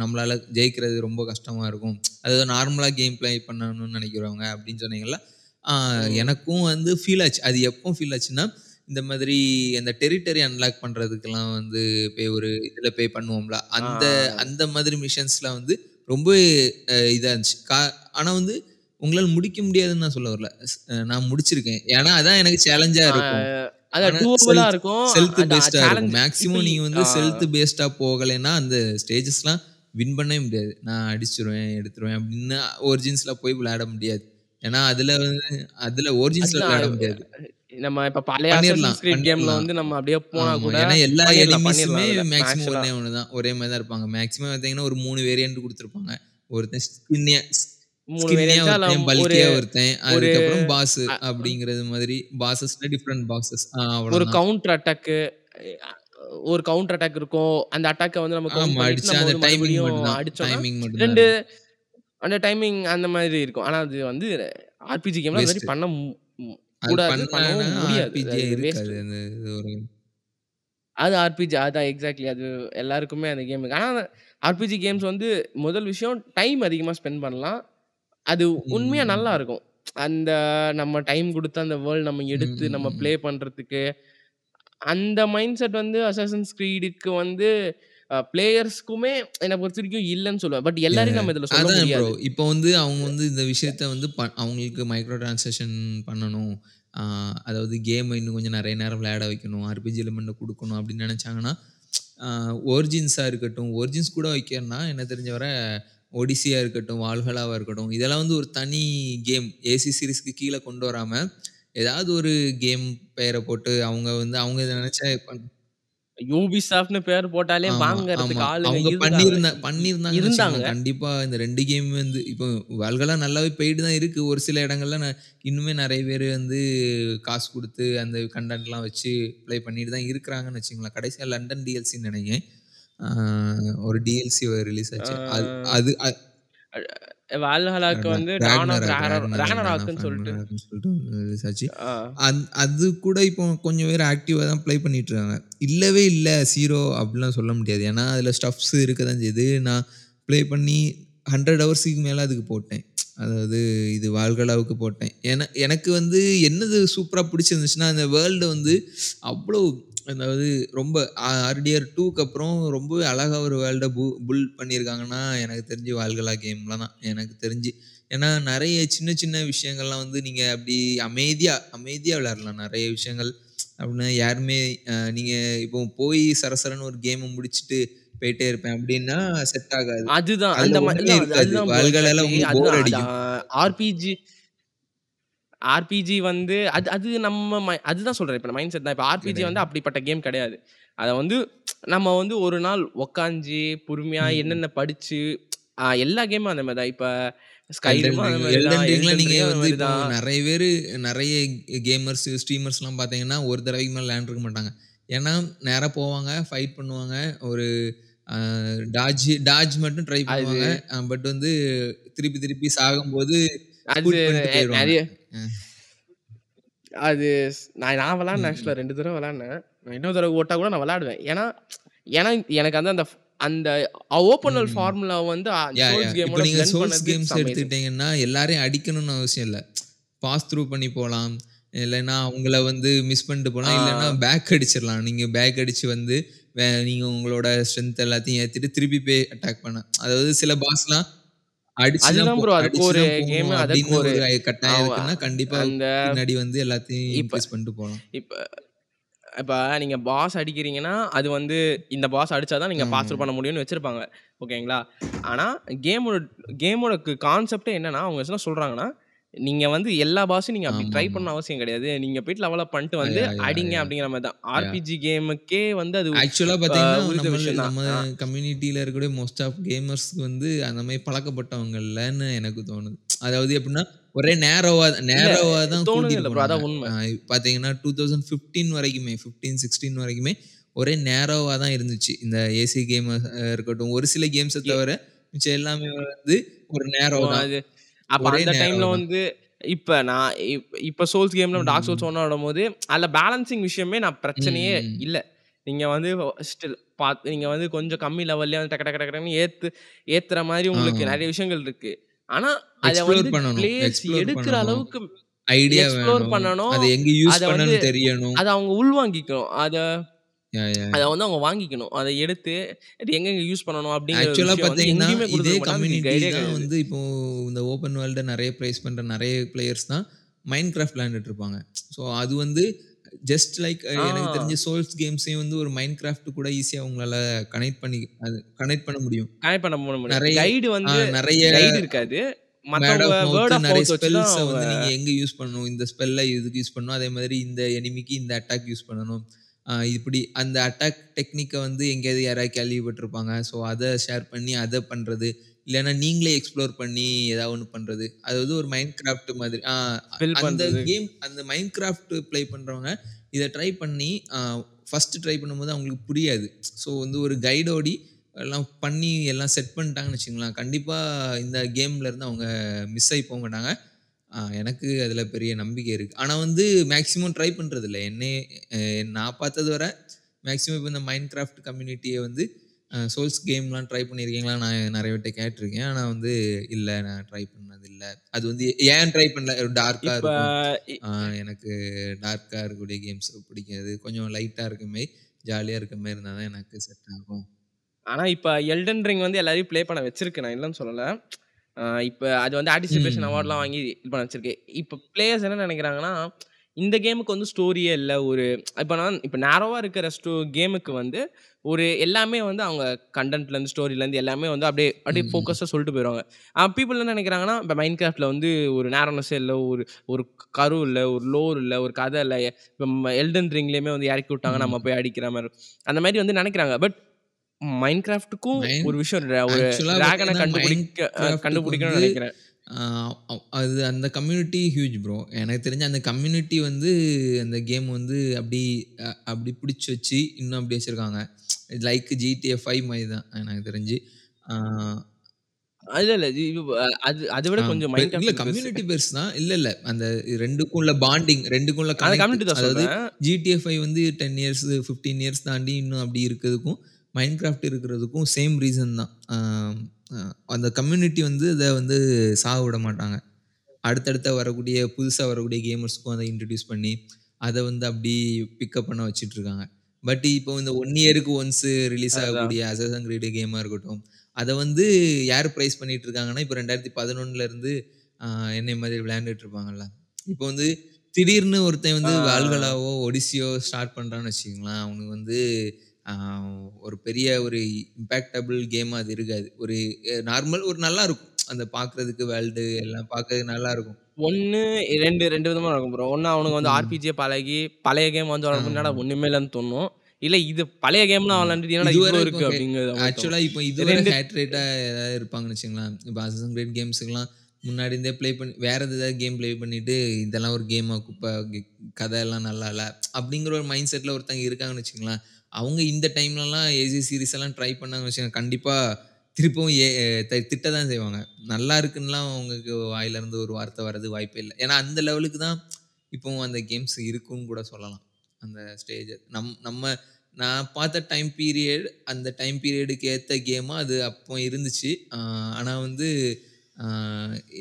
நம்மளால ஜெயிக்கிறது ரொம்ப கஷ்டமா இருக்கும். அதாவது நார்மலா கேம் ப்ளே பண்ணணும்னு நெனைக்கிறவங்க அப்படின்னு ம். எனக்கும் வந்து ஃபீல் ஆச்சு. அது எப்போ ஃபீல் ஆச்சுன்னா, இந்த மாதிரி அந்த டெரிட்டரி அன்லாக் பண்றதுக்கெல்லாம் வந்து பே ஒரு இதுல பே பண்ணுவோம்ல. அந்த. அந்த மாதிரி மிஷன்ஸ்ல வந்து ரொம்ப அ இதா இருந்துச்சு. கா ஆனா வந்து உங்களால முடிக்க முடியாதுன்னு நான் சொல்ல வரல. நான் முடிச்சிருக்கேன். ஏன்னா அதான் எனக்கு சேலஞ்சா ஆ இருக்கும். அது செல்ஃப் இருக்கும். செல்ஃப் அது பேஸ்டா இருக்கும். மேக்ஸிமம் நீங்க வந்து. செல்ஃப் பேஸ்டா போகலைன்னா, அந்த ஸ்டேஜஸ்லாம் வின் பண்ணவே முடியாது. நான் அடிச்சுருவேன், எடுத்துருவேன் அப்படின்னு ஒரிஜின்ஸ்ல போய் விளையாட முடியாது. ஏன்னா அதுல வந்து அதுல ஒரிஜின்ஸ்ல விளையாட முடியாது. நம்ம இப்ப பழைய கேம்ல. வந்து நம்ம அப்படியே போனா. கூட ஏன்னா எல்லா எனிமீஸுமே மேக்ஸிமம். ஒண்ணே தான். ஒரே மாரி தான் இருப்பாங்க. மேக்ஸிமம் பார்த்தீங்கன்னா, ஒரு 3 வேரியன்ட் குடுத்துருப்பாங்க. ஒருத்தன் ஸ்கின்னியா 3 ஸ்கின்னியா வேரியன்ட் அதுல ஒருத்தன், ஒரு பல்கியா ஒருத்தன், ஒரு அதுக்கப்புறம் பாஸ் அப்படிங்கிறது மாதிரி பாஸஸ்ல டிஃபரண்ட் பாஸஸ். ஆ ஒரு. கவுண்டர் அட்டாக்கு அ ஒரு கவுண்டர் அட்டாக் இருக்கும். அந்த அட்டாக்க வந்து. பண்ணிட்டு அடிச்சா அந்த டைமிங் மட்டும் டைமிங் மட்டும் தான் 2 இருக்கும். அந்த டைமிங் அந்த மாதிரி இருக்கும். ஆனா அது வந்து ஆர்பிஜி கேம்ல அந்த வேஸ்ட்டு. பண்ண கூடாது. பண்ணவும் முடியாது. அது ஆர்பிஜி அதான் எக்ஸாக்ட்லி. அது எல்லாருக்குமே அந்த கேம் ஆனா ஆர்பிஜி கேம்ஸ் வந்து முதல் விஷயம் டைம் அதிகமா ஸ்பெண்ட் பண்ணலாம். அது உண்மையா நல்லா. இருக்கும். அந்த நம்ம டைம் குடுத்து அந்த வேர்ல்ட் நம்ம எடுத்து நம்ம ம். ப்ளே பண்றதுக்கு, அந்த மைண்ட் செட் வந்து அசாசின்ஸ் கிரீடுக்கு வந்து அ பிளேயர்ஸ்க்குமே என்ன பொறுத்தவரைக்கும் இல்லன்னு சொல்லுவேன். பட் எல்லாரையும் நம்ம இதுல சொல்ல அதான் ப்ரோ. முடியாது. இப்போ வந்து அவங்க வந்து இந்த விஷயத்த வந்து ப அவங்களுக்கு மைக்ரோ டிரான்சாக்ஷன் பண்ணணும். ஆ அதாவது கேம இன்னும் கொஞ்சம் நெறைய நேரம் விளையாட வைக்கணும். ஆர்பிஜி எலிமெண்ட்ட குடுக்கணும் அப்படின்னு நெனைச்சாங்கன்னா, ஆ ஒரிஜின்ஸா இருக்கட்டும், ஒரிஜின்ஸ் கூட வைக்கன்னா எனக்கு தெரிஞ்ச வர ஒடிசியா இருக்கட்டும், வால்ஹல்லாவா இருக்கட்டும், இதெல்லாம் வந்து ஒரு தனி கேம். ஏசி சீரிஸ்க்கு கீழ கொண்டு வராம, ஏதாவது ஒரு கேம் பெயர போட்டு அவங்க வந்து அவங்க இத நெனைச்சா பண் யூபிசாஃப்ட்ன்னு பேர் போட்டாலே வாங்குறதுக்கு. ஆளுங்க அவங்க இருக்காங்க. பண்ணியிருந்தா இ இ பண்ணியிருந்தாங்கன்னு இருந்தாங்க. கண்டிப்பா இந்த 2 கேம் வந்து இப்போ வால்ஹல்லா நல்லாவே போயிட்டு தான் இருக்கு. ஒரு சில இடங்கள்ல இன்னுமே நெறைய பேரு வந்து காசு குடுத்து அந்த கன்டென்ட்லாம் வச்சு ப்ளே பண்ணிட்டு தான் இருக்கிறாங்கன்னு வச்சுக்கங்களேன். கடைசியா லண்டன் டிஎல்சின்னு நெனைக்கிறேன். ஒரு டிஎல்சி ரிலீஸ் ஆச்சு. அது அது வால்ஹல்லாக்கு வந்து ராக்னராக்ன்னு சொல்லிட்டு அது கூட இப்போ கொஞ்சம் பேர் ஆக்டிவா தான் ப்ளே பண்ணிட்டு இருக்காங்க. இல்லவே இல்ல 0 அப்படிலாம் சொல்ல முடியாது. ஏன்னா அதுல ஸ்டஃப்ஸ் இருக்க தான் செய்யுது. நான் ப்ளே பண்ணி 100 ஹவர்ஸ்க்கு மேல அதுக்கு போட்டேன். அதாவது இது வால்ஹல்லாவுக்கு போட்டேன். ஏன்னா எனக்கு வந்து என்னது சூப்பரா பிடிச்சிருந்துச்சுன்னா, அந்த வேர்ல்டு வந்து அவ்வளோ அதாவது ரொம்ப ஆ ஆர்டிஆர் 2க்கு அப்புறம் ரொம்பவே அழகா ஒரு வேர்ல்ட பு பில்ட் பண்ணியிருக்காங்கன்னா, எனக்கு தெரிஞ்சு வால்ஹல்லா கேம்ல தான். எனக்கு தெரிஞ்சு. ஏன்னா நெறைய சின்ன சின்ன விஷயங்கள்லாம் வந்து நீங்க அப்படி அமைதியா அமைதியா விளையாடலாம். நெறைய விஷயங்கள் அப்படின்னா யாருமே அ நீங்க இப்போ போய் சரசரன்னு ஒரு கேம முடிச்சுட்டு போயிட்டே இருப்பேன் அப்படின்னா செட் ஆகாது. அதுதான். அதுல அந்த மா ஒண்ணுமே இல்ல அது இருக்காது. அதுதான் ப்ரோ. உங்களுக்கு. ஆர்பிஜி ஆர்பிஜி வந்து அது அது நம்ம அதுதான் சொல்றேன். இப்ப மைண்ட் செட் தான். இப்ப ஆர்பிஜி. வந்து அப்படிப்பட்ட கேம் கிடையாது. அத வந்து நம்ம வந்து ஒரு நாள் உட்காந்து பொறுமையா ம். என்னென்ன படிச்சு அ எல்லா கேமும் அந்த மாரி தான். இப்ப. நெறைய பேரு நெறைய கேமர்ஸ், ஸ்ட்ரீமர்ஸ்லாம் பார்த்தீங்கன்னா, ஒரு தடவைக்கு மேல விளையாண்டுருக்க மாட்டாங்க. ஏன்னா நேரா போவாங்க, ஃபைட் பண்ணுவாங்க. ஒரு அ டாட்ஜ் டாட்ஜ் மட்டும் ட்ரை பண்ணுவாங்க. பட் வந்து திருப்பி திருப்பி சாகும்போது அது. நெறைய அ. அது ஸ் நான் நான் விளையாடினேன் ம், ஆக்சுவலா ம். 2 தடவ விளையாடினேன். இன்னொரு தடவ ஓட்டா கூட நான் விளையாடுவேன். ஏன்னா ஏன்னா எனக்கு வந்து அந்த ஃப் அந்த ஓப்பன் வேர்ல்ட் ம். ஃபார்முலா வந்து அந்த யா, யா. சோல்ஸ் இப்போ கேமோட நீங்க பிளெண்ட் சோல்ஸ் பண்ணது கேம்ஸ் இட்ஸ் அமேசிங். எடுத்துக்கிட்டீங்கன்னா, எல்லாரையும் அடிக்கணும்னு அவசியம் இல்ல. பாஸ் த்ரூ பண்ணி போலாம். இல்லன்னா அவங்கள வந்து மிஸ் பண்ணிட்டு ஆ. போலாம். இல்லன்னா பேக் அடிச்சிரலாம். நீங்க பேக் அடிச்சு வந்து வே நீங்க உங்களோட ஸ்ட்ரென்த் எல்லாத்தையும் ஏத்திட்டு திருப்பி போய் அட்டாக் பண்ண அதாவது சில பாஸ்லாம் அதுதான் ப்ரோ. அதுக்கு ஒரு கேம் அதுக்கு ஒரு கட்டாயம் இருக்குன்னா, கண்டிப்பா அந்த பின்னாடி வந்து எல்லாத்தையும் இன்க்ரீஸ் பண்ணிட்டு போலாம். இப்ப இப்ப நீங்க பாஸ் அடிக்கிறீங்கன்னா, அது வந்து இந்த பாஸ் அடிச்சா தான் நீங்க பாஸ் த்ரூ ஆமா. பண்ண முடியும்னு வச்சிருப்பாங்க. ஓகேங்களா? ஆனா கேமோட கேமோட க் கான்செப்ட்டே என்னன்னா, அவங்க என்ன சொல்றாங்கன்னா, நீங்க வந்து எல்லா பாஸும் நீங்க அப்படி ட்ரை. பண்ணணும்னு அவசியம் கிடையாது. நீங்க போயிட்டு லெவல் அப் பண்ணிட்டு வந்து அடிங்க. அப்படிங்கிற மாரி தான். ஆர்பிஜி கேமுக்கே வந்து அது ஆக்சுவலா தான். நம்ம ஆ. கம்யூனிட்டில இருக்கக்கூடிய மோஸ்ட் ஆஃப் கேமர்ஸ்க்கு வந்து அந்த மாரி பழக்கப்பட்டவங்க இல்லன்னு எனக்கு தோணுது. அதாவது எப்படின்னா, ஒரே நேரோவா நேரோவா தான் தோணுது உண்ம. அ பார்த்தீங்கன்னா 2015 வரைக்குமே 15, 16 வரைக்குமே ஒரே நேரோவா தான் இருந்துச்சு. இந்த ஏசி கேம் இருக்கட்டும், ஒரு சில கேம்ஸ தவிர மிச்சம் எல்லாமே வந்து ஒரு நேரோ அப்ப அந்த டைம்ல. வந்து இப்ப நான் இப் இப்ப சோல்ஸ் கேம்ல டார்க் சோல்ஸ் ம். 1 ஆடும்போது, அதுல பேலன்சிங் விஷயமே நான் பிரச்சனையே. இல்ல. நீங்க வந்து ஸ்டில் பாத் நீங்க வந்து கொஞ்சம் கம்மி லெவல்லயே வந்து டக்கு டக்கு டக்கு டக்குன்னு ஏத்து ஏத்துற மாரி உங்களுக்கு. நெறைய விஷயங்கள் இருக்கு. ஆனா, அத வந்து. பிளேயர்ஸ் எடுக்கிற. அளவுக்கு ஐடியா எக்ஸ்ப்ளோர். பண்ணணும். அத எங்க யூஸ் பண்ணணும்னு தெரியணும். அத அவங்க உள்வாங்கிக்கணும். அத அத. வந்து அவங்க வாங்கிக்கணும். அத எடுத்து இது எங்கெங்க யூஸ் பண்ணணும் அப்படிங்கிற ஒரு ஆக்சுவலா விஷயம் வந்து பார்த்தீங்கன்னா, இதே கம்யூனிட்டி தான். வந்து இப்போ இந்த ஓப்பன் வேர்ல்ட நெறைய பிரைஸ் பண்ற நெறைய பிளேயர்ஸ் தான் மைன்கிராஃப்ட் விளையாண்டுட்டு இருப்பாங்க. ஸோ அது வந்து ஜஸ்ட் லைக் எனக்கு. தெரிஞ்சு சோல்ஸ் கேம்ஸையும் வந்து ஒரு மைன்கிராஃப்ட் கூட ஈஸியா உங்களால கனெக்ட் பண்ணி அது கனெக்ட் பண்ண முடியும். கனெக்ட் பண்ண முடியும். நெறைய கைடு வந்து நெறைய கைடு இருக்காது. நெறைய ஸ்பெல்ஸ வந்து நீங்க எங்க யூஸ் பண்ணணும். இந்த ஸ்பெல்ல இதுக்கு யூஸ் பண்ணணும். அதே மாதிரி இந்த எனிமிக்கு இந்த அட்டாக் யூஸ் பண்ணணும். இப்படி அந்த அட்டாக் டெக்னிக்க வந்து எங்கேயாவது யாராவது கேள்விப்பட்டிருப்பாங்க. ஸோ அத ஷேர் பண்ணி அத பண்றது. இல்லன்னா நீங்களே எக்ஸ்ப்ளோர் பண்ணி ஏதாவது ஒண்ணு பண்றது. அதாவது ஒரு மைன்கிராஃப்ட் மாதிரி. ஆ ஃபில் அந்த. கேம் அந்த மைன்கிராஃப்ட் ப்ளே பண்றவங்க இத ட்ரை பண்ணி அ ஃபர்ஸ்ட் ட்ரை பண்ணும்போது அவங்களுக்கு புரியாது. ஸோ வந்து ஒரு கைடோடி எல்லாம் பண்ணி எல்லாம் செட் பண்ணிட்டாங்கன்னு வச்சுக்கங்களேன். கண்டிப்பா இந்த கேம்ல இருந்து அவங்க மிஸ் ஆயி போ மாட்டாங்க. எனக்கு அதுல பெரிய நம்பிக்கை இருக்கு. ஆனா வந்து மேக்ஸிமம் ட்ரை பண்றதில்ல. என்னைய அ நான் பார்த்தது வர மேக்ஸிமம் இப்ப இந்த மைன்கிராஃப்ட் கம்யூனிட்டிய வந்து அ சோல்ஸ் கேம்லாம் ட்ரை பண்ணியிருக்கீங்களா? நான் நெறைய பேர்ட்ட கேட்டுருக்கேன். ஆனா வந்து இல்ல நான் ட்ரை பண்ணதில்ல. அது வந்து ஏன் ட்ரை பண்ணல? டார்க்கா இப்ப இருக்கும். இ ஆ எனக்கு டார்க்கா இருக்கக்கூடிய கேம்ஸ் பிடிக்காது. கொஞ்சம் லைட்டா இருக்க மாரி, ஜாலியா இருக்க மாரி இருந்தா தான் எனக்கு செட் ஆகும். ஆனா, இப்ப எல்டன் ரிங் வந்து எல்லாரையும் ப்ளே பண்ண வச்சிருக்கு. நான் இல்லன்னு சொல்லல. இப்ப அது வந்து ஆன்டிசிபேஷன் அவார்ட்லாம். வாங்கி இது பண்ண வச்சிருக்கு. இப்ப பிளேயர்ஸ் என்ன நெனைக்கிறாங்கன்னா, இந்த கேமுக்கு வந்து ஸ்டோரியே இல்ல. ஒரு இப்ப நான் இப்ப நேரோவா இருக்கிற ஸ்டோ கேமுக்கு வந்து ஒரு எல்லாமே வந்து அவங்க கன்டென்ட்லேருந்து, ஸ்டோரிலேருந்து எல்லாமே வந்து அப்படியே அப்படியே ம். ஃபோக்கஸா சொல்லிட்டு போயிருவாங்க. அ பீப்பிள் என்ன நெனைக்கிறாங்கன்னா, இப்ப மைன்கிராஃப்ட்ல வந்து ஒரு நேரோனஸே இல்ல. ஒரு ஒரு கரு இல்ல, ஒரு லோர் இல்ல, ஒரு கதை இல்ல. இப்ப எல்டன் ரிங்லயுமே வந்து இறக்கி விட்டாங்க. நம்ம. போய் அடிக்கிற மாரி. அந்த மாரி வந்து நெனைக்கிறாங்க. பட் மைன்கிராஃப்ட்க்கும் மைன் ஒரு விஷயம் ஒரு டிராகன கண்டுபிடிக்க கண்டுபிடிக்கணும்னு நெனைக்கிறேன். அது அந்த கம்யூனிட்டி ஹியூஜ் ப்ரோ. எனக்கு தெரிஞ்சு அந்த கம்யூனிட்டி வந்து அந்த கேம் வந்து அப்படி அப்படி பிடிச்சு வச்சு இன்னும் அப்படி வச்சிருக்காங்க. லைக் GTA 5 மாரி தான் எனக்கு தெரிஞ்சு. இல்ல, இல்ல. அது அத விட கொஞ்சம் இல்ல. கம்யூனிட்டி பெருசு தான். இல்ல, இல்ல. அந்த 2க்கும் உள்ள பாண்டிங் 2க்கும் உள்ள. கம்யூனிட்டி அதாவது. GTA 5 வந்து 10 இயர்ஸ், 15 இயர்ஸ் தாண்டி இன்னும் அப்படி இருக்கிறதுக்கும், மைன்கிராஃப்ட் இருக்கிறதுக்கும் சேம் ரீசன் தான். அந்த கம்யூனிட்டி வந்து இத வந்து சாக விட மாட்டாங்க. அடுத்தடுத்த வரக்கூடிய புதுசா வரக்கூடிய கேமர்ஸ்க்கும் அத இன்ட்ரோடியூஸ் பண்ணி, அத வந்து அப்படி பிக்கப் பண்ண வச்சுட்டு இருக்காங்க. பட் இப்போ இந்த 1 இயருக்கு ஒன்ஸ் ரிலீஸ். ஆகக்கூடிய அசாசின் கிரீட் கேமா இருக்கட்டும், அத வந்து யார் பிரைஸ் பண்ணிட்டு இருக்காங்கன்னா, இப்போ 2011ல இருந்து அ என்னைய மாதிரி விளையாண்டுட்டு இருப்பாங்கல்ல. இப்போ வந்து திடீர்னு ஒருத்தன் வந்து ஆ. வால்களாவோ, ஒடிசியோ ஸ்டார்ட் பண்றான்னு வச்சுக்கங்களேன், அவனுக்கு வந்து ஒரு பெரிய ஒரு இம்பாக்டபிள் கேமா அது இருக்காது. ஒரு நார்மல் ஒரு நல்லா இருக்கும். அந்த பார்க்கறதுக்கு வேர்ல்டு எல்லாம் பார்க்க நல்லா இருக்கும். 1, 2 2 விதமா நடக்கும் ப்ரோ. 1 அவனுங்க வந்து. ஆர்பிஜிய பழகி, பழைய கேம் வந்து என்னடா ஒண்ணுமே இல்லன்னு தோணும். இல்ல இது பழைய கேம்லாம் என்னடா இதுவரை இருக்கு அப்படிங்கிறது அவங்களுக்கு ஆக்சுவலா தோணும். இப்போ இதுவரை 2 ஹேட் ரேட்டா யாராவது இருப்பாங்கன்னு வச்சுக்கங்களேன். இப்போ கிரீட் கேம்ஸ்க்குலாம் முன்னாடி இருந்தே ப்ளே பண்ணி வேற ஏதாவது கேம் ப்ளே பண்ணிட்டு, இதெல்லாம் ஒரு கேமா குப்பை கி கதையெல்லாம் நல்லா இல்ல. அப்படிங்கிற ஒரு மைண்ட் செட்ல ஒருத்தங்க இருக்காங்கன்னு வச்சுக்கங்களேன். அவங்க இந்த டைம்லலாம் ஏஜி சீரிஸ் எல்லாம் ட்ரை பண்ணாங்கன்னு வச்சுக்கோங்க, கண்டிப்பாக திருப்பவும் ஏ திட்ட தான் செய்வாங்க. நல்லா இருக்குன்னுலாம் அவங்களுக்கு வாயிலேருந்து ஒரு வார்த்தை வரது வாய்ப்பே இல்லை ஏன்னா அந்த லெவலுக்கு தான் இப்போவும் அந்த கேம்ஸ் இருக்குன்னு கூட சொல்லலாம். அந்த ஸ்டேஜ் நம் நம்ம நான் பார்த்த டைம் பீரியட் அந்த டைம் பீரியடுக்கு ஏற்ற கேமாக அது அப்போ இருந்துச்சு. ஆனால் வந்து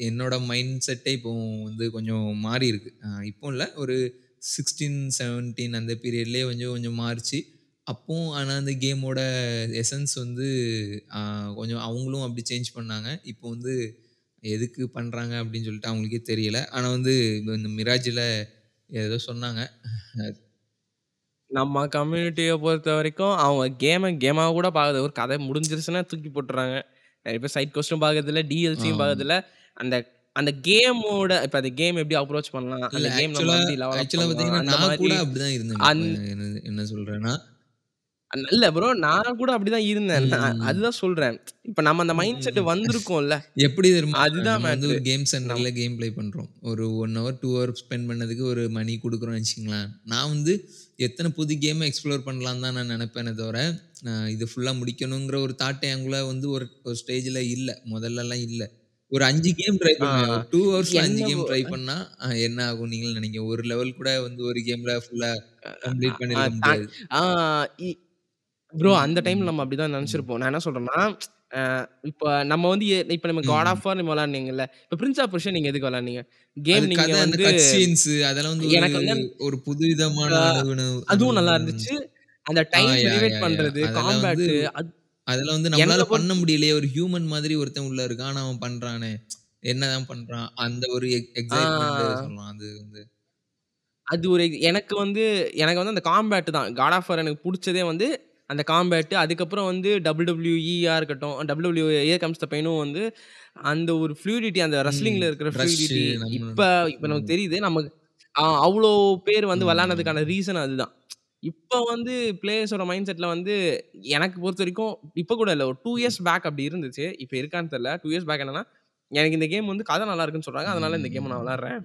என்னோட மைண்ட் செட்டே இப்போ வந்து கொஞ்சம் மாறியிருக்கு. இருக்கு இப்போ இல்லை ஒரு 16, 17 அந்த பீரியட்லேயே கொஞ்சம் கொஞ்சம் மாறுச்சு. அப்பவும் ஆனா அந்த கேமோட எசன்ஸ் வந்து கொஞ்சம் அவங்களும் அப்படி சேஞ்ச் பண்ணாங்க. இப்போ வந்து எதுக்கு பண்றாங்க அப்படின்னு சொல்லிட்டு அவங்களுக்கே தெரியல. ஆனா வந்து இந்த மிராஜ்ல ஏதோ சொன்னாங்க. நம்ம கம்யூனிட்டிய பொறுத்தவரைக்கும், அவங்க கேம கேமா கூட பார்க்கறது ஒரு கதை முடிஞ்சிருச்சுன்னா தூக்கி போட்டுர்றாங்க. நெறைய பேர் சைட் குவெஸ்ட்டும் பார்க்கறதில்ல, டிஎல்சியும். பார்க்கறதில்ல. அந்த அந்த கேமோட இப்ப அந்த கேம் எப்படி அப்ரோச் பண்ணலாம்? அந்த கேம் நம்ம? பார்த்தீங்கன்னா, நான் கூட இருந்தேன் என்ன என்ன சொல்றேன்னா இல்ல ப்ரோ. நான் கூட அப்படிதான் இருந்தேன். அதுதான் சொல்றேன். இப்ப நம்ம அந்த மைண்ட் செட். வந்திருக்கோம்ல. எப்படி தெரியுமா? அதுதான் வந்து. ஒரு கேம் சென்டர்ல கேம் ப்ளே பண்றோம். ஒரு 1 ஹவர், 2 ஹவர் ஸ்பெண்ட் பண்ணதுக்கு ஒரு மணி குடுக்குறோம்னு வச்சுக்கங்களேன். நான் வந்து எத்தன புது கேம எக்ஸ்ப்ளோர் பண்ணலான்னு தான் நான் நெனைப்பேனே தவிர, இது ஃபுல்லா முடிக்கணுங்கிற ஒரு தாட் என்குள்ள வந்து ஒரு ஒரு ஸ்டேஜ்ல இல்ல. முதல்லலாம் இல்ல. ஒரு 5 கேம் ட்ரை. பண்ணுவேன். 2 ஹவர்ஸ்ல 5 என்ன கேம் ட்ரை பண்ணா, என்ன ஆகும் நீங்களே நெனைங்க. ஒரு லெவல் கூட வந்து ஒரு கேம்ல ஃபுல்லா கம்ப்ளீட் தா முடியாது. ப்ரோ அந்த டைம்ல நம்ம அப்படிதான். நெனச்சிருப்போம். நான் என்ன சொல்றேன்னா, இப்ப நம்ம வந்து இப்ப நம்ம காட். ஆஃப் வார் நீங்க விளையாடுனீங்கல்ல. இப்ப பிரின்ஸ் ஆஃப் பெர்ஷியா நீங்க எதுக்கு விளையாடுனீங்க? அது கேம் நீங்க வந்து அதெல்லாம் வந்து எனக்கு வந்து ஒரு புதுவிதமான அ அனுபவ அதுவும் நல்லா இருந்துச்சு. அந்த டைம் ரிலேட். பண்றது, காம்பேட் அது அதெல்லாம் வந்து நம்மளால பண்ண முடியலையே! ஒரு ஹியூமன் மாதிரி ஒருத்தன் உள்ள இருக்கான். ஆனா அவன் பண்றானே! என்னதான் பண்றான்? அந்த ஒரு எக் எக்ஸைட்மென்ட் ஆ. சொல்லலாம். அது வந்து அது ஒரு எனக்கு வந்து எனக்கு வந்து அந்த காம்பேட் தான். காட் ஆஃப் எனக்கு புடிச்சதே வந்து அந்த காம்பேட். அதுக்கப்புறம் வந்து WWE-யா இருக்கட்டும், WWE ஹியர் கம்ஸ் த பெயினும் வந்து அந்த ஒரு ஃப்ளூயிடிட்டி அந்த ம். ரெஸ்லிங்ல இருக்கிற நம்ம இப்ப இப்ப நமக்கு. தெரியுது. நமக்கு அ அவ்ளோ பேர் வந்து விளையாடுனதுக்கான ம். ரீசன் அதுதான். இப்ப வந்து பிளேயர்ஸோட மைண்ட் செட்ல வந்து எனக்கு பொறுத்தவரைக்கும் இப்ப கூட இல்ல. ஒரு 2 ம். இயர்ஸ் பேக் அப்படி இருந்துச்சு. இப்ப இருக்கான்னு தெரியல. 2 இயர்ஸ் பேக் என்னன்னா, எனக்கு இந்த கேம் வந்து கதை நல்லா இருக்குன்னு சொல்றாங்க. அதனால இந்த கேம நான் ம். விளையாடுறேன்.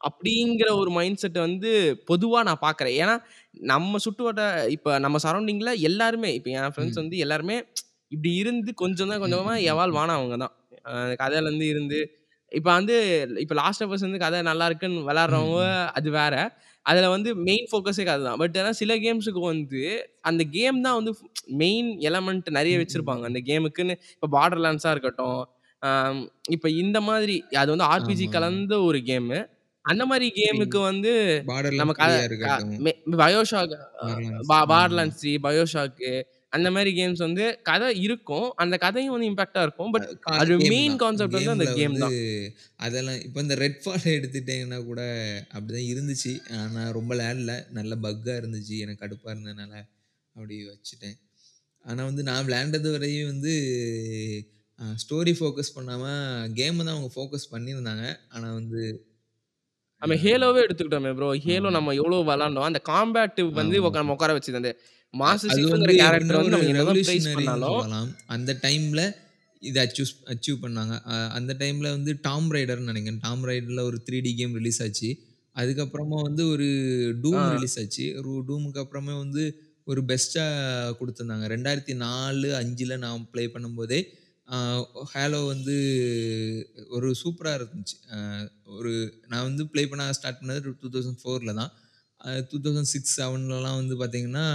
அப்படிங்கிற ஒரு மைண்ட் செட் வந்து பொதுவா நான் பார்க்குறேன். ஏன்னா, நம்ம சுற்றுவட்ட இப்ப நம்ம சரவுண்டிங்ல எல்லாருமே இப்ப என் ஃபிரெண்ட்ஸ். வந்து எல்லாருமே இப்படி இருந்து கொஞ்சம் தான் ம், கொஞ்சமா ம், ம், எவால்வ் ம். ஆனவங்க தான். கதையிலருந்து இருந்து இப்ப வந்து இப்ப லாஸ்ட் ஆஃப் அஸ் வந்து கதை நல்லா இருக்குன்னு ம். அது வேற. அதுல வந்து மெயின் ஃபோக்கஸே கதை தான். பட் ஆனா சில கேம்ஸ்க்கு வந்து அந்த கேம் தான் வந்து மெயின் எலமெண்ட் நெறைய வச்சிருப்பாங்க. அந்த கேமுக்குன்னு இப்ப பார்டர் லேண்ட்ஸா இருக்கட்டும். இப்ப இந்த மாதிரி அது வந்து ஆர்பிஜி. கலந்த ஒரு கேமு. அந்த மாரி ம். கேமுக்கு வந்து நம்ம பார்டர்லாண்ட்ஸ் க 3யா க இருக்கட்டும். மெ பயோஷாக் அ பார்டர்லாண்ட்ஸ். பா ம். பார்டர்லாண்ட்ஸ் 3, பயோஷாக்கு அந்த மாரி கேம்ஸ் வந்து கதை இருக்கும். அந்த கதையும் வந்து இம்பாக்ட்டா இருக்கும். பட் அது மெயின். கான்செப்ட் வந்து அந்த கேம் தான். அதெல்லாம் இப்ப இந்த ரெட் ஃபால் எடுத்துட்டீங்கன்னா கூட அப்படிதான் இருந்துச்சு. ஆனா ரொம்ப விளையாடல. நல்ல பக்கா இருந்துச்சு. எனக்கு கடுப்பா இருந்ததுனால அப்படி வச்சுட்டேன். ஆனா வந்து நான் விளையாண்டது வரையும் வந்து ஸ்டோரி ஃபோக்கஸ் பண்ணாம கேம தான் அவங்க ஃபோக்கஸ் பண்ணியிருந்தாங்க. ஆனா வந்து நம்ம ஹேலோவே எடுத்துக்கிட்டோமே ப்ரோ. ஹேலோ. நம்ம எவ்வளோ விளையாண்டோம். அந்த காம்பேட் வந்து நம்ம உட்கார வச்சது. அந்த எப்படின்னா கேரக்டர் வந்து நம்ம என்னதான் பிரைஸ் ரெவல்யூஷனரின்னு பண்ணாலும். அந்த டைம்ல இத அச்சூஸ் அச்சீவ் பண்ணாங்க. அந்த டைம்ல வந்து டாம் ரைடர்ன்னு நெனைக்கிறேன். டாம் ரைடர்ல ஒரு 3டி கேம் ரிலீஸ் ஆச்சு. அதுக்கப்புறமா வந்து ஒரு. டூம் ரிலீஸ் ஆச்சு. ஒரு டூமுக்கு அப்புறமே வந்து ஒரு பெஸ்ட்டா குடுத்திருந்தாங்க. 2004, 5ல நான் ப்ளே பண்ணும்போதே, ஹேலோ வந்து ஒரு சூப்பரா இருந்துச்சு. ஒரு நான் வந்து ப்ளே பண்ண ஸ்டார்ட் பண்ணது 2004ல தான். அ 2006, 7லலாம் வந்து பார்த்தீங்கன்னா,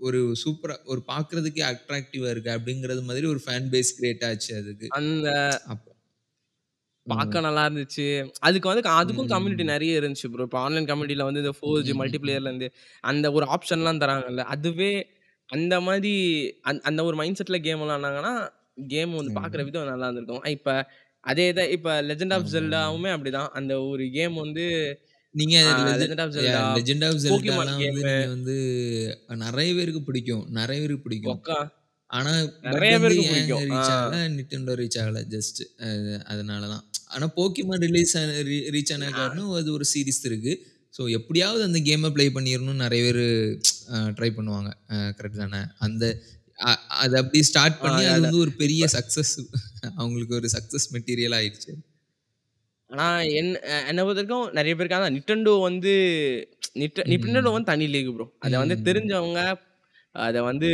ஒரு சூப்பரா ஒரு பார்க்கறதுக்கே அட்ராக்டிவா இருக்கு அப்படிங்கிறது மாதிரி ஒரு ஃபேன் பேஸ் கிரியேட் ஆச்சு அதுக்கு. அந்த. பார்க்க நல்லா இருந்துச்சு. அதுக்கு வந்து அதுக்கும் கம்யூனிட்டி. நெறைய இருந்துச்சு ப்ரோ. இப்ப ஆன்லைன் கம்யூனிட்டில வந்து இந்த 4G ம், ம், ம். மல்டிப்ளேயர்லேருந்து அந்த ஒரு ஆப்ஷன்லாம் தராங்கல்ல. அதுவே அந்த மாரி அந் அந்த ஒரு மைண்ட் செட்ல கேம் விளையாடுனாங்கன்னா, கேம் வந்து. பார்க்குற விதம் நல்லா இருந்திருக்கும். இப்ப அதே தான் இப்ப லெஜெண்ட் ஆஃப். ஜெல்டாவுமே அப்படிதான். அந்த ஒரு கேம் வந்து நீங்க லெஜெண்ட் ஆஃப் ஜெல்டா, வந்து நெறைய பேருக்கு பிடிக்கும். நெறைய பேருக்கு பிடிக்கும். ஆனா, நெறைய பேருக்கு பிடிக்கும். ரீச் ஆகல? Nintendo ரீச் ஆகல. ஜஸ்ட் அதனால தான். ஆனா, போக்கிமான் ரிலீஸ் ரீச் ஆன. காரணம் அது ஒரு சீரிஸ் இருக்கு. ஸோ எப்படியாவது அந்த கேம ப்ளே பண்ணிறணும்னு நெறைய பேரு ட்ரை பண்ணுவாங்க. கரெக்ட் தானே? அந்த அத அப்படி ஸ்டார்ட் பண்ணி அது. வந்து ஒரு பெரிய சக்சஸ் அவங்களுக்கு ஒரு சக்சஸ் மெட்டீரியலா ஆயிடுச்சு. ஆனா என் அ என்ன பொறுத்தவரைக்கும் நெறைய பேருக்கு அதான் Nintendo வந்து நிட்ட ம். வந்து தனி லீக் ப்ரோ. அத வந்து. தெரிஞ்சவங்க, அத வந்து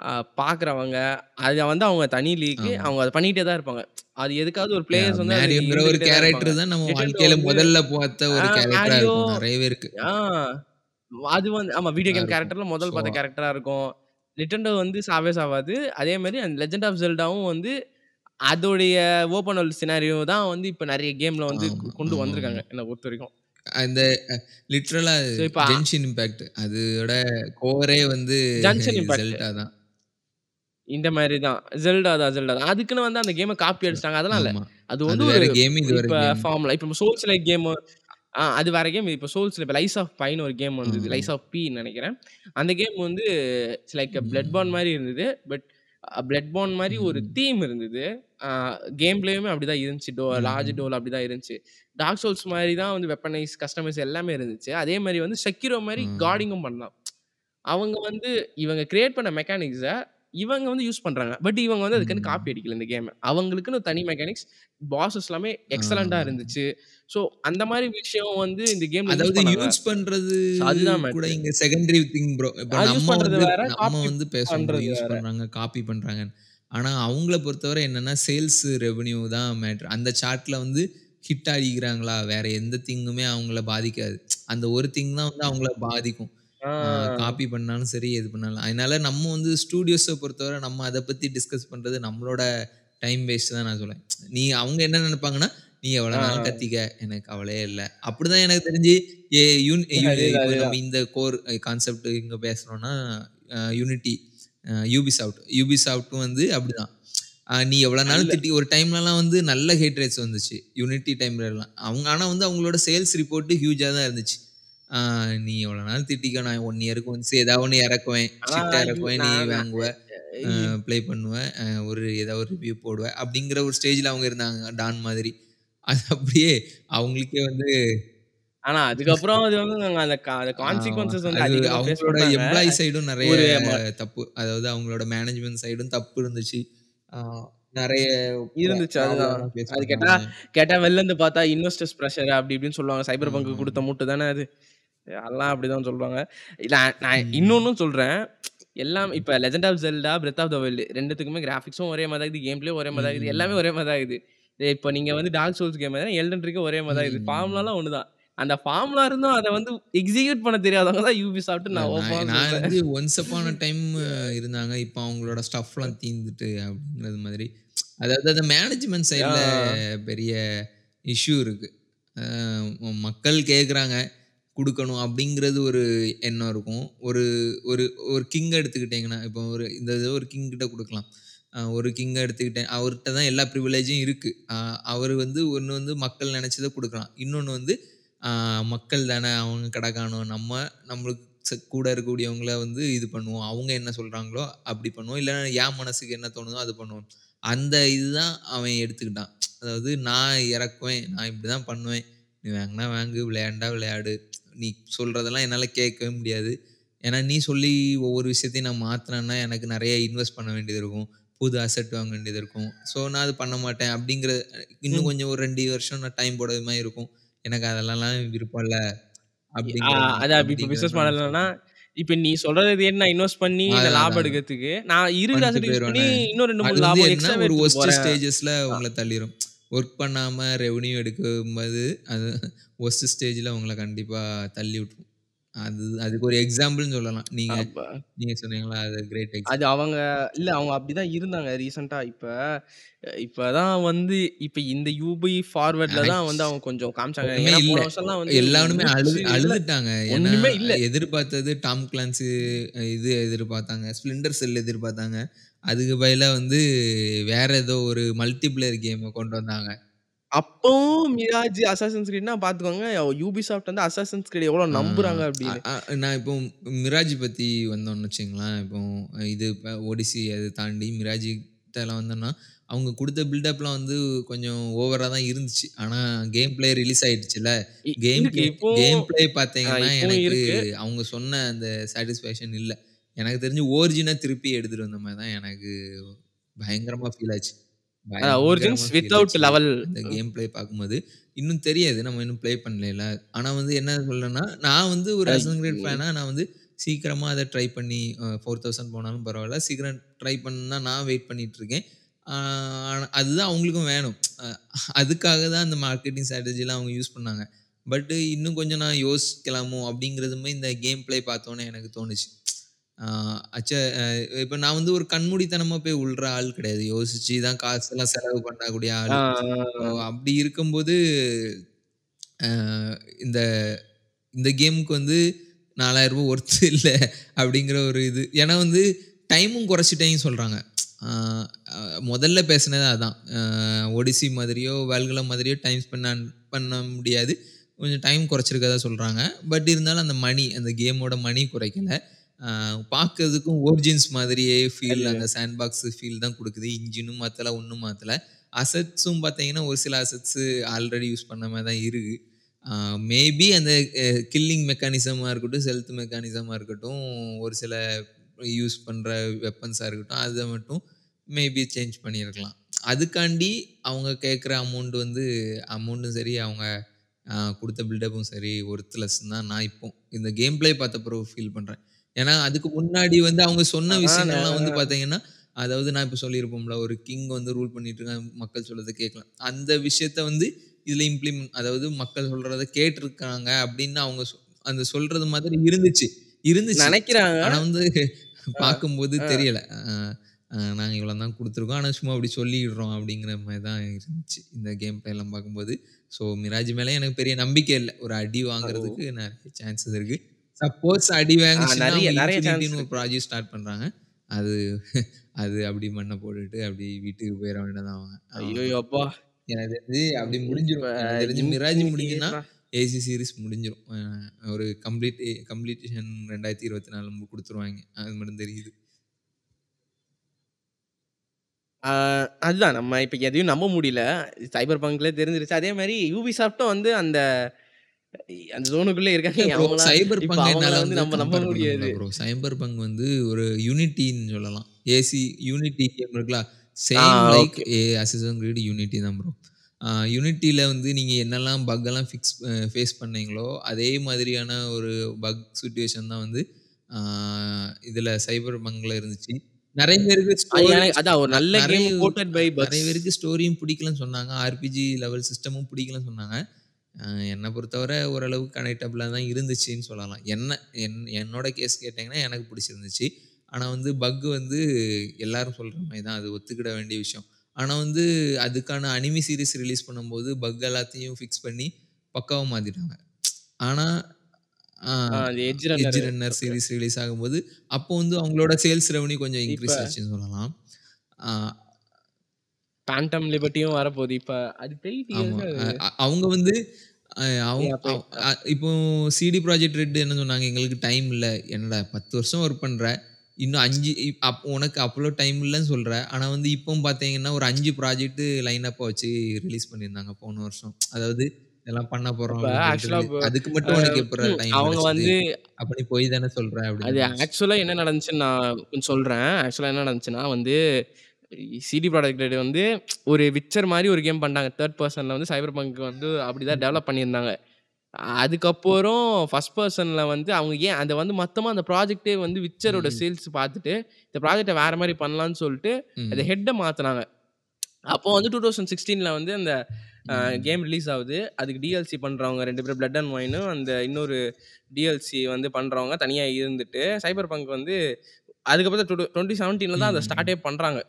அ பார்க்குறவங்க, அத வந்து அவங்க தனி லீக்கு. அவங்க அத பண்ணிட்டே தான் இருப்பாங்க. அது எதுக்காவது ஒரு பிளேயர்ஸ் வந்து ஒரு. கேரக்டர் தான் நம்ம வாழ்க்கையில முதல்ல பார்த்த ஒரு கேரக்டரா இருக்கும் நெறைய பேருக்கு. ஆ அது வந்து ஆமா வீடியோ கேம். கேரக்டர்ல முதல் பார்த்த கேரக்டரா இருக்கும். Nintendo வந்து சாவே சாவாது. அதே மாரி அந்த Legend of Zeldaவும் வந்து அதோடைய ஓப்பன் வேர்ல்ட் சினாரியோ தான் வந்து இப்ப நெறைய கேம்ல வந்து ஆமா, கொண்டு. வந்திருக்காங்க. என்ன பொறுத்தவரைக்கும். அந்த அ லிட்ரலா இப்ப ஜென்ஷின் இம்பாக்ட் அதோட கோரே வந்து ஜங்ஷன் இம்பாக்ட். ஜெல்டா தான். இந்த மாரி தான். Zelda தான் Zelda தான். அதுக்குன்னு வந்து அந்த கேம காப்பி அடிச்சுட்டாங்க. அதெல்லாம் இல்ல. ஆமா. அது அது வந்து வேற ஒரு கேம், இது வேற இப்ப கேம். ஃபார்முலா. இப்ப சோல்ஸ் லைக் கேமு அது வேற கேம். இப்ப சோல்ஸ்ல இப்ப லைஸ் ஆஃப் பைன்னு ஒரு கேம் வந்தது. லைஸ் ஆஃப் பீன்னு நெனைக்கிறேன். அந்த கேம் வந்து இட்ஸ் லைக் பிளட் பாண்ட் ம். மாரி இருந்தது. பட் பிளட் பாண்ட் மாரி ஒரு. தீம் இருந்தது. கேம் பிளேயுமே அப்படிதான் இருந்துச்சு. To large. டோல் அப்படிதான் இருந்துச்சு. டார்க் சோல்ஸ் மாரி தான் வந்து வெப்பனைஸ், கஸ்டமைஸ் எல்லாமே இருந்துச்சு. அதே மாரி வந்து செக்கிரோ மாரி ம். கார்டிங்கும் பண்ணலாம். அவங்க வந்து இவங்க கிரியேட் பண்ண மெக்கானிக்ஸ இவங்க வந்து யூஸ் பண்றாங்க. பட் இவங்க வந்து அதுக்குன்னு காப்பி. அடிக்கல இந்த கேம. அவங்களுக்குன்னு தனி மெக்கானிக்ஸ், பாஸஸ் எல்லாமே எக்ஸலென்ட்டா ஆ. இருந்துச்சு. ஸோ அந்த மாரி விஷயம் வந்து இந்த யூஸ் அதாவது. யூஸ் பண்றது அதுதான் கூட. இங்க செகண்டரி திங் ப்ரோ. இப்ப நம்ம பண்றது வேற, நம்ம வந்து. பண்றது யூஸ். பண்றாங்க, காப்பி பண்றாங்கன்னு. ஆனா அவங்கள பொறுத்தவரை என்னன்னா, சேல்ஸ் ரெவென்யூ தான் மேட்டர். அந்த சார்ட்ல வந்து ஹிட் அடிக்கிறாங்களா, வேற எந்த திங்குமே அவங்கள பாதிக்காது. அந்த ஒரு திங் தான் வந்து அவங்கள பாதிக்கும். காப்பி பண்ணாலும் சரி, எது பண்ணாலும். அதனால நம்ம வந்து ஸ்டூடியோஸ பொறுத்தவரை நம்ம அத பத்தி டிஸ்கஸ் பண்றது நம்மளோட டைம் வேஸ்ட் தான் நான் சொல்லுவேன். நீ அவங்க என்ன நெனைப்பாங்கன்னா, "நீ எவ்வளோ ஆ. நாளும் கத்திக்க. எனக்கு கவலையே இல்ல." அப்படிதான் எனக்கு தெரிஞ்சு இப்போ நம்ம. இந்த கோர் கான்செப்ட் இங்க பேசுறோம்னா, யூனிட்டி, அ யூபிசாஃப்ட். யூபிசாஃப்ட்டும் வந்து அப்படிதான். நீ எவ்வளோ நாளும் அல்ல. திட்டி ஒரு டைம்லலாம் வந்து நல்ல ஹிட் ரேட்ஸ் வந்துச்சு. யூனிட்டி டைம்லலாம். அவங்க ஆனா வந்து அவங்களோட சேல்ஸ் ரிப்போர்ட் ஹியூஜா தான் இருந்துச்சு. நீ எவ்வளோ நாள் திட்டிக்கோ, நான் 1 இயர்க்கு ஒன்ஸ் ஏதாவது ஒண்ணு இறக்குவேன். யூ இறக்குவேன். நீ வாங்குவ. ப்ளே பண்ணுவ. அ ஒரு ஏதாவது ஒரு ரிவ்யூ போடுவ. அப்படிங்கிற ஒரு ஸ்டேஜ்ல அவங்க இருந்தாங்க. டான் மாதிரி. அது அப்படியே அவங்களுக்கே வந்து ஆனா அதுக்கப்புறம் அது வந்து அந்த கா அந்த ஆ கான்சிக்வென்சஸ் வந்து அது அதிகமா ஃபேஸ் அவங்களோட. எம்ப்ளாயி சைடும் நெறைய தப்பு. அதாவது அவங்களோட மேனேஜ்மென்ட் சைடும் தப்பு இருந்துச்சு. நெறைய இருந்துச்சு அதுதான். அது கேட்டா. கேட்டா வெளில இருந்து பார்த்தா இன்வெஸ்டர்ஸ் பிரஷர் அப்படி இப்படின்னு சொல்லுவாங்க. சைபர் பங்க் குடுத்த. மூட்டு தானே அது. எல்லாம் அப்படிதான் சொல்லுவாங்க. நான். இன்னொன்னும் சொல்றேன். எல்லாம் இப்ப legend of Zelda, breath of the wild 2த்துக்குமே கிராபிக்ஸும் ஒரே மாரி தான் இருக்குது. கேம் ஒரே மாரி தான் இருக்குது. எல்லாமே. ஒரே மாரி தான் இருக்குது. இப்ப நீங்க வந்து டார்க் சோல்ஸ் கேம் எல்டன் ரிங்கும் ஒரே மாரி தான் இருக்குது. ம். ஃபார்முலாலாம் ஒண்ணு தான். அந்த ஃபார்முலா இருந்தும் அத வந்து எக்ஸிக்யூட் பண்ண தெரியாதவங்க தான் யூபிசாஃப்ட்ன்னு இல்ல நான் நான். வந்து ஒன்ஸ் அப்பான் டைம் இருந்தாங்க. இப்ப அவங்களோட ஸ்டஃப்லாம் தீர்ந்துட்டு அப்படிங்கிறது மாதிரி. அதாவது அந்த மேனேஜ்மென்ட் சைட்ல. பெரிய இஷ்யூ இருக்கு. மக்கள் கேட்குறாங்க, குடுக்கணும் அப்படிங்கிறது ஒரு எண்ணம் இருக்கும். ஒரு ஒரு ஒரு கிங் எடுத்துக்கிட்டீங்கன்னா, இப்போ ஒரு இந்த இது ஒரு கிங் கிட்ட குடுக்கலாம். அ ஒரு கிங்க எடுத்துக்கிட்டேன். அவர்ட்ட தான் எல்லா பிரிவிலேஜும் இருக்கு. அ அவரு வந்து ஒண்ணு வந்து மக்கள் நெனைச்சத குடுக்கலாம். இன்னொன்னு வந்து மக்கள் தானே அவங்க கடக்காணும். நம்ம நம்மளுக்கு ச கூட இருக்கக்கூடியவங்கள வந்து இது பண்ணுவோம். அவங்க என்ன சொல்றாங்களோ அப்படி பண்ணுவோம். இல்ல என் மனசுக்கு என்ன தோணுதோ அது பண்ணுவோம். அந்த இதுதான் அவன் எடுத்துக்கிட்டான். அதாவது நான் இறக்குவேன். நான் இப்படிதான் பண்ணுவேன். நீ வாங்குனா வாங்கு, விளையாண்டா விளையாடு. நீ சொல்றதெல்லாம் என்னால கேட்கவே முடியாது. ஏன்னா நீ சொல்லி ஒவ்வொரு விஷயத்தையும் நான் மாத்துனேன்னா, எனக்கு நெறைய இன்வெஸ்ட் பண்ண வேண்டியது இருக்கும். புது அசெட் வாங்க வேண்டியது இருக்கும். ஸோ நான் அது பண்ண மாட்டேன். அப்படிங்கிற இன்னும். கொஞ்சம் ஒரு 2 வருஷம் நான் டைம் போடுற மாரி இருக்கும். எனக்கு அதெல்லலாம் விருப்பம் இல்ல. அதான் இப்ப பிசினஸ் நீ சொல்றத ஏன் நான் இன்வெஸ்ட் பண்ணி லாபம். எடுக்கிறதுக்கு, நான் இருக்கிற. இன்னும் 2, அது 3 வந்து லாபம் என்ன எக்ஸ்ட்ராவே ஒரு போறேன். ஸ்டேஜஸ்ல. உங்கள தள்ளிரும். வொர்க் பண்ணாம ரெவென்யூ எடுக்கும்போது, அது வொர்ஸ்ட் ஸ்டேஜ்ல உங்கள கண்டிப்பா தள்ளி விட்டுரும். அது அதுக்கு ஒரு எக்ஸாம்பிள்ன்னு சொல்லலாம். நீங்க நீங்க சொன்னீங்கல்ல, அது கிரேட் அது எக்ஸாம்பிள். அவங்க இல்ல அவங்க அப்படிதான் இருந்தாங்க ரீசென்ட்டா. இப்ப இப்ப தான் வந்து இப்ப இந்த யூபி ஃபார்வர்ட்ல தான் வந்து அவங்க கொஞ்சம் காமிச்சாங்க. ஒண்ணுமே ஏன்னா இல்ல. போன வருஷம்லாம் வந்து எல்லாருமே அழுது மூச்சு இல்ல. அழுதுட்டாங்க. ஏன்னா ஒண்ணுமே இல்ல. எதிர்பார்த்தது டாம் கிளான்சி இது எதிர்பார்த்தாங்க. ஸ்ப்ளிண்டர் செல் எதிர்பார்த்தாங்க. அதுக்கு பதிலா வந்து வேற ஏதோ ஒரு மல்டிபிளேயர் கேம கொண்டு வந்தாங்க. அப்பவும் மிராஜ், அசாசின்ஸ் கிரீட்னா பார்த்துக்கோங்க. யூபிசாஃப்ட் வந்து அசாசின்ஸ் கிரீட் எவ்வளோ ஆ நம்புறாங்க அப்படின்னு. நான் இப்போ மிராஜ் பத்தி வந்தோம்னு வச்சுக்கங்களேன். இப்போ இது ஓடிசி அத தாண்டி மிராஜ் கிட்டலாம் வந்தோம்னா, அவங்க குடுத்த பில்டப்லாம் வந்து கொஞ்சம் ஓவரா தான் இருந்துச்சு. ஆனா கேம் பிளே ரிலீஸ் ஆயிடுச்சுல்ல. இ கேம் கேம் பிளே இப்பவும் எனக்கு. அவங்க சொன்ன அந்த சாட்டிஸ்ஃபேக்ஷன் இல்ல. எனக்கு தெரிஞ்சு ஒரிஜின திருப்பி எடுத்துட்டு வந்த மாரி தான் எனக்கு பயங்கரமா ஃபீல் ஆச்சு. Origins without. லெவல். அந்த கேம் பிளே பார்க்கும்போது. இன்னும் தெரியாது. நம்ம இன்னும் ப்ளே பண்ணலைல. ஆனா வந்து என்ன சொல்றேன்னா, நான் வந்து ஒரு ஐ அசாசின்ஸ் கிரீட் ம். ஃபேனா நான் வந்து சீக்கிரமா அத ட்ரை பண்ணி அ 4000 போனாலும் பரவால்ல. சீக்கிரம் ட்ரை பண்ண நான் வெயிட் பண்ணிட்டு இருக்கேன். அதுதான் அவங்களுக்கும் வேணும். அதுக்காக தான் அந்த மார்க்கெட்டிங் ஸ்ட்ராட்டஜிலாம் அவங்க யூஸ் பண்ணாங்க. பட் இன்னும் கொஞ்சம் நான் யோசிக்கலாமோ அப்படிங்கிறதுமே இந்த கேம் பிளே பார்த்தோனே எனக்கு தோணுச்சு. ஆ அச்ச அ இப்ப நான் வந்து ஒரு கண்மூடித்தனமா போய் உள்ற ஆள் கிடையாது. யோசிச்சு தான் காசெல்லாம் செலவு பண்ணக்கூடிய ஆ, ஆளு. ஆ, ஓ ஆ. அப்படி இருக்கும்போது, அ இந்த இந்த கேமுக்கு வந்து ரூ. 4000 ஒர்த் இல்ல அப்படிங்கிற ஒரு இது. ஏன்னா வந்து டைமும் குறைச்சுட்டேன்னு சொல்றாங்க. ஆ அ முதல்ல பேசினது அதான். அ ஓடிசி மாதிரியோ, வேல்குலா மாதிரியோ டைம் ஸ்பெண்ட் பண்ண முடியாது. கொஞ்சம் டைம் குறைச்சிருக்கதா சொல்றாங்க. பட் இருந்தாலும் அந்த மணி அந்த கேமோட மணி குறைக்கல. பார்க்கறதுக்கும் ஒரிஜின்ஸ் மாதிரியே ஃபீல் அந்த சாண்ட் பாக்ஸ் ஃபீல் தான் குடுக்குது. இன்ஜினும் மாத்தல, ஒண்ணும் மாத்தல. அசெட்ஸும் பார்த்தீங்கன்னா, ஒரு சில அசெட்ஸ் ஆல்ரெடி யூஸ் பண்ண மாரி தான் இருக்கு. அ மேபி அந்த கில்லிங் மெக்கானிசமா இருக்கட்டும், ஸ்டெல்த் மெக்கானிசமா இருக்கட்டும், ஒரு சில யூஸ் பண்ற வெப்பன்ஸா இருக்கட்டும், அத மட்டும் மேபி சேஞ்ச் பண்ணியிருக்கலாம். அதுக்காண்டி அவங்க கேட்குற அமௌண்ட் வந்து அமௌண்ட்டும் சரி, அவங்க குடுத்த பில்டப்பும் சரி ஒர்த்லெஸ்ன்னு தான் நான் இப்போ இந்த கேம் ப்ளே பார்த்த பிறகு ஃபீல் பண்றேன். ஏன்னா, அதுக்கு முன்னாடி வந்து அவங்க சொன்ன விஷயங்கள்லாம் வந்து நான் பார்த்தீங்கன்னா, அதாவது நான் இப்ப சொல்லியிருப்போம்ல, ஒரு கிங் வந்து ரூல் பண்ணிட்டு இருக்கான். மக்கள் சொல்றத கேட்கல. அந்த விஷயத்த வந்து இதுல இம்ப்ளிமெண்ட் அதாவது மக்கள் சொல்றத கேட்டுருக்காங்க அப்படின்னு அவங்க அந்த சொல்றது மாதிரி இருந்துச்சு. இருந்துச்சு. நெனைக்கிறாங்க. ஆனா வந்து பார்க்கும்போது. தெரியல. நாங்க இவ்வளோ தான் குடுத்துருக்கோம். ஆனா சும்மா அப்படி சொல்லிடுறோம் அப்படிங்கிற மாரி தான் இருந்துச்சு. இந்த கேம் ப்ளேலாம் பார்க்கும்போது. ஸோ மிராஜ் மேல எனக்கு பெரிய நம்பிக்கை இல்ல. ஒரு அடி! வாங்குறதுக்கு நெறைய சான்சஸ் இருக்கு. சப்போஸ் அடி வாங்குச்சுன்னா, நெறைய. ப்ராஜெக்ட் ஸ்டார்ட் பண்றாங்க. அது அது அப்படி மண்ண போட்டுட்டு அப்படி வீட்டுக்கு போயிற வேண்டியது தான் அவங்க. ஐய்யய்யோ! அப்பா! எனக்கு தெரிஞ்சு அப்படி தெரிஞ்சு மிராஜ் முடிஞ்சுன்னா, ஏசி சீரிஸ் முடிஞ்சிரும். அ ஒரு கம்ப்ளீட் கம்ப்ளீஷன் 2024 குடுத்துருவாய்ங்க. அது மட்டும் தெரியுது. அதுதான் நம்ம இப்ப எதையும் நம்ப முடியல. சைபர் பங்க்ல தெரிஞ்சிருச்சு. அதே மாரி யூபிசாஃப்ட்டும் வந்து அந்த அந்த ஜோனுக்குள்ளே இருக்காங்க. சைபர் பங்க வந்து நம்ம நம்ப முடியாது. ப்ரோ. சைபர் பங்க் வந்து ஒரு யூனிட்டின்னு சொல்லலாம். ஏசி யூனிட்டி கேம் இருக்குல்ல. Same like. A assassin creed unity தான் ப்ரோ. அ யூனிட்டில வந்து நீங்க என்னெல்லாம் பக் எல்லாம் ஃபிக்ஸ் ஃபேஸ் பண்ணீங்களோ, அதே மாதிரியான ஒரு பக் சிட்யூவேஷன் தான் வந்து இதுல சைபர் பங்க்ல இருந்துச்சு. நெறைய பேருக்கு அதான் ஒரு நல்ல கேம் பை நெறைய. பேருக்கு ஸ்டோரியும் பிடிக்கலன்னு சொன்னாங்க. ஆர்பிஜி லெவல் சிஸ்டமும் பிடிக்கலன்னு சொன்னாங்க. என்ன பொறுத்தவரை ஓரளவுக்கு கனெக்டபிளா தான் இருந்துச்சுன்னு சொல்லலாம். என்ன என் என்னோட கேஸ் கேட்டீங்கன்னா, எனக்கு பிடிச்சிருந்துச்சு. ஆனா வந்து பக் வந்து எல்லாரும் சொல்ற மாரி தான். அது ஒத்துக்கிட வேண்டிய விஷயம். ஆனா வந்து அதுக்கான அனிமி சீரிஸ் ரிலீஸ் பண்ணும்போது பக் எல்லாத்தையும் ஃபிக்ஸ் பண்ணி பக்காவா மாத்திட்டாங்க. ஆனா ஆ ஆ அந்த edge edge runner. Series release ஆகும்போது, அப்போ வந்து அவங்களோட சேல்ஸ் ரெவென்யூ கொஞ்சம் இன்கிரீஸ் ஆச்சுன்னு சொல்லலாம். பாண்டம் லிபர்ட்டியும் வரப்போகுது. இப்ப அது அவங்க வந்து அவங்க இப்போ சிடி ப்ராஜெக்ட் ரெட் என்ன சொன்னாங்க, எங்களுக்கு டைம் இல்ல. என்னடா 10 வருஷம் ஒர்க் பண்ற. இன்னும் 5 இப் அப் உனக்கு அவ்வளோ டைம் இல்லன்னு சொல்ற. ஆனா வந்து இப்பவும் பார்த்தீங்கன்னா, ஒரு 5 ப்ராஜெக்ட் லைன் அப்பா வச்சு ரிலீஸ் பண்ணியிருந்தாங்க போன வருஷம். அதாவது இதெல்லாம் பண்ண போறோம் அதுக்கு மட்டும் உனக்கு எப்புட்றா டைம் அவங்க? வந்து அப்ப நீ பொய் தானே சொல்ற அப்படின்னு அது இருந்துச்சு. ஆக்சுவலா என்ன நடந்துச்சுன்னு நான் கொஞ்சம் சொல்றேன். ஆக்சுவலா என்ன நடந்துச்சுன்னா வந்து சிடி ப்ராடக்ட் ரெட் வந்து ஒரு விட்சர் மாரி ஒரு கேம் பண்ணாங்க. 3 பெர்சன்ல வந்து சைபர் பங்க் வந்து அப்படிதான். டெவலப் பண்ணியிருந்தாங்க. அதுக்கப்புறம் ஃபர்ஸ்ட் பெர்சன்ல வந்து அவங்க ஏன் அத வந்து மொத்தமா அந்த ப்ராஜெக்ட்டே வந்து விட்சரோட ம். சேல்ஸ் பார்த்துட்டு, இந்த ப்ராஜெக்ட்ட வேற மாரி பண்ணலான்னு சொல்ட்டு, அந்த. ஹெட்ட மாத்துனாங்க. அப்போ வந்து 2016ல வந்து அந்த அ ம். கேம் ரிலீஸ் ஆகுது. அதுக்கு டிஎல்சி பண்றவங்க 2 பேரும் பிளட் அண்ட் ஒயினும் அந்த இன்னொரு டிஎல்சி வந்து பண்றவங்க தனியா இருந்துட்டு, சைபர் பங்க் வந்து அதுக்கப்புறம் டொ 2017ல தான் அத ம். ஸ்டார்ட்டே பண்றாங்க.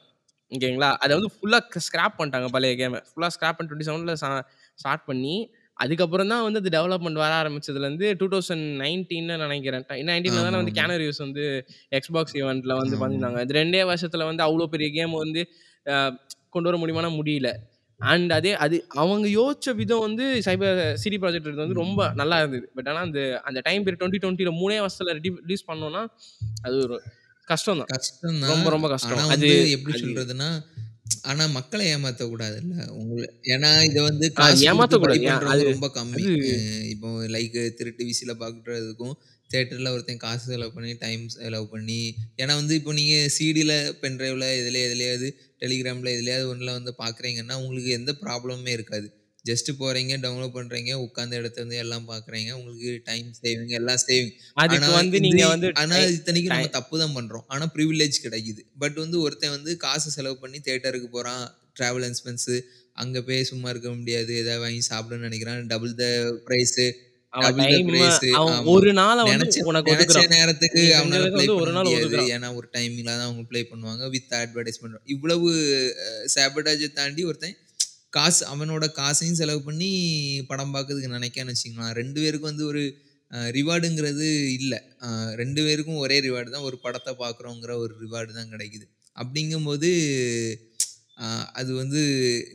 ஓகேங்களா? அத வந்து ஃபுல்லா ஸ்கிராப் பண்ணிட்டாங்க பழைய கேம. ஃபுல்லா ஸ்கிராப் பண்ணி 27ல ஸ்டா ஸ்டார்ட் பண்ணி, அதுக்கப்புறம் தான் வந்து அது டெவலப்மென்ட் வர ஆரம்பிச்சதுலருந்து 2019ன்னு நெனைக்கிறேன். 19ல தானே வந்து ஆமாமா. கேனோ ரிவ்யூஸ் வந்து Xbox ஈவென்ட்ல வந்து. பண்ணியிருந்தாங்க. இது 2டே வருஷத்துல வந்து அவ்ளோ பெரிய கேம் வந்து கொண்டு வர முடியுமான்னா முடியல. அண்ட் அதே அது அவங்க யோசிச்ச விதம் வந்து சைபர் சிடி ப்ராஜெக்ட் வந்து ரொம்ப. நல்லா இருந்தது. பட் ஆனா அந்த அந்த டைம் பீரியட் 2020ல 3 வருஷத்துல ரெடி ரிலீஸ் பண்ணோம்னா, அது ஒரு கஷ்டம் தான். கஷ்டம். ரொம்ப ரொம்ப கஷ்டம். அது வந்து எப்படி சொல்றதுன்னா, ஆனா மக்கள ஏமாத்தக் கூடாதுல்ல. உங்கள ஏன்னா இத வந்து பண்றவங்க அது ரொம்ப கம்மி. இப்போ லைக் திருட்டு விசில பார்க்குறதுக்கும், தியேட்டர்ல ஒருத்தன் காசு செலவு பண்ணி, டைம் செலவு பண்ணி ஏன்னா வந்து இப்போ நீங்க சிடில, பென் டிரைவ்ல எதுல எதுலயாவது டெலிகிராம்ல எதுலயாவது ஒண்ணுல வந்து பார்க்குறீங்கன்னா, உங்களுக்கு எந்த ப்ராப்ளமுமே இருக்காது. ஜஸ்ட் போறீங்க, டவுன்லோட் பண்றீங்க, உட்கார்ந்த இடத்துல இருந்து எல்லாம் பார்க்குறீங்க. உங்களுக்கு டைம் சேவிங் எல்லாம் சேவிங். அதுக்கு வந்து நீங்க வந்து ஆனா டை நம்ம தப்பு தான் பண்றோம். ஆனா பிரிவிலேஜ் கிடைக்குது. பட் வந்து ஒருத்தன் வந்து காசு செலவு பண்ணி தியேட்டருக்கு போறான். டிராவல் எக்ஸ்பென்ஸ் அங்க போய் சும்மா இருக்க முடியாது. ஏதாவது வாங்கி சாப்பிடணும்னு நெனைக்கிறான். Double the price. ஒரு நாள. நேரத்துக்கு அவனால ப்ளே பண்ண முடியாது. ஏன்னா ஒரு டைமிங்ல தான் அவங்க ப்ளே பண்ணுவாங்க. With advertisement. இவ்வளவு அ சாபோட்டாஜ தாண்டி ஒருத்தன் காசு அவனோட காசையும் செலவு பண்ணி படம் பார்க்கறதுக்கு நினைக்கான்னு வச்சுக்கலாம் ரெண்டு பேருக்கும் வந்து ஒரு ரிவார்டுங்கிறது இல்லை. ரெண்டு பேருக்கும் ஒரே ரிவார்டு தான். ஒரு படத்தை பார்க்குறோங்கிற ஒரு ரிவார்டு தான் கிடைக்குது. அப்படிங்கும்போது அது வந்து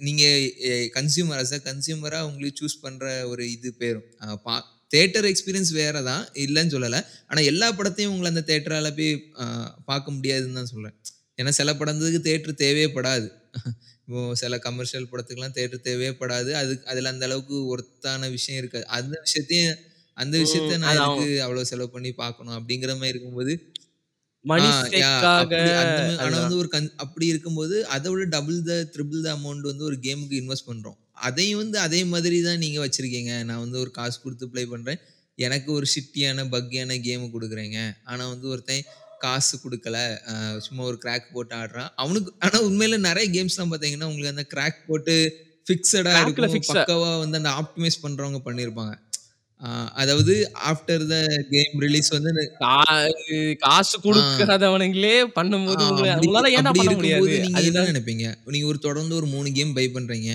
நீங்கள் எ கன்சியூமர் ஆஸ் அ உங்களுக்கு சூஸ் பண்ணுற ஒரு இது பேரும் பா தேட்டர் எக்ஸ்பீரியன்ஸ் வேறு தான் இல்லைன்னு சொல்லலை. ஆனால் எல்லா படத்தையும் உங்களை அந்த தேட்டரால் போய் பார்க்க முடியாதுன்னு தான் சொல்கிறேன் ஏன்னா சில படத்துக்கு தேட்டர் தேவையே படாது சில கமர்ஷியல் படத்துக்குலாம் தேட்டர் தேவையே படாது. அது அதில் அந்த அளவுக்கு ஒர்த்தான விஷயம் இருக்காது. அந்த விஷயத்தையும் அந்த விஷயத்த நான் அது எதுக்கு அவ்வளோ செலவு பண்ணி பார்க்கணும்? அப்படிங்கிற மாதிரி இருக்கும்போது ஆனா வந்து ஒரு கன் அப்படி இருக்கும்போது அதை விட double the triple the amount வந்து ஒரு கேமுக்கு இன்வெஸ்ட் பண்றோம். அதையும் வந்து அதே மாதிரி தான் நீங்க வச்சிருக்கீங்க. நான் வந்து ஒரு காசு கொடுத்து ப்ளே பண்றேன். எனக்கு ஒரு ஷிட்டியான பக்கியான கேம் கொடுக்குறீங்க. ஆனா வந்து ஒருத்தன் காசு கொடுக்கல. சும்மா ஒரு கிராக் போட்டு ஆடுறான். அவனுக்கு ஆனா உண்மையில நிறைய கேம்ஸ்லாம் பாத்தீங்கன்னா உங்களுக்கு அந்த கிராக் போட்டு ஃபிக்ஸடா இருக்கும். பக்காவா வந்து அந்த ஆப்டிமைஸ் பண்றவங்க பண்ணியிருப்பாங்க அஹ் அதாவது ஆஃப்டர் த கேம் ரிலீஸ் வந்து காசு கொடுக்காதவனுங்களே பண்ணும்போது உங்களால ஏன்டா பண்ண முடியாது? நீங்க என்ன அதுதான் நினைப்பீங்க? நீங்க ஒரு தொடர்ந்து ஒரு மூணு கேம் பை பண்றீங்க.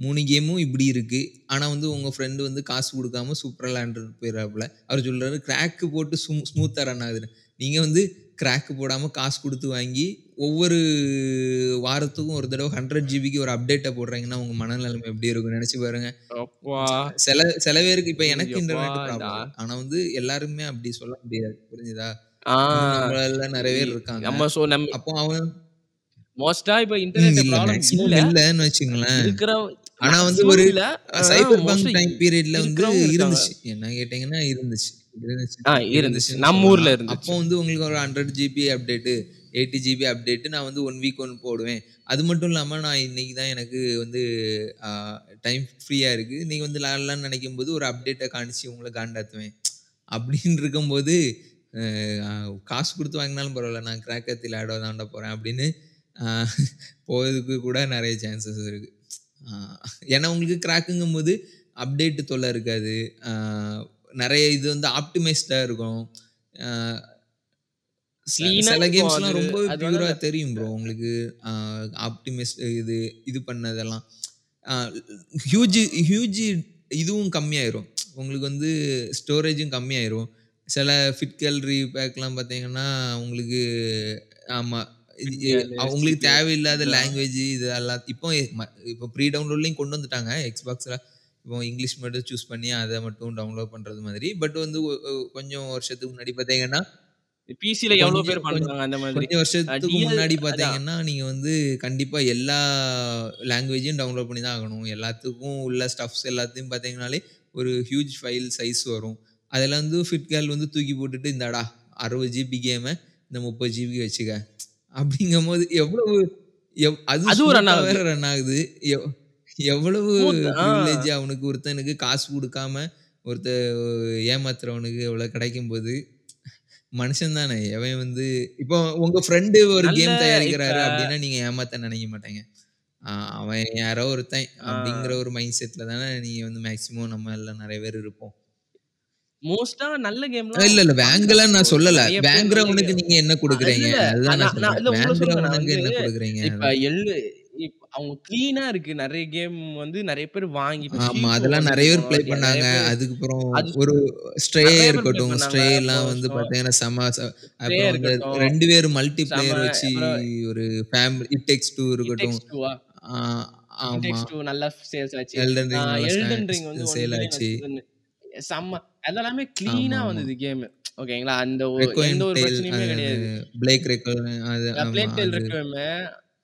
மூணு கேமும் இப்படி இருக்கு. ஆனா வந்து உங்க ஃப்ரெண்டு வந்து காசு கொடுக்காம சூப்பரா விளையாண்டுட்டு போயிடறாப்புல. அவர் சொல்றாரு கிராக்கு போட்டு ஸ்மூத்தா ரன் ஆகுது நீங்க வந்து கிராக் போடாம காசு கொடுத்து வாங்கி ஒவ்வொரு வாரத்துக்கும் ஒரு தடவை ஹண்ட்ரட் ஜிபிக்கு ஒரு அப்டேட்டை போடுறீங்கன்னா உங்க மனநிலைமை எப்படி இருக்கும் நினைச்சு பாருங்க. சில சில பேருக்கு இப்ப எனக்கு இன்டர்நெட் ப்ராப்ளம் ஆனா வந்து எல்லாருமே அப்படி சொல்ல முடியாது. புரிஞ்சுதா? நிறைய பேர் இருக்காங்க. அப்போ அவன் மோஸ்டா இப்ப இன்டர்நெட் ப்ராப்ளம் இல்லன்னு வச்சுங்களேன் ஆனா வந்து ஒரு சைபர் பங்க் டைம் பீரியட்ல வந்து இருந்துச்சு. என்ன கேட்டீங்கன்னா இருந்துச்சு. ஆ இருந்துச்சு. நம்ம ஊர்ல அப்போ இருந்துச்சு வந்து உங்களுக்கு ஒரு hundred GB update eighty GB update நான் வந்து ஒன் வீக் ஒன்று போடுவேன். அது மட்டும் இல்லாமல் நான் இன்னைக்கு தான் எனக்கு வந்து டைம் ஃப்ரீயாக இருக்குது நீங்கள் வந்து விளாட்லான்னு நினைக்கும் போது ஒரு அப்டேட்டை காணிச்சு உங்களை காண்டாத்துவேன். அப்படின்னு இருக்கும்போது காசு கொடுத்து வாங்கினாலும் பரவாயில்ல. நான் கிராக்கத்தில் ஆட தாண்ட போகிறேன் அப்படின்னு போகிறதுக்கு கூட நிறைய சான்சஸ் இருக்குது ஏன்னா உங்களுக்கு கிராக்குங்கும் போது அப்டேட்டு தொல்லை இருக்காது. நிறைய இது வந்து ஆப்டிமைஸ்டாக இருக்கும். சில கேம்ஸ்லாம் ரொம்ப பியூரா தெரியும் ப்ரோ உங்களுக்கு. ஆப்டிமிஸ்ட் இது இது பண்ணதெல்லாம். ஹியூஜ் ஹியூஜ் இதுவும் கம்மியாயிரும். உங்களுக்கு வந்து ஸ்டோரேஜும் கம்மியாயிரும். சில ஃபிட் கேலரி பேக்லாம் பார்த்தீங்கன்னா உங்களுக்கு ஆமாம் உங்களுக்கு தேவையில்லாத லாங்குவேஜ் இது எல்லாம் இப்போ இப்போ ப்ரீ டவுன்லோட்லையும் கொண்டு வந்துட்டாங்க எக்ஸ்பாக்ஸில் இப்போ இங்கிலீஷ் மட்டும் சூஸ் பண்ணி அதை மட்டும் டவுன்லோட் பண்ணுறது மாதிரி. பட் வந்து கொஞ்சம் வருஷத்துக்கு முன்னாடி பார்த்தீங்கன்னா பிசில எவ்வளவு பேர் பண்றாங்க அந்த மாதிரி? கொஞ்சம் வருஷத்துக்கு முன்னாடி அதான். பார்த்தீங்கன்னா நீங்க வந்து கண்டிப்பா எல்லா லாங்குவேஜையும் டவுன்லோட் பண்ணி தான் ஆகணும். எல்லாத்துக்கும் உள்ள ஸ்டஃப்ஸ் எல்லாத்தையும் பார்த்தீங்கனாலே ஒரு ஹியூஜ் ஃபைல் சைஸ் வரும். அதில் வந்து ஃபிட் கேர்ள் வந்து தூக்கி போட்டுட்டு இந்தாடா அறுபது ஜிபி கேமை இந்த முப்பது ஜிபி வச்சுக்க. அப்படிங்கும் போது எவ்வளவு எவ்- அது ஆ ஆகுது. வேற ரன் ஆகுது. எவ்வளவு. ப்ரிவிலேஜ் அவனுக்கு? ஒருத்தனுக்கு காசு கொடுக்காம ஒருத்த ஏமாத்துறவனுக்கு எவ்வளவு கிடைக்கும் போது மனுஷன் தானே. எவன் வந்து இப்போ உங்க ஃப்ரெண்டு ஒரு கேம் தயாரிக்கிறாரு அப்படின்னா நீங்க ஏமாத்த நினைக்க மாட்டீங்க. அவன் யாரோ ஒருத்தன். அப்படிங்கிற ஒரு மைண்ட் செட்ல தானே நீங்க வந்து மேக்சிமம் நம்ம எல்லாம் நிறைய பேர் இருப்போம். மோஸ்டா நல்ல கேம்லாம் இல்ல இல்ல வேங்கல நான் சொல்லல. வேங்குறவனுக்கு நீங்க என்ன கொடுக்குறீங்க? அதுதான் நான் என்ன கொடுக்குறீங்க? இப்ப அவங்க கிளீனா இருக்கு. நிறைய கேம் வந்து நிறைய பேர் வாங்கி ஆமா அதெல்லாம் நிறைய பேர் ப்ளே பண்ணாங்க. அதுக்கப்புறம் அது ஒரு ஸ்ட்ரே இருக்கட்டும். ஸ்ட்ரே எல்லாம் வந்து பாத்தீங்கன்னா செம அப்புறம். ரெண்டு பேர் மல்டி பிளேயர் வச்சு ஒரு family it takes two It இருக்கட்டும். ஆமா. நல்லா சேல்ஸ் ஆச்சு. எல்டன் ரிங் எல்டன் ரிங் வந்து சேல் ஆச்சு. செம்ம அதெல்லாமே கிளீனா. வந்தது கேம் ஓகேங்களா அந்த எந்த ஒரு பிரச்சனையுமே கிடையாது. பிளேக் ரெக்கோ அது அது இருக்குமே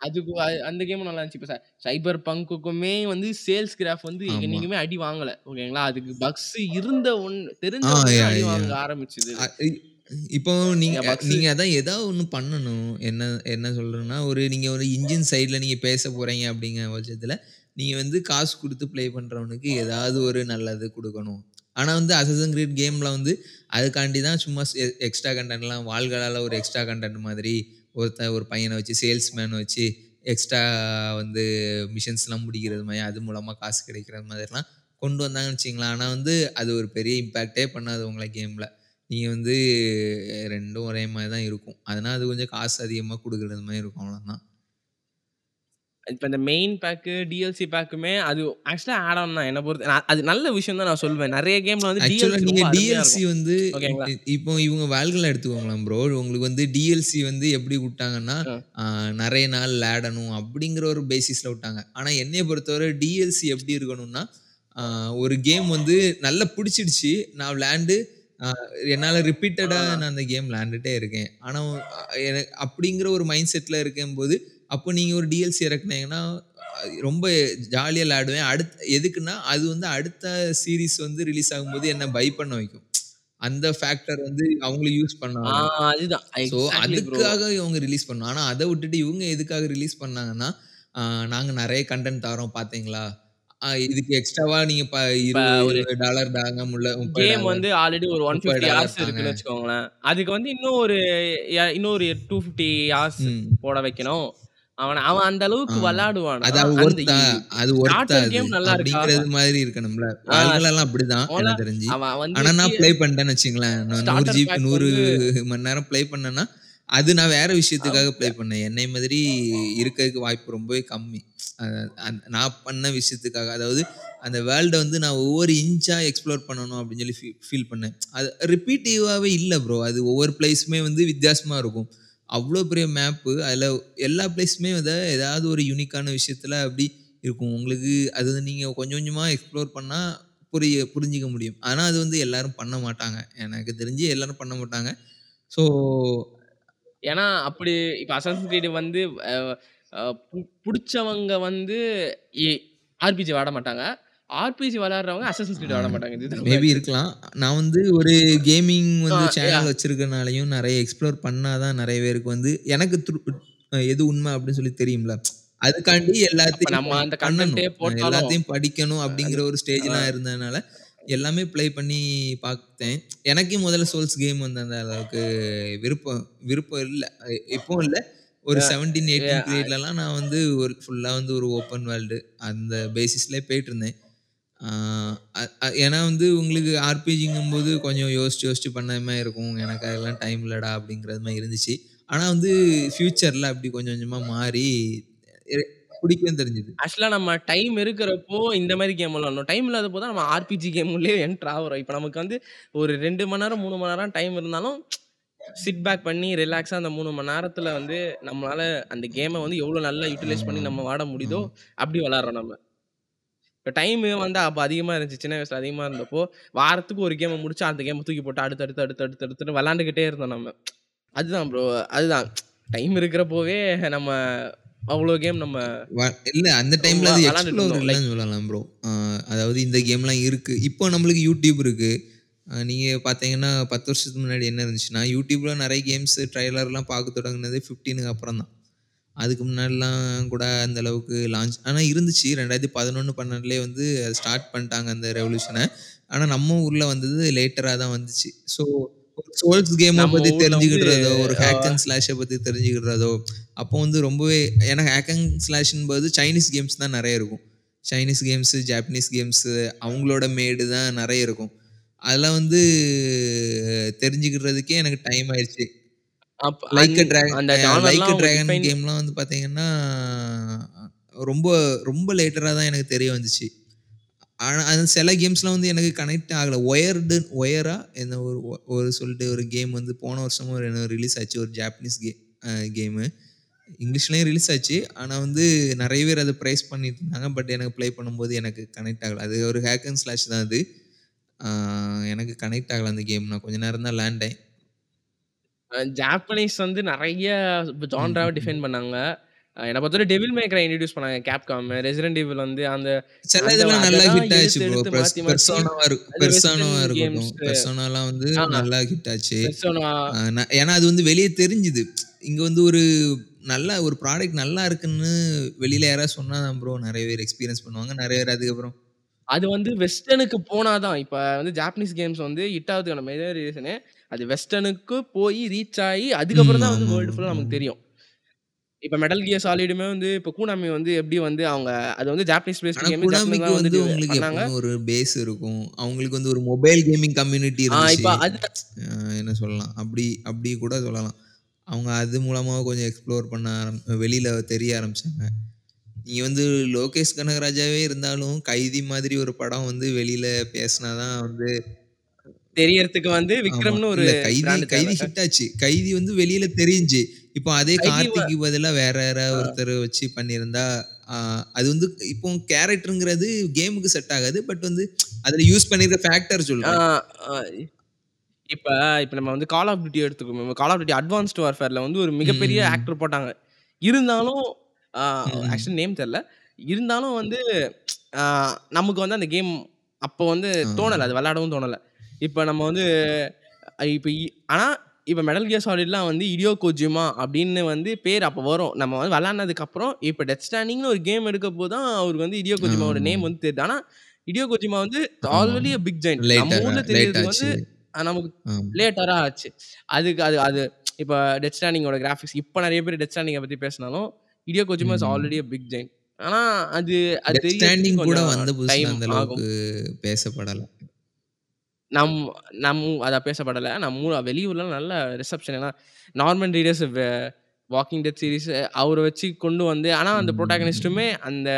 அதுக்கு அந்த கேம் நல்லா இருந்துச்சு இப்போ சைபர் பங்குக்குமே வந்து சேல்ஸ் கிராஃப் வந்து. என்னைக்குமே அடி வாங்கல ஓகேங்களா அதுக்கு பக்ஸ் இருந்த ஒன் தெரிஞ்ச அடி. வாங்க ஆரம்பிச்சது இப்போ நீங்க. நீங்க அதான் ஏதாவது ஒண்ணு பண்ணணும் என்ன என்ன சொல்றேன்னா ஒரு நீங்க ஒரு இன்ஜின் சைடுல நீங்க பேச போறீங்க அப்படிங்கிற பட்சத்துல நீங்க வந்து காசு கொடுத்து ப்ளே பண்றவனுக்கு ஏதாவது ஒரு நல்லது கொடுக்கணும் ஆனா வந்து அசசன் கிரீட் கேம்ல வந்து அதுக்காண்டி தான் சும்மா எக்ஸ்ட்ரா கண்டென்ட்லாம் வாள்களால ஒரு எக்ஸ்ட்ரா கண்டென்ட் மாதிரி ஒருத்த ஒரு பையனை வச்சு சேல்ஸ்மேன் வச்சு எக்ஸ்ட்ரா வந்து மிஷின்ஸ்லாம் முடிக்கிறது மாதிரி அது மூலமாக காசு கிடைக்கிறது மாதிரிலாம் கொண்டு வந்தாங்கன்னு வச்சிங்களா ஆனால் வந்து அது ஒரு பெரிய இம்பேக்டே பண்ணாது உங்களை கேமில் நீங்கள் வந்து ரெண்டும் ஒரே மாதிரி தான் இருக்கும். அதனால் அது கொஞ்சம் காசு அதிகமாக கொடுக்குறது மாதிரி இருக்கும் அவ்வளோதான் இப்போ இந்த மெயின் பேக்கு டிஎல்சி பேக்குமே அது ஆக்சுவலா ஆட் ஆன் தான். என்ன பொறுத்து அது நல்ல விஷயம் தான் நான் சொல்வேன். நிறைய கேம்ல வந்து ஆக்சுவலாக நீங்கள் டிஎல்சி வந்து இப்போ இவங்க வேல்களை எடுத்துக்கோங்களேன் ப்ரோ உங்களுக்கு வந்து டிஎல்சி வந்து எப்படி விட்டாங்கன்னா நிறைய நாள் விளையாடணும் அப்படிங்கிற ஒரு பேசிஸில் விட்டாங்க. ஆனால் என்னைய பொறுத்தவரை டிஎல்சி எப்படி இருக்கணும்னா ஒரு கேம் வந்து நல்லா பிடிச்சிடுச்சு. நான் விளையாண்டு என்னால ரிப்பீட்டடா ஆ. நான் அந்த கேம் விளையாண்டுட்டே இருக்கேன். ஆனா அ எனக்கு அப்படிங்கிற ஒரு மைண்ட் செட்ல இருக்கும்போது, அப்போ நீங்க ஒரு டிஎல்சி இறக்குனீங்கன்னா, ரொம்ப ஜாலியா விளையாடுவேன். அடுத் எதுக்குன்னா, அது வந்து அடுத்த சீரிஸ் வந்து ரிலீஸ் ஆகும்போது என்ன பை பண்ண வைக்கும். அந்த ஃபேக்டர் வந்து அவங்களும் யூஸ் பண்ணாங்க. அதுதான். ஸோ. அதுக்காக இவங்க ரிலீஸ் பண்ணணும். ஆனா அத விட்டுட்டு இவங்க எதுக்காக ரிலீஸ் பண்ணாங்கன்னா, ஆ நாங்க நெறைய கன்டென்ட் தரோம் பார்த்தீங்களா? இதுக்கு எக்ஸ்ட்ராவா நீங்க ஒரு $20 தாங்க முல்ல கேம் $30 வந்து ஆல்ரெடி ஒரு 150 $30 ஹார்ஸ். இருக்குன்னு வச்சுக்கோங்களேன். அதுக்கு வந்து இன்னும் ஒரு இன்னொரு 250 ஹார்ஸ் ம். போட வைக்கணும். அவன அவன் அந்த. அளவுக்கு விளையாடுவானா? அது? கேம் நல்லா? அப்படிங்கிறது மாதிரி இருக்கணும்ல. ஆளுங்களெல்லாம் அப்படிதான் எனக்கு தெரிஞ்சு. ஆனா நான் ப்ளே பண்ணிட்டேன்னு. நான் 100 ஸ்டார்டர் ஜிபி பேக் 100 வந்து மணி நேரம் ப்ளே பண்ணேன்னா, அது நான் வேற விஷயத்துக்காக ப்ளே பண்ணேன். என்னைய மாதிரி இருக்கறதுக்கு வாய்ப்பு ரொம்பவே கம்மி. நான் பண்ண விஷயத்துக்காக. அதாவது அந்த வேர்ல்ட வந்து நான் ஒவ்வொரு இன்ச்சா எக்ஸ்ப்ளோர் பண்ணணும் அப்படின்னு சொல்லி ஃபீ ஃபீல் பண்ணேன். அது ரிப்பீட்டிவாவே இல்ல ப்ரோ. அது ஒவ்வொரு பிளேஸுமே வந்து வித்தியாசமா இருக்கும். அவ்வளோ பெரிய மேப்பு. அதில் எல்லா பிளேஸுமே வந்து ஏதாவது ஒரு யூனிக்கான விஷயத்தில் அப்படி இருக்கும். உங்களுக்கு அது வந்து நீங்கள் கொஞ்சம் கொஞ்சமாக எக்ஸ்ப்ளோர் பண்ணால் புரிய புரிஞ்சுக்க முடியும். ஆனால் அது வந்து எல்லாரும் பண்ண மாட்டாங்க. எனக்கு தெரிஞ்சு எல்லாரும் பண்ண மாட்டாங்க. ஸோ ஏன்னா, அப்படி இப்போ அசாசின்ஸ் வந்து பிடிச்சவங்க வந்து ஆர்பிஜி வாட மாட்டாங்க. ஆர்பிஜி விளையாடுறவங்க அசாசின்ஸ் கிரீட் விளையாட மாட்டாங்க. மேபி. இருக்கலாம். நான் வந்து ஒரு கேமிங் வந்து! சேனல் வச்சிருக்கனாலயும் நெறைய எக்ஸ்ப்ளோர் பண்ணா தான் நெறைய பேருக்கு வந்து எனக்கு எது உண்மை அப்படின்னு சொல்லி தெரியும்ல. அதுக்காண்டி எல்லாத்தையும் நம்ம அந்த அ போட்டாலும் எல்லாத்தையும் படிக்கணும் அப்படிங்கிற ஒரு ஸ்டேஜ்லாம் இருந்ததுனால, எல்லாமே ப்ளே பண்ணி பார்த்தேன். எனக்கே முதல்ல சோல்ஸ் கேம் வந்து அந்த அளவுக்கு விருப்பம் விருப்பம் இல்ல. அ இப்பவும் இல்ல. ஒரு அ 17, எ 18 அ பீரியட்லலாம் நான் வந்து ஒரு ஃபுல்லா வந்து ஒரு ஓப்பன் வேர்ல்டு அந்த பேசிஸ்லயே அ அ ஏன்னா வந்து உங்களுக்கு ஆர்பிஜிங்கும்போது கொஞ்சம் யோசிச்சு யோசிச்சு பண்ண மாரி இருக்கும். எனக்கு அதெல்லாம் டைம் இல்லடா அப்படிங்கிறது மாரி இருந்துச்சு. ஆனா வந்து ஃபியூச்சர்ல அப்படி கொஞ்சம் கொஞ்சமா மாறி எ பிடிக்கவும் தெரிஞ்சது. ஆக்சுவலா நம்ம டைம் இருக்கிறப்போ இந்த மாரி கேம் விளையாடணும். டைம் இல்லாதப்போ தான் நம்ம ஆர்பிஜி கேம் உள்ளயே என்டர் ஆகுறோம். இப்ப நமக்கு வந்து ஒரு 2 மணி நேரம், 3 மணி நேரம் டைம் இருந்தாலும் சிட் பேக் பண்ணி ரிலாக்ஸா அந்த 3 மணி நேரத்துல வந்து நம்மளால அந்த கேம வந்து எவ்வளோ நல்லா யுட்டிலைஸ் பண்ணி. நம்ம விளையாட முடியுதோ. அப்படி விளையாடுறோம் நம்ம. இப்ப டைமு வந்து அப்ப அதிகமா இருந்துச்சு. சின்ன வயசுல அதிகமா இருந்தப்போ, வாரத்துக்கு ஒரு கேம முடிச்சு அந்த கேம தூக்கி போட்டு அடுத்து, அடுத்து, அடுத்து, அடுத்து, அடுத்துன்னு விளையாண்டுக்கிட்டே இருந்தோம் நம்ம. அதுதான் ப்ரோ. அதுதான். டைம் இருக்கிறப்போவே நம்ம அவ்வளோ கேம் நம்ம இல்ல அந்த டைம்ல அது எக்ஸ்ப்ளோர் இல்லன்னு சொல்லலாம் ப்ரோ. அதாவது இந்த கேம்லாம் இருக்கு. இப்போ நம்மளுக்கு YouTube இருக்கு. அ நீங்க பார்த்தீங்கன்னா 10 வருஷத்துக்கு முன்னாடி என்ன இருந்துச்சுன்னா, YouTubeல நெறைய கேம்ஸ் ட்ரெய்லர்லாம் பார்க்க தொடங்குனது 15க்கு அப்புறம் தான். அதுக்கு முன்னாடிலாம் கூட அந்த அளவுக்கு லான்ச் ஆனா இருந்துச்சு. 2011, 12லயே வந்து அத ஸ்டார்ட் பண்ணிட்டாங்க அந்த ரெவல்யூஷன. ஆனா நம்ம ஊர்ல வந்தது லேட்டரா தான் வந்துச்சு. ஸோ ஒரு சோல்ஸ் கேம வந்து தெரிஞ்சுக்கிடுறதோ, ஒரு ஹேக் அண்ட் ஸ்லாஷ பத்தி தெரிஞ்சுக்கிடுறதோ, அப்போ வந்து ரொம்பவே ஏன்னா ஹேக் அண்ட் ஸ்லாஷ்ங்கும்போது சைனீஸ் கேம்ஸ் தான் நெறைய இருக்கும். சைனீஸ் கேம்ஸு, ஜாப்பனீஸ் கேம்ஸு அவங்களோட மேடு தான் நெறைய இருக்கும். அதெல்லாம் வந்து தெரிஞ்சுக்கிறதுக்கே எனக்கு டைம் ஆயிருச்சு. லைக் அந்த லைக் டிராகன் கேம்லாம் வந்து பார்த்தீங்கன்னா, ரொம்ப ரொம்ப லேட்டரா தான் எனக்கு தெரிய வந்துச்சு. ஆனா அது சில கேம்ஸ்லாம் வந்து எனக்கு கனெக்ட் ஆகல. ஒயர்டு ஒயரா என்ன ஒரு ஒரு சொல்லிட்டு ஒரு கேம் வந்து போன வருஷமோ என்னமோ ரிலீஸ் ஆச்சு. ஒரு ஜாப்பனீஸ் கே கேமு. இங்கிலீஷ்லயும் ரிலீஸ் ஆச்சு. ஆனா வந்து நெறைய பேர் அத பிரைஸ் பண்ணிட்டு இருந்தாங்க. பட் எனக்கு ப்ளே பண்ணும்போது எனக்கு கனெக்ட் ஆகல. அது ஒரு ஹேக் அண்ட் ஸ்லாஷ் தான் அது. எனக்கு கனெக்ட் ஆகல அந்த கேம். நான் கொஞ்ச நேரம் தான் விளையாண்டேன். ஜாப்பனீஸ் வந்து நெறைய ஜான்ராவ. டிஃபைன் பண்ணாங்க. என்ன பொறுத்தவரை டெவில் மே கிரை இன்ட்ரோடியூஸ் பண்ணாங்க Capcom. ரெசிடென்ட் ஈவில் வந்து அந்த சில இதெல்லாம் நல்லா ஹிட் ஆச்சு ப்ரோ. பெர்சோனாவா இரு அது வெஸ்டர்ன் பெர்சோனாவா இருக்கட்டும். கேம்ஸு பெர்சோனாலாம் வந்து நல்லா ஹிட் ஆச்சு. ஏன்னா அது வந்து வெளிய தெரிஞ்சுது. இங்க வந்து ஒரு நல்ல ஒரு ப்ராடக்ட் நல்லா இருக்குன்னு வெளியில யாராவது சொன்னா தான் ப்ரோ நெறைய பேர் எக்ஸ்பீரியன்ஸ் பண்ணுவாங்க. நெறைய பேர் அதுக்கப்புறம் அது வந்து வெஸ்டர்னுக்கு போனா தான். இப்ப வந்து ஜாப்பனீஸ் கேம்ஸ் வந்து ஹிட் ஆகுறதுக்கான மேஜர் ரீசனே அது வெஸ்டர்னுக்கு போய் ரீச் ஆயி அதுக்கப்புறம். தான் வந்து வேர்ல்டு ஆமாமா. ஃபுல்லா நமக்கு. தெரியும். இப்ப மெட்டல் கியர் சாலிடுமே வந்து இப்ப கூனாமி வந்து எப்படி வந்து அவங்க அது வந்து ஜாப்பனீஸ் ஆனா கேம் குனாமிக்கு வந்து உங்களுக்கு ஒரு பேஸ் இருக்கும். அவங்களுக்கு வந்து ஒரு மொபைல் கேமிங் கம்யூனிட்டி. இப்ப அது என்ன சொல்லலாம். அப்படி அப்படி கூட சொல்லலாம். அவங்க அது மூலமா கொஞ்சம் எக்ஸ்ப்ளோர் பண்ண ஆரம் வெளியில தெரிய ஆரம்பிச்சாங்க. நீங்க வந்து லோகேஷ் கனகராஜாவே இருந்தாலும், கைதி மாதிரி ஒரு படம் வந்து வெளியில பேசினா தான் வந்து தெரியறதுக்கு வந்து. விக்ரம்னு ஒரு கைதி கைதி. ஹிட் ஆச்சு. கைதி வந்து வெளியில தெரிஞ்சு. இப்போ அதே கார்த்திக்கு பதிலா வேற யாராவது. ஒருத்தர வச்சு பண்ணியிருந்தா, ஆ அது வந்து இப்போ கேரக்டர்ங்கிறது கேமுக்கு செட் ஆகாது. பட் வந்து அதுல யூஸ் பண்ணியிருக்க ஃபேக்டர். ஆ இப்ப இப்ப நம்ம வந்து கால் ஆஃப் டியூட்டி எடுத்துக்குவோம். கால் ஆஃப் டியூட்டி அட்வான்ஸ்ட் வார்ஃபேர்ல வந்து ஒரு மிகப்பெரிய. ஆக்டர் போட்டாங்க. இருந்தாலும். ஆக்சுவலி நேம் தெரியல. இருந்தாலும் வந்து நமக்கு வந்து அந்த கேம் அப்போ வந்து தோணல. அது விளையாடவும் தோணல. இப்ப நம்ம வந்து இப்ப இ ஆனா இப்ப மெட்டல் கியர் சாலிட்லாம் வந்து ஹிடியோ கோஜிமா அப்படின்னு வந்து பேர் அப்ப வரும். நம்ம வந்து விளையாடுனதுக்கு அப்புறம் இப்ப டெத் ஸ்ட்ராண்டிங்னு ஒரு கேம் எடுக்கப்போ தான் அவருக்கு வந்து ஹிடியோ கோஜிமாவோட. நேம் வந்து தெரியுது. ஆனா ஹிடியோ கோஜிமா வந்து. Already big giant. நம்ம ஊர்ல ஆச்சு. வந்து நமக்கு ஆமா. லேட்டரா ஆச்சு. அதுக்கு அது அது இப்ப டெத் ஸ்ட்ராண்டிங்கோட கிராபிக்ஸ் இப்ப நெறைய பேர் டெத் ஸ்ட்ராண்டிங்க பத்தி பேசினாலும், Hideo Kojima is. Already big giant. ஆனா அது அது ஸ்டாண்டிங் கூட வந்த டைம் ஆகும். அளவுக்கு பேசப்படல. நம் நம் அத பேசப்படல. நம்ம வெளியூர்ல நல்ல ரிசப்ஷன் ஏன்னா Norman Reedus walking dead series அவர வச்சு கொண்டு வந்து ஆனா அந்த புரோட்டகனிஸ்ட்டுமே ம். அந்த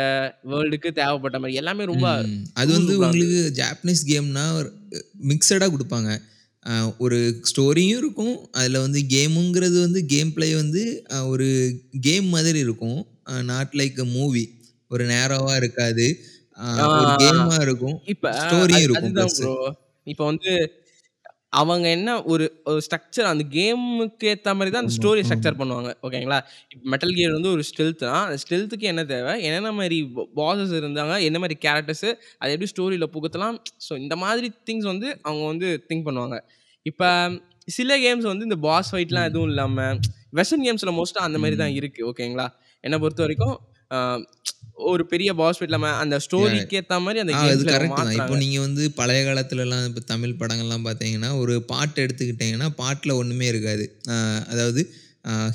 வேர்ல்டுக்கு தேவைப்பட்ட மாரி எல்லாமே ரொம்ப. அது வந்து. உங்களுக்கு ஜாப்பனீஸ் கேம்னா ஒரு மிக்ஸடா குடுப்பாங்க. ஒரு ஸ்டோரியும் இருக்கும். அதுல வந்து கேமுங்கிறது வந்து கேம் பிளே வந்து ஒரு கேம் மாதிரி இருக்கும். Not like movie. ஒரு நேரோவா இருக்காது. ஒரு கேமா இருக்கும். இப்ப ஸ்டோரியும் இருக்கும். இப்ப வந்து அவங்க என்ன ஒரு ஒரு ஸ்ட்ரக்சர் அந்த கேமுக்கு ஏத்த மாரி தான் அந்த ஸ்டோரி. ஸ்ட்ரக்சர் பண்ணுவாங்க. ஓகேங்களா? இப்ப மெட்டல் கியர் வந்து ஒரு ஸ்டெல்த்னா, அந்த ஸ்டெல்த்துக்கு என்ன தேவை? என்னென்ன மாரி பா பாஸஸ் இருந்தாங்க? என்ன மாரி கேரக்டர்ஸ்? அத எப்படி ஸ்டோரியில புகுத்தலாம்? ஸோ இந்த மாதிரி திங்ஸ் வந்து அவங்க வந்து திங்க் பண்ணுவாங்க. இப்ப சில கேம்ஸ் வந்து இந்த பாஸ் ஃபைட்லாம் எதுவும் ம். இல்லாம வெஸ்டர்ன் கேம்ஸ்ல மோஸ்ட்டா அந்த மாரி தான் ம். இருக்கு. ஓகேங்களா? என்ன பொறுத்தவரைக்கும் ஆ ஒரு பெரிய பாஸ் ஃபைட் இல்லாம அந்த ஸ்டோரிக்கு ஏத்த மாரி அந்த அது கேம்ஸ்ல கரெக்ட் தான். இப்போ. நீங்க வந்து பழைய காலத்துலலாம் இப்ப தமிழ் படங்கள்லாம் பார்த்தீங்கன்னா, ஒரு பாட்டு எடுத்துக்கிட்டீங்கன்னா, பாட்டுல ஒண்ணுமே இருக்காது. அதாவது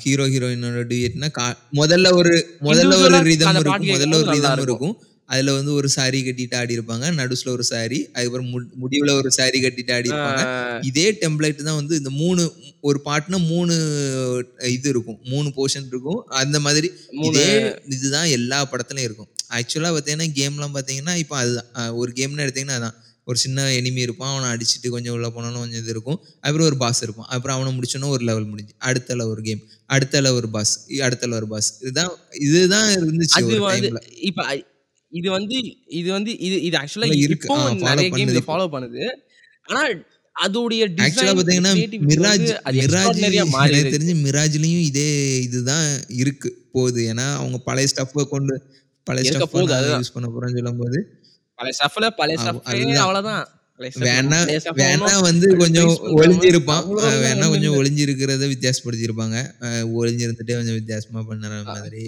ஹீரோ, ஹீரோயினோட டூயட்னா முதல்ல ஒரு முதல்ல ஒரு ரிதம் இருக்கும். முதல்ல ஒரு ரிதம் இருக்கும். இருக்கும். அதுல வந்து ஒரு சாரி கட்டிட்டு ஆடியிருப்பாங்க. நடுஸ்ல ஒரு சாரி. அதுக்கப்புறம் முடிவுல ஒரு சாரி கட்டிட்டு ஆடியிருப்பாங்க. ஆ. இதே டெம்ப்ளேட் தான் வந்து இந்த 3 ஒரு பாட்டுனா 3 இது இருக்கும். 3 போர்ஷன் இருக்கும். அந்த மாதிரி 3 இதே இதுதான் எல்லா படத்துலயும் இருக்கும். ஆக்சுவலா பார்த்தீங்கன்னா, கேம்லாம் பார்த்தீங்கன்னா, இப்ப அதுதான். ஒரு கேம்னு எடுத்தீங்கன்னா அதான். ஒரு சின்ன எனிமி இருப்பான். அவன அடிச்சுட்டு கொஞ்சம் உள்ள போனோம்னா கொஞ்சம் இது இருக்கும். அப்புறம் ஒரு பாஸ் இருப்பான். அப்புறம் அவன முடிச்சோனே ஒரு லெவல் முடிஞ்சு. அடுத்த லெவல் ஒரு கேம். அடுத்த லெவல் ஒரு பாஸ். அடுத்த லெவல் ஒரு பாஸ். இதுதான் இதுதான் இருந்துச்சு. இப்ப இது வந்து இது வந்து இது இது ஆக்சுவலா இருக்கு. நெறைய கேம் இத. ஃபாலோ பண்ணுது. ஆனா அதோடைய ஆக்சுவலா கிரியேட்டிவிட்டி மிராஜ் மிராஜ். தெரிஞ்சு மிராஜ்லயும் இதே இதுதான் இருக்கு போது. ஏன்னா, அவங்க பழைய ஸ்டஃப்ப கொண்டு பழைய போகுது அதுதான். யூஸ் பண்ண போறேன்னு சொல்லும்போது பழைய ஸ்டஃப்ல பழைய ஸ்டஃப் நம்ம வேணா வேணா வந்து கொஞ்சம் ஒளிஞ்சிருப்பான். வேணா கொஞ்சம். ஒளிஞ்சிருக்கிறத வித்தியாசப்படுத்தியிருப்பாங்க. ஒளிஞ்சிருந்துட்டே கொஞ்சம் வித்தியாசமா பண்ணுற. மாதிரி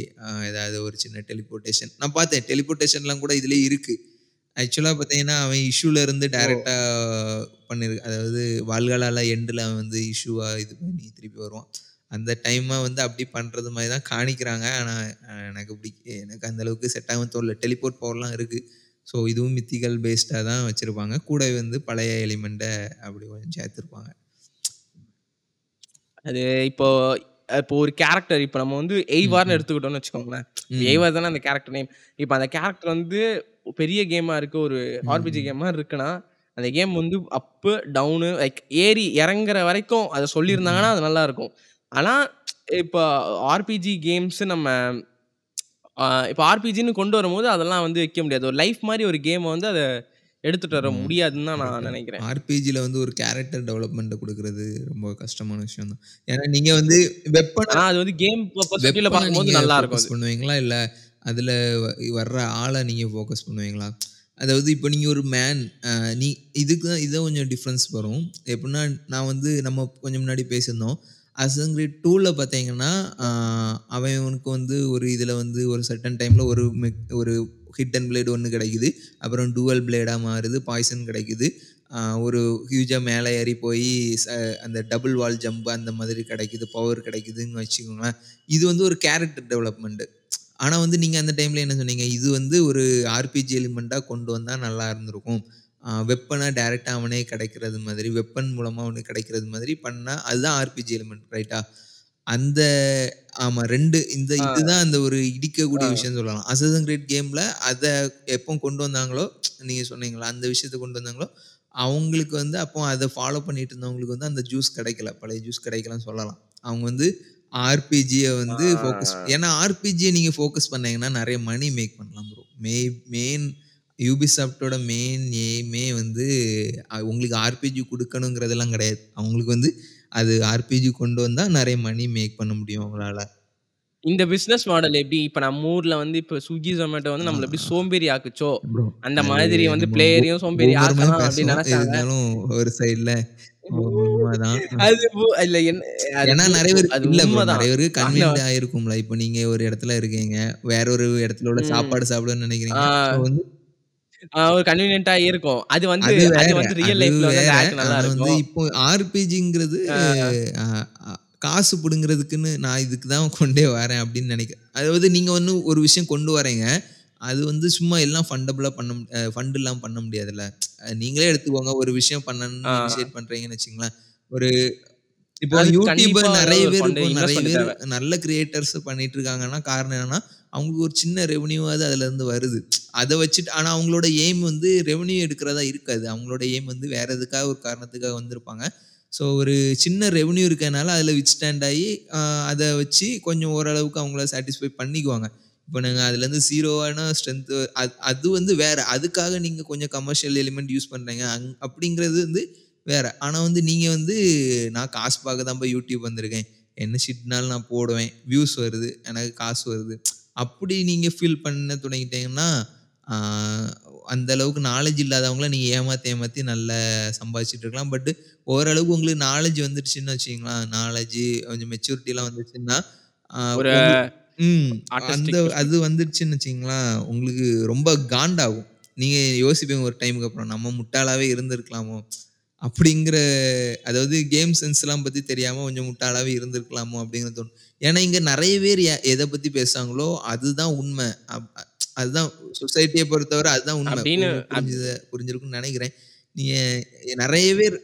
ஏதாவது ஒரு சின்ன டெலிபோர்டேஷன். நான் பார்த்தேன். டெலிபோர்டேஷன்லாம் கூட இதுலயே இருக்கு. ஆக்சுவலா பார்த்தீங்கன்னா, அவன் இஷ்யூல இருந்து ஓ! டைரக்ட்டா பண்ணிரு அதாவது வால்காலால எண்டுல அவன் வந்து இஷ்யூவா இது பண்ணி திருப்பி வருவான். அந்த டைம வந்து அப்படி பண்றது மாரி தான் காணிக்கிறாங்க. ஆனா அ எனக்கு அப்படி எனக்கு அந்த அளவுக்கு செட் ஆகும்னு தோணல. டெலிபோர்ட் பவர்லாம் இருக்கு. ஸோ இதுவும் மித்திக்கல் பேஸ்டா தான் வச்சிருப்பாங்க. கூடவே வந்து பழைய எலிமெண்ட்ட அப்படி கொஞ்சம் சேர்த்திருப்பாங்க. அது இப்போ இப்போ ஒரு கேரக்டர் இப்ப நம்ம வந்து ம். எடுத்துக்கிட்டோம்னு வச்சுக்கோங்களேன். எய்வார் தானே அந்த கேரக்டர் நேம். இப்ப அந்த கேரக்டர் வந்து பெரிய கேமா இருக்கு. ஒரு ஆர்பிஜி ம். கேம் மாரி இருக்குன்னா, அந்த கேம் வந்து அப்பு, டவுனு லைக் ஏறி இறங்குற வரைக்கும் அத சொல்லியிருந்தாங்கன்னா. அது நல்லாருக்கும். ஆனா, இப்ப ஆர்பிஜி கேம்ஸ் நம்ம இப்ப ஆர்பிஜின்னு கொண்டு வரும்போது அதெல்லாம் வந்து வைக்க முடியாது. ஒரு லைஃப் மாரி ஒரு கேம வந்து அத எடுத்துட்டு வர. முடியாதுன்னு தான். நான் நெனைக்கிறேன். ஆர்பிஜில வந்து ஒரு கேரக்டர் டெவலப்மென்ட்ட குடுக்குறது ரொம்ப கஷ்டமான விஷயம் தான். ஏன்னா நீங்க வந்து வெப்பன அது வந்து கேம் பார்க்கும்போது ஃபோக்கஸ் அது. பண்ணுவீங்களா? இல்ல அதுல வர்ற ஆள நீங்க ஃபோக்கஸ் பண்ணுவீங்களா? அதாவது இப்ப நீங்க ஒரு மேன் நீ இதுக்கு தான் இதான் கொஞ்சம் டிஃபரன்ஸ் வரும். எப்புட்னா நான் வந்து நம்ம கொஞ்சம் முன்னாடி பேசியிருந்தோம். அசாசின் கிரீட் 2ல பார்த்தீங்கன்னா, அவனுக்கு வந்து ஒரு இதில் வந்து ஒரு சர்டன் டைமில் ஒரு மெக் ஒரு ஹிட்டன் பிளேடு ஒன்று கிடைக்குது. அப்புறம் டூவல் பிளேடாக மாறுது. பாய்சன் கிடைக்குது. ஒரு ஹியூஜாக மேலே ஏறி போய் ச அந்த டபுள் வால் ஜம்ப் அந்த மாதிரி கிடைக்குது. பவர் கிடைக்குதுன்னு வச்சுக்கோங்களேன். இது வந்து ஒரு கேரக்டர் டெவலப்மெண்ட்டு ஆனால் வந்து நீங்கள் அந்த டைமில் என்ன சொன்னீங்க? இது வந்து ஒரு ஆர்பிஜி எலிமெண்ட்டாக கொண்டு வந்தால் நல்லா இருந்திருக்கும். அ வெப்பன டைரக்ட்டா அவனே கிடைக்கிறது மாதிரி, வெப்பன் மூலமா அவனுக்கு கிடைக்கிறது மாதிரி பண்ணா அதுதான் ஆர்பிஜி எலிமென்ட் ரைட்டா? அந்த ஆமா 2 இந்த. இதுதான் அந்த ஒரு இடிக்கக்கூடிய ஆ. விஷயம்னு சொல்லலாம். அசாசின் கிரீட் கேம்ல அத எப்போ கொண்டு வந்தாங்களோ, நீங்க சொன்னீங்கல்ல அந்த விஷயத்த கொண்டு வந்தாங்களோ, அவங்களுக்கு வந்து அப்போ அத ஃபாலோ பண்ணிட்டு இருந்தவங்களுக்கு வந்து அந்த ஜூஸ் கிடைக்கல. பழைய ஜூஸ் கிடைக்கலன்னு சொல்லலாம். அவங்க வந்து ஆர்பிஜிய வந்து ஃபோக்கஸ். ஏன்னா ஆர்பிஜிய நீங்க ஃபோக்கஸ் பண்ணீங்கன்னா நெறைய மணி மேக் பண்ணலாம் ப்ரோ. மெ மெயின் யூபிசாஃப்ட்டோட மெயின் எய்மே வந்து உங்களுக்கு ஆர்பிஜி குடுக்கணுங்கிறதெல்லாம் கிடையாது. அவங்களுக்கு வந்து அது ஆர்பிஜி கொண்டு வந்தா நெறைய மணி மேக் பண்ண முடியும் அவங்களால. இந்த பிசினஸ் மாடல் எப்படி? இப்ப நம்ம ஊர்ல வந்து இப்ப Swiggy, Zomato வந்து நம்மள எப்படி சோம்பேறி ஆக்குச்சோ, அந்த மாதிரி வந்து பிளேயரையும் சோம்பேறி ஆக்கலாம் அப்படின்னு ஒரு சைடுல ஏன்னா நெறைய பேர் அது இல்ல. நெறைய பேருக்கு கன்வீனியன்ட் ஆயிருக்கும்ல. இப்ப நீங்க ஒரு இடத்துல இருக்கீங்க. வேற ஒரு இடத்துல. சாப்பாடு சாப்பிடணும்னு ஆ. நெனைக்கிறீங்க. வந்து ஒரு கன்வீனியன்ட்டா இருக்கும். அது வந்து அது. வந்து ரியல் லைஃப்ல வந்து நல்லா இருக்கும். இப்போ ஆர்பிஜிங்கிறது காசு புடுங்குறதுக்குன்னு நான் இதுக்கு தான் கொண்டே வரேன் அப்படின்னு நெனைக்கிறேன். அதாவது நீங்க வந்து ஒரு விஷயம் கொண்டு வரீங்க. அது வந்து சும்மா எல்லாம் ஃபண்டபிளா பண்ண ஃபண்ட் இல்லாம பண்ண முடியாதுல்ல. நீங்களே எடுத்துக்கோங்க ஒரு விஷயம் பண்ணணும்னு. இனிஷியேட் பண்றீங்கன்னு வச்சுக்கங்களேன். ஒரு இப்போ யூடியூபர் நெறைய பேர் நெறைய பேர். நல்ல கிரியேட்டர்ஸ் பண்ணிட்டு இருக்காங்கன்னா, காரணம் என்னன்னா, அவங்களுக்கு ஒரு சின்ன ரெவன்யூவாவது அதுலேருந்து வருது. அதை வச்சுட்டு ஆனால் அவங்களோட எய்ம் வந்து ரெவென்யூ எடுக்கிறதா இருக்காது. அவங்களோட எய்ம் வந்து வேற எதுக்காக ஒரு காரணத்துக்காக வந்திருப்பாங்க. ஸோ ஒரு சின்ன ரெவென்யூ இருக்கனால அதில் வித்ஸ்டாண்ட் ஆகி அதை வச்சு கொஞ்சம் ஓரளவுக்கு அவங்கள சாட்டிஸ்ஃபை பண்ணிக்குவாங்க. இப்போ நாங்கள் அதுலேருந்து ஜீரோவான ஸ்ட்ரென்த்து அது அது வந்து வேறு அதுக்காக நீங்கள் கொஞ்சம் கமர்ஷியல் எலிமெண்ட் யூஸ் பண்ணுறீங்க அங் அப்படிங்கிறது வந்து வேறு ஆனால் வந்து நீங்கள் வந்து நான் காசு பார்க்க தான் போய் யூடியூப் வந்திருக்கேன். என்ன ஷிட்னாலும் நான் போடுவேன். வியூஸ் வருது. எனக்கு காசு வருது. அப்படி நீங்க ஃபீல் பண்ண தொடங்கிட்டீங்கன்னா, அந்த அளவுக்கு நாலேட்ஜ் இல்லாதவங்கள நீங்க ஏமாத்தி ஏமாத்தி நல்லா சம்பாதிச்சுட்டு இருக்கலாம். பட் ஓரளவுக்கு உங்களுக்கு நாலேட்ஜ் வந்துருச்சுன்னு வச்சுக்கங்களேன். நாலேட்ஜ் கொஞ்சம் மெச்சூரிட்டிலாம் ம் அந்த அது பெர்ஸ்பெக்டிவ். வந்துருச்சுன்னு வச்சுக்கங்களேன், உங்களுக்கு ரொம்ப காண்டாகும். நீங்க யோசிப்பீங்க ஒரு டைமுக்கு அப்புறம். நம்ம முட்டாளாவே இருந்திருக்கலாமோ! அப்படிங்கிற அதாவது கேம் சென்ஸ்லாம் பத்தி தெரியாம கொஞ்சம் முட்டாளாவே இருந்திருக்கலாமோ! அப்படிங்கிறது தோணும். ஏன்னா இங்க நெறைய பேர் எத பத்தி பேசுறாங்களோ, அதுதான் உண்மை. அதுதான் சொசைட்டிய பொறுத்தவரை அதுதான் உண்மை. புரிஞ்சிருக்கும்னு நெனைக்கிறேன். நீங்க நெறைய பேர்.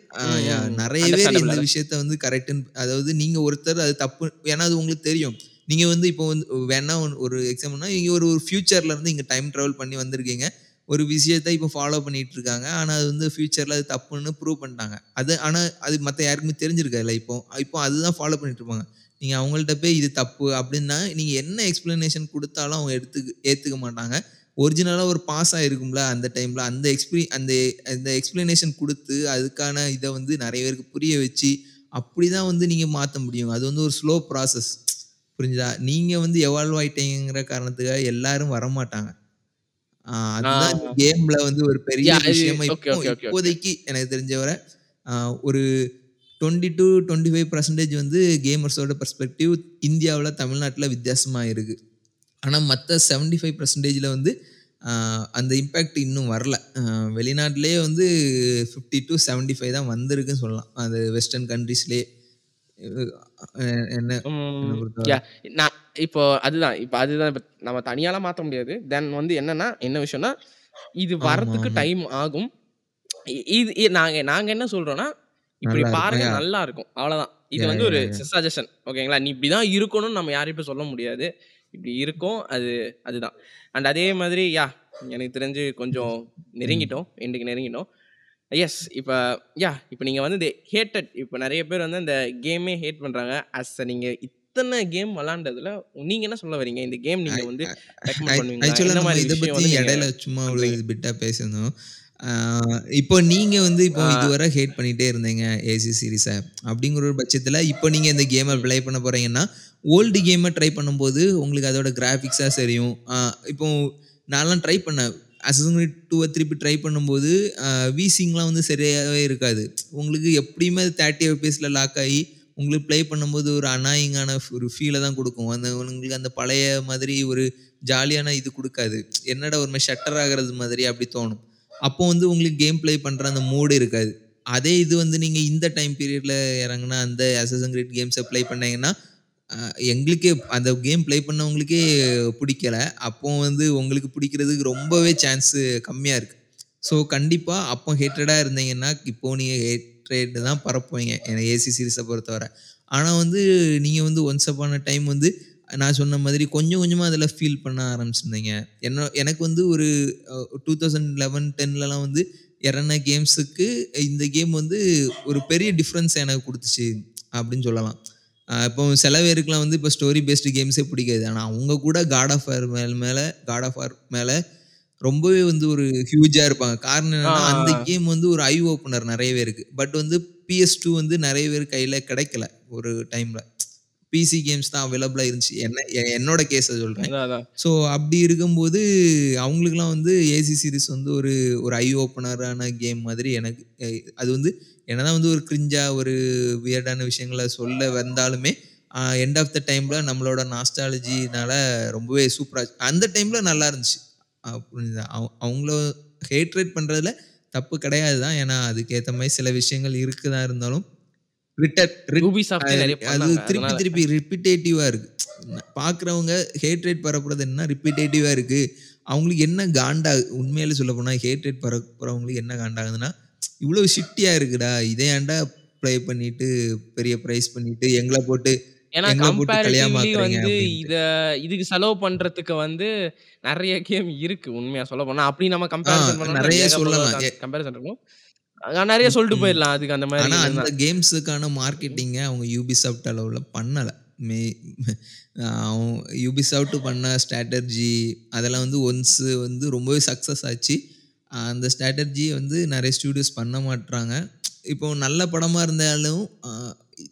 நெறைய பேர் இந்த. விஷயத்த வந்து கரெக்ட்ன்னு அதாவது நீங்க ஒருத்தர் அது தப்பு ஏன்னா அது உங்களுக்கு தெரியும். நீங்க வந்து இப்போ வந்து வேணா ஒரு எக்ஸாம்பிள்னா நீங்க ஒரு ஒரு ஃபியூச்சர்ல இருந்து இங்க டைம் டிராவல் பண்ணி வந்திருக்கீங்க. ஒரு விஷயத்த இப்போ ஃபாலோ பண்ணிட்டு இருக்காங்க. ஆனா அது வந்து ஃபியூச்சர்ல அது தப்புன்னு ப்ரூவ் பண்ணிட்டாங்க. அது ஆனா அது மத்த யாருக்குமே தெரிஞ்சிருக்காதுல்ல இப்போ. இப்போ அதுதான் ஃபாலோ பண்ணிட்டு இருப்பாங்க. நீங்க அவங்கள்ட்ட போய் இது தப்பு அப்படின்னா, நீங்க என்ன எக்ஸ்ப்ளனேஷன் குடுத்தாலும் அவங்க எடுத்துக்க ஏத்துக்க மாட்டாங்க. ஒரிஜினலா ஒரு பாஸ் ஆயிருக்கும்ல அந்த டைம்ல. அந்த எக்ஸ்பீரி அந்த அந்த எக்ஸ்ப்ளனேஷன் குடுத்து, அதுக்கான இத வந்து நெறைய பேருக்கு புரிய வச்சு, அப்படிதான் வந்து நீங்க மாத்த முடியும். அது வந்து ஒரு ஸ்லோ ப்ராசஸ். புரிஞ்சுதா? நீங்க வந்து எவால்வ் ஆயிட்டீங்கங்கிற காரணத்துக்காக எல்லாரும் வரமாட்டாங்க. அதுதான் கேம்ல வந்து ஒரு பெரிய விஷயமா ஓகே, இப்போ ஓகே, ஓகே, தெரிஞ்ச வர ஆ ஒரு 20-25% வந்து கேமர்ஸோட பெர்ஸ்பெக்டிவ் இந்தியாவுல, தமிழ்நாட்டுல வித்தியாசமா இருக்கு. ஆனா மத்த 75%ல வந்து ஆ அந்த இம்பாக்ட் இன்னும் வரல. வெளிநாட்டிலேயே வந்து 50-75 தான் வந்திருக்குன்னு சொல்லலாம். அது வெஸ்டர்ன் கண்ட்ரீஸ்லயே. என்ன! நான் இப்போ அதுதான். இப்ப அதுதான் இப்ப நம்ம தனியாலாம் மாத்த முடியாது. தென் வந்து என்னன்னா, என்ன விஷயம்னா, இது ஆமா. டைம் ஆகும். இது இ நாங்க நாங்க என்ன சொல்றோம்னா, இப்படி. பாருங்க! நல்லா இருக்கும். அவ்வளோதான். இது! வந்து ஒரு! சஜஷன். ஓகேங்களா? நீ இப்படிதான் இருக்கணும்னு நம்ம யாரையும் சொல்ல முடியாது. இப்படி இருக்கும். அது அதுதான். அண்ட் அதே மாதிரி யாஹ்! எனக்கு தெரிஞ்சு கொஞ்சம். நெருங்கிட்டோம். எண்டுக்கு நெருங்கிட்டோம். எஸ். இப்ப யாஹ்! இப்ப நீங்க வந்து இந்த ஹேட்டட் இப்ப நெறைய பேர் வந்து அந்த கேமே ஹேட் பண்றாங்க. அஸ் அ நீங்க இத்தன கேம் விளையாண்டதுல நீங்க என்ன சொல்ல வரீங்க? இந்த கேம் நீங்க வந்து? ஆக்சுவலா நம்ம இத பத்தி இடையில சும்மா ஒரு பண்றீங்க? பிட்டா பேசியிருந்தோம். இப்போ நீங்க வந்து இப்போ. இதுவரை ஹேட் பண்ணிட்டே இருந்தீங்க ஏசி சீரிஸ. அப்படிங்கிற ஒரு பட்சத்தில இப்போ நீங்க இந்த கேம. ப்ளே பண்ண போறீங்கன்னா, ஓல்டு கேம ட்ரை பண்ணும்போது உங்களுக்கு அதோட கிராபிக்ஸா சரியும். இப்போ நான்லாம் ட்ரை பண்ணேன். கிரீட் 2வ திருப்பி ட்ரை பண்ணும்போது, வீசிங்லாம் வந்து சரியாவே இருக்காது. உங்களுக்கு எப்படியுமே 30 எஃப்பிஎஸ்ல லாக் ஆயி, உங்களுக்கு ப்ளே பண்ணும்போது ஒரு அனாயிங்கான ஒரு ஃபீல தான் குடுக்கும். அந்த உங்களுக்கு அந்த பழைய மாதிரி ஒரு ஜாலியான இது குடுக்காது. என்னடா ஒரு ஷட்டர் ஆகுறது மாதிரி அப்படி தோணும். அப்போ வந்து உங்களுக்கு கேம் ப்ளே பண்ற அந்த மூடு இருக்காது. அதே இது வந்து நீங்க இந்த டைம் பீரியட்ல இறங்கினா அந்த அசசன் கிரேட் கேம்ஸை ப்ளே பண்ணீங்கன்னா, எங்களுக்கே அந்த கேம் ப்ளே பண்ணவங்களுக்கே பிடிக்கல அப்போ வந்து உங்களுக்கு பிடிக்கிறதுக்கு ரொம்பவே சான்ஸ் கம்மியா இருக்கு. ஸோ கண்டிப்பா அப்போ ஹேட்டடா இருந்தீங்கன்னா, இப்போ நீங்க ஹேட்ரேட் தான் பரப்புவீங்க. ஏசி சீரிஸ பொறுத்தவரை ஆனா வந்து நீங்க வந்து ஒன்ஸ் அப்பான டைம் வந்து நான் சொன்ன மாதிரி கொஞ்சம் கொஞ்சமா அதில ஃபீல் பண்ண ஆரம்பிச்சிருந்தீங்க. என்ன எனக்கு வந்து ஒரு அ 2011, 10லலாம் வந்து இறன கேம்ஸுக்கு இந்த கேம் வந்து ஒரு பெரிய டிஃப்ரென்ஸ் எனக்கு கொடுத்துச்சு அப்படின்னு சொல்லலாம். இப்போ சில பேருக்குலாம் வந்து இப்போ ஸ்டோரி பேஸ்டு கேம்ஸே பிடிக்காது. ஆனால் அவங்க கூட காட் ஆஃப் வார் மேல மேலே காட் ஆஃப் வார் மேலே ரொம்பவே வந்து ஒரு ஹியூஜாக இருப்பாங்க. காரணம் என்னன்னா. அந்த கேம் வந்து ஒரு ஐ ஓப்பனர் நிறைய பேருக்கு. பட் வந்து பிஎஸ் டூ வந்து நிறைய பேர் கையில் கிடைக்கல ஒரு டைமில் பிசி கேம்ஸ் தான் அவைலபிளாக இருந்துச்சு. என்ன என்னோட கேஸை அதான் ஸோ அப்படி இருக்கும்போது அவங்களுக்குலாம் வந்து ஏசி சீரிஸ் வந்து ஒரு ஒரு ஐ ஓப்பனரான கேம் மாதிரி எனக்கு அது வந்து என்னதான் வந்து ஒரு கிரிஞ்சா ஒரு வியர்டான விஷயங்களை சொல்ல வந்தாலுமே எண்ட் ஆஃப் த டைமில் நம்மளோட நாஸ்டாலஜினால ரொம்பவே சூப்பராக அந்த டைமில் நல்லா இருந்துச்சு. அவ- அவங்கள ஹேட்ரேட் பண்ணுறதுல தப்பு கிடையாது தான் ஏன்னா அதுக்கேற்ற மாதிரி சில விஷயங்கள் இருக்குதா இருந்தாலும் ரிட்டர் Ubisoft ஏ நிறைய அது. திருப்பி. திருப்பி ரிப்பீட்டேட்டிவா இருக்கு பார்க்குறவங்க ஹேட் ரேட் பரப்புறது என்ன ரிப்பீட்டேட்டிவா இருக்கு அவங்களுக்கு என்ன காண்டா உண்மையில சொல்ல போனா ஹேட் ரேட் பரப்புறவங்களுக்கு என்ன காண்டாகுதுன்னா இவ்வளவு ஷிட்டியா இருக்குடா இதை ஏன்டா ப்ளே பண்ணிட்டு பெரிய ப்ரைஸ் பண்ணிட்டு எங்களை போட்டு ஏன்னா கம்பேரிட்டிவ்லி வந்து. இத இதுக்கு செலவு பண்றதுக்கு வந்து நிறைய கேம் இருக்கு உண்மையா சொல்ல போனா அப்படி நம்ம கம்பேரிசன் பண்ணோம்னா நிறைய சொல்லலாம். கம்பேரிசன் இருக்கும் நிறைய சொல்லிட்டு. போயிடலாம். அதுக்கு அந்த மாதிரி ஆனா இருந்தா. அந்த கேம்ஸுக்கான மார்க்கெட்டிங்கை அவங்க யூபிசாஃப்ட் அளவில் பண்ணலை. மே அவங்க யூபிசாஃப்ட் பண்ண ஸ்ட்ராட்டர்ஜி அதெல்லாம் வந்து ஒன்ஸு வந்து ரொம்பவே சக்ஸஸ் ஆச்சு. அந்த ஸ்ட்ராட்டர்ஜியை வந்து நிறைய ஸ்டூடியோஸ் பண்ண மாட்றாங்க. இப்போ நல்ல படமாக இருந்தாலும்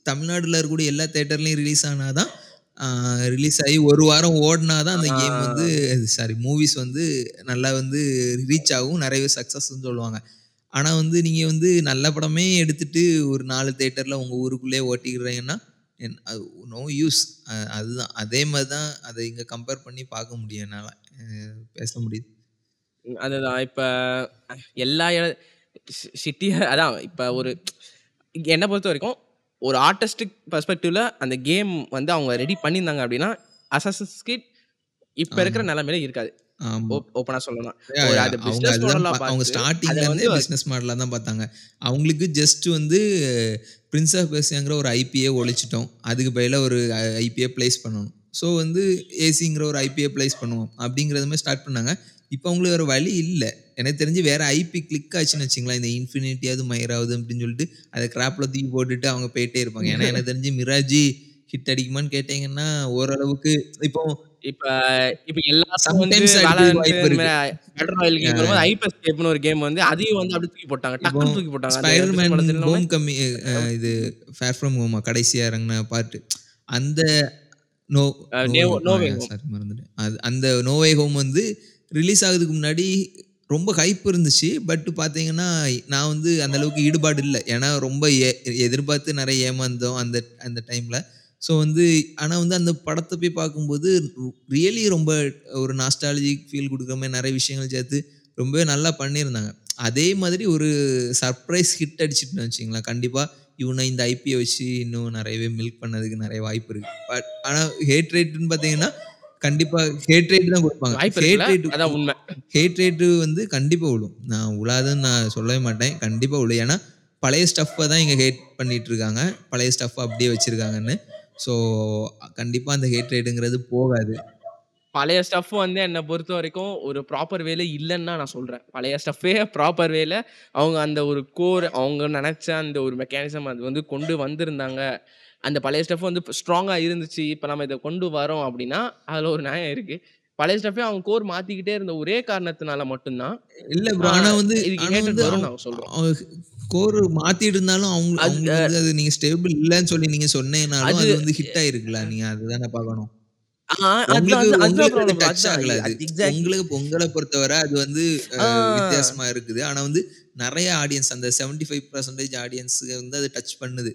தமிழ்நாட்டில் இருக்கக்கூடிய எல்லா தேட்டர்லையும் ரிலீஸ் ஆனாதான் ரிலீஸ் ஆகி ஒரு வாரம் ஓடினா தான் அந்த கேம் வந்து சாரி மூவிஸ் வந்து நல்லா வந்து ரீச் ஆகும். நிறைய சக்ஸஸ்ன்னு சொல்லுவாங்க. ஆனால் வந்து நீங்கள் வந்து நல்ல படமே எடுத்துட்டு ஒரு நாலு தேட்டரில் உங்கள் ஊருக்குள்ளே ஓட்டிக்கிறீங்கன்னா நோ யூஸ் அதுதான். அதே மாதிரி தான் அதை இங்கே கம்பேர் பண்ணி பார்க்க முடியும் என்னால். பேச முடியுது. அதுதான். இப்ப எல்லா சிட்டிய அதான் இப்ப ஒரு என்ன பொறுத்த வரைக்கும் ஒரு ஆர்டிஸ்டிக் பெர்ஸ்பெக்டிவ்ல அந்த கேம் வந்து அவங்க ரெடி பண்ணியிருந்தாங்க அப்படின்னா அசஸ் கிட் இப்ப இருக்கிற நிலைமையில இருக்காது. ஓப்பனா சொல்லணும். அவங்க ஸ்டார்டிங்ல இருந்தே பிசினஸ் மாடலா தான் பார்த்தாங்க. அவங்களுக்கு ஜஸ்ட் வந்து பிரின்ஸ் ஆஃப் பெர்சியாங்கிற ஒரு ஐபிஏ ஒழிச்சிட்டோம். அதுக்கு பதிலாக ஒரு ஐபிஏ பிளேஸ் பண்ணணும். ஸோ வந்து ஏசிங்கிற ஒரு ஐபிஏ பிளேஸ் பண்ணுவோம். அப்படிங்கிறது மாதிரி ஸ்டார்ட் பண்ணாங்க. இப்போ அவங்களுக்கு வேறு வழி இல்லை. எனக்கு தெரிஞ்சு வேற ஐபி கிளிக் ஆச்சுன்னு வச்சுங்களேன். இந்த இன்ஃபினிட்டியாவது மயிராவது அப்படின்னு சொல்லிட்டு அதை கிராப்பில் தூக்கி போட்டுட்டு அவங்க போயிட்டே இருப்பாங்க. ஏன்னா எனக்கு தெரிஞ்சு மிராஜி ஹிட் அடிக்குமான்னு கேட்டிங்கன்னா ஓரளவுக்கு இப்போ இப்ப இப்ப எல்லாரும் வந்து ஒரு கேம் வந்து அதையும் வந்து அப்படியே தூக்கி போட்டாங்க. டக்குனு தூக்கி போட்டாங்க. ஹோம் கம்மி இது ஃபேர் ஃப்ரம் ஹோமா கடைசியா இறங்கின பார்ட் அந்த நோ அது அந்த நோவே ஹோம் வந்து ரிலீஸ் ஆகுதுக்கு முன்னாடி ரொம்ப ஹைப் இருந்துச்சு. பட் பார்த்தீங்கன்னா நான் வந்து அந்த அளவுக்கு ஈடுபாடு இல்லை. ஏன்னா ரொம்ப எதிர்பார்த்து நிறைய ஏமாந்தோம் அந்த அந்த டைமில் ஸோ வந்து ஆனால் வந்து அந்த படத்தை போய் பார்க்கும்போது ரியலி ரொம்ப ஒரு நாஸ்டாலஜிக் ஃபீல் கொடுக்குற மாதிரி நிறைய விஷயங்கள் சேர்த்து ரொம்பவே நல்லா பண்ணியிருந்தாங்க. அதே மாதிரி ஒரு சர்ப்ரைஸ் ஹிட் அடிச்சிட்டுன்னு வச்சிங்களேன் கண்டிப்பாக இவனை இந்த ஐபியை வச்சு இன்னும் நிறையவே மில்க் பண்ணதுக்கு நிறைய வாய்ப்பு இருக்கு. பட் ஆனால் ஹேட் ரேட்டுன்னு பார்த்தீங்கன்னா கண்டிப்பாக ஹேட் ரேட் தான் கொடுப்பாங்க. ஹேட் ரேட் அதான் உண்மை. ஹேட் ரேட்டு வந்து கண்டிப்பாக விழும். நான் உழாதுன்னு நான் சொல்லவே மாட்டேன். கண்டிப்பாக விழும். ஏன்னா பழைய ஸ்டஃப்பை தான் இங்கே ஹேட் பண்ணிட்டு இருக்காங்க. பழைய ஸ்டஃப்பை அப்படியே வச்சிருக்காங்கன்னு. ஸோ கண்டிப்பாக அந்த ஹேட் ரேட்டுங்கிறது போகாது. பழைய ஸ்டஃப் வந்து என்னை பொறுத்த வரைக்கும் ஒரு ப்ராப்பர் வேலை இல்லைன்னு நான் சொல்கிறேன் பழைய ஸ்டஃப்பே ப்ராப்பர் வேலை. அவங்க அந்த ஒரு கோர் அவங்க நினச்ச அந்த ஒரு மெக்கானிசம் அது வந்து கொண்டு வந்திருந்தாங்க. அந்த பழைய ஸ்டஃப் வந்து ஸ்ட்ராங்காக இருந்துச்சு. இப்போ நம்ம இதை கொண்டு வரோம் அப்படின்னா அதில் ஒரு நியாயம் இருக்குது பழைய ஸ்டஃப்பே அவங்க கோர் மாத்திக்கிட்டே இருந்த ஒரே காரணத்தினால மட்டும்தான் இல்லை ப்ரோ ஆனால் வந்து இதுக்கு வரும்னு அவங்க- நாங்க சொல்றோம் கோர் மாத்திட்டு இருந்தாலும் அவங்க அது- நீங்க ஸ்டேபிள் இல்லைன்னு சொல்லி நீங்க சொன்னீங்கனாலும் அது- வந்து ஹிட் ஆயிருக்குல்ல நீங்க அதுதானே பார்க்கணும். உங்களுக்கு உங்களை பொறுத்தவரை அது வந்து வித்தியாசமா இருக்குது. ஆனா வந்து நிறைய ஆடியன்ஸ் அந்த 75% ஃபைவ் பர்சன்டேஜ் ஆடியன்ஸுக்கு வந்து அது டச் பண்ணுது.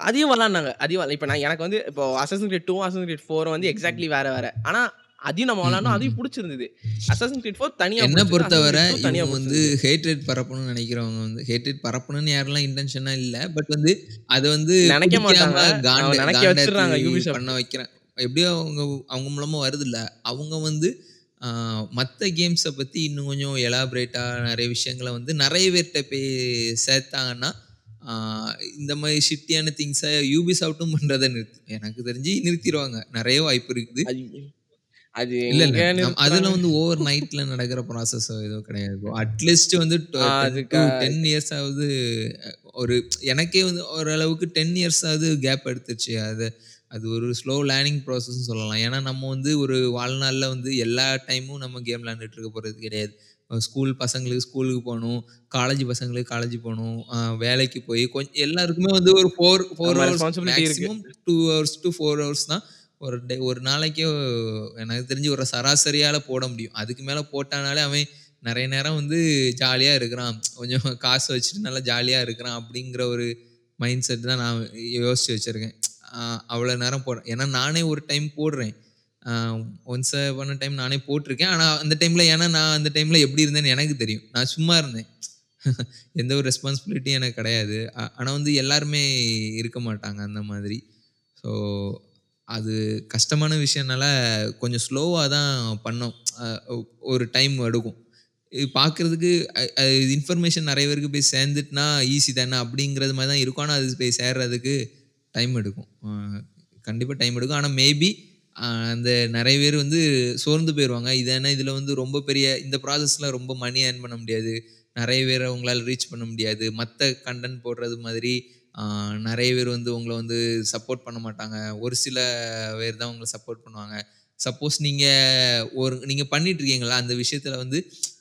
அதையும் விளாண்டாங்க அதையும் இப்ப நான் எனக்கு வந்து இப்போ assassin creed two assassin creed four வந்து எக்ஸாக்ட்லி வேற வேற. ஆனா அதையும் நம்ம விளாண்டோம் அதையும் பிடிச்சிருந்தது. அசசன் கிரேட் ஃபோர் தனியா என்ன பொறுத்தவரை Assassin's Creed 2 தனியா இவங்க வந்து ஹேட்ரேட் பரப்பணும்னு நினைக்கிறவங்க வந்து ஹேட்ரேட் பரப்பணும்னு யாரெல்லாம் இன்டென்ஷனா இல்ல பட் வந்து அதை வந்து நினைக்க மாட்டாங்க. நினைக்க வச்சிடுறாங்க Ubisoft. பண்ண வைக்கிறேன். எப்படியோ அவங்க அவங்க மூலமா வருது இல்ல அவங்க வந்து மற்ற கேம்ஸை பற்றி இன்னும் கொஞ்சம் எலாபரேட்டாக நிறைய விஷயங்களை வந்து நிறைய பேர்கிட்ட போய் சேர்த்தாங்கன்னா ஆஹ் இந்த மாதிரி ஷிட்டியான திங்ஸை யூபி சாப்பிட்டும் பண்ணுறதை நிறுத்தி எனக்கு தெரிஞ்சு நிறுத்திடுவாங்க. நிறைய வாய்ப்பு இருக்குது. அது- இல்ல? அதெல்லாம் வந்து ஓவர் நைட்ல நடக்கிற ப்ராசஸ் எதுவும் கிடையாது. அட்லீஸ்ட் வந்து டு ஆ, 10 அது டூ க 10 இயர்ஸ் ஆவது ஒரு எனக்கே வந்து ஓரளவுக்கு 10 இயர்ஸ் ஆவது கேப் எடுத்துருச்சு. அது அது ஒரு ஸ்லோ லேர்னிங் ப்ராசஸ்ன்னு சொல்லலாம். ஏன்னா நம்ம வந்து ஒரு வாழ்நாள்ல வந்து எல்லா டைமும் நம்ம கேம் விளையாண்டுட்டு இருக்க போறது கிடையாது. ஸ்கூல் பசங்களுக்கு ஸ்கூலுக்கு போணும். காலேஜ் பசங்களுக்கு காலேஜ் போணும். அ வேலைக்கு போய் கொஞ் எல்லாருக்குமே வந்து ஒரு 4 4 நம்ம hours. Maximum 2 hours to 4 hours தான் ஒரு டே ஒரு நாளைக்கு எனக்கு தெரிஞ்சு ஒரு சராசரியால் போட முடியும். அதுக்கு மேலே போட்டானாலே அவன் நிறைய நேரம் வந்து ஜாலியாக இருக்கிறான். கொஞ்சம் காசு வச்சுட்டு நல்லா ஜாலியாக இருக்கிறான் அப்படிங்கிற ஒரு மைண்ட் செட் தான் நான் யோசிச்சு வச்சுருக்கேன் அவ்வளோ நேரம் போடுறேன். ஏன்னா நானே ஒரு டைம் போடுறேன். ஒன்ஸ் பண்ண டைம் நானே போட்டிருக்கேன். ஆனால் அந்த டைமில் ஏன்னா நான் அந்த டைமில் எப்படி இருந்தேன்னு எனக்கு தெரியும். நான் சும்மா இருந்தேன். எந்த ஒரு ரெஸ்பான்சிபிலிட்டியும் எனக்கு கிடையாது. ஆனால் வந்து எல்லாருமே இருக்க மாட்டாங்க அந்த மாதிரி. ஸோ அது கஷ்டமான விஷயம்னால கொஞ்சம் ஸ்லோவாக தான் பண்ணோம். ஒரு டைம் எடுக்கும். இது பார்க்கறதுக்கு இன்ஃபர்மேஷன் நிறைய பேருக்கு போய் சேர்ந்துட்டுனா ஈஸி தானே அப்படிங்கிறது மாதிரி தான் இருக்கும். ஆனால் அது போய் சேர்றதுக்கு டைம் எடுக்கும். கண்டிப்பாக டைம் எடுக்கும். ஆனால் மேபி அந்த நிறைய பேர் வந்து சோர்ந்து போயிடுவாங்க இது ஏன்னா இதில் வந்து ரொம்ப பெரிய இந்த ப்ராசஸில் ரொம்ப மணி ஏர்ன் பண்ண முடியாது. நிறைய பேர் அவங்களால் ரீச் பண்ண முடியாது. மற்ற கண்டென்ட் போடுறது மாதிரி நிறைய பேர் வந்து உங்களை வந்து சப்போர்ட் பண்ண மாட்டாங்க. ஒரு சில பேர் தான் உங்களை சப்போர்ட் பண்ணுவாங்க. சப்போஸ் நீங்கள் ஒரு நீங்கள் பண்ணிட்டு இருக்கீங்களா, அந்த விஷயத்தில் வந்து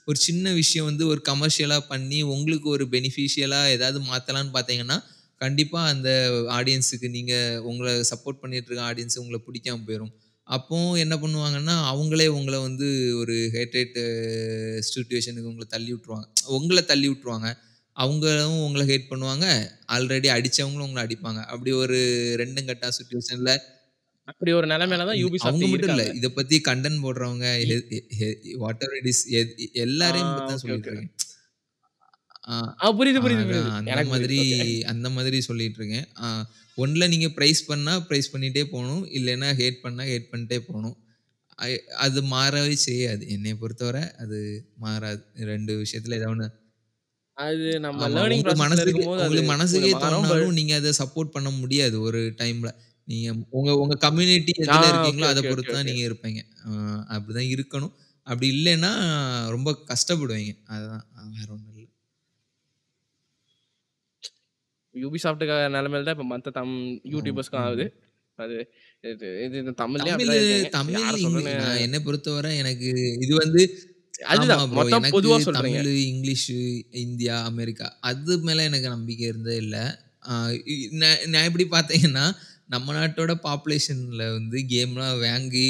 ஒரு சின்ன விஷயம் வந்து ஒரு கமர்ஷியலாக பண்ணி உங்களுக்கு ஒரு பெனிஃபிஷியலாக ஏதாவது மாற்றலான்னு பார்த்தீங்கன்னா, கண்டிப்பாக அந்த ஆடியன்ஸுக்கு நீங்கள் உங்களை சப்போர்ட் பண்ணிட்டு இருக்க ஆடியன்ஸ் உங்களை பிடிக்காம போயிடும் அப்போ என்ன பண்ணுவாங்கன்னா, அவங்களே உங்களை வந்து ஒரு ஹேட்ரேட் சுச்சுவேஷனுக்கு உங்களை தள்ளி விட்ருவாங்க உங்களை தள்ளி விட்ருவாங்க அவங்களும் உங்கள ஹேட் பண்ணுவாங்க. ஆல்ரெடி அடிச்சவங்களும் உங்கள அடிப்பாங்க. அப்படி ஒரு 2ம் கெட்ட சிச்சுவேஷன்ல அப்படி ஒரு நிலைமையில தான் Ubisoft அவங்க மட்டும் இல்ல. இத பத்தி கன்டென்ட் போடுறவங்க வாட் எவர் இட் இஸ் எல்லாரையும் தான் சொல்லிட்டு. இருக்கேன். புரியுது, புரியுது. அந்த மாதிரி. அந்த மாதிரி சொல்லிட்டு இருக்கேன். ஒண்ணுல நீங்க பிரைஸ் பண்ணா பிரைஸ் பண்ணிட்டே போணும். இல்லன்னா ஹேட் பண்ணா ஹேட் பண்ணிட்டே போணும். அ அது மாறவே செய்யாது. என்னைய பொறுத்தவரை அது மாறாது. 2 விஷயத்துல ஏதோ ஒண்ணு அது நம்ம. லேர்னிங் மனசுக்கு உங்களுக்கு மனசுக்கே தோணுனாலும் நீங்க அத சப்போர்ட் பண்ண முடியாது ஒரு டைம்ல. நீங்க உங்க உங்க கம்யூனிட்டி எதுல இருக்கீங்களோ அத பொறுத்து தான். நீங்க இருப்பீங்க. அப்படிதான் இருக்கணும். அப்படி இல்லன்னா ரொம்ப கஷ்டப்படுவீங்க. அதுதான் வேற ஒண்ணும் இல்ல. Ubisoftuக்கு நிலைமையில தான் இப்ப மத்த தம் யூடியூபர்ஸ்க்கும் ஆகுது. அது இது தமிழ்லயும் தமிழு. தமிழ் என்ன பொறுத்தவரை எனக்கு இது வந்து அதுதான். மொத்தம் பொதுவா சொல்றீங்க. தமிழு, இங்கிலீஷு, இந்தியா, அமெரிக்கா அது மேல எனக்கு நம்பிக்கை இருந்ததே இல்ல. நான் எப்படி பார்த்தீங்கன்னா, நம்ம நாட்டோட பாப்புலேஷன்ல வந்து கேம்லாம் வாங்கி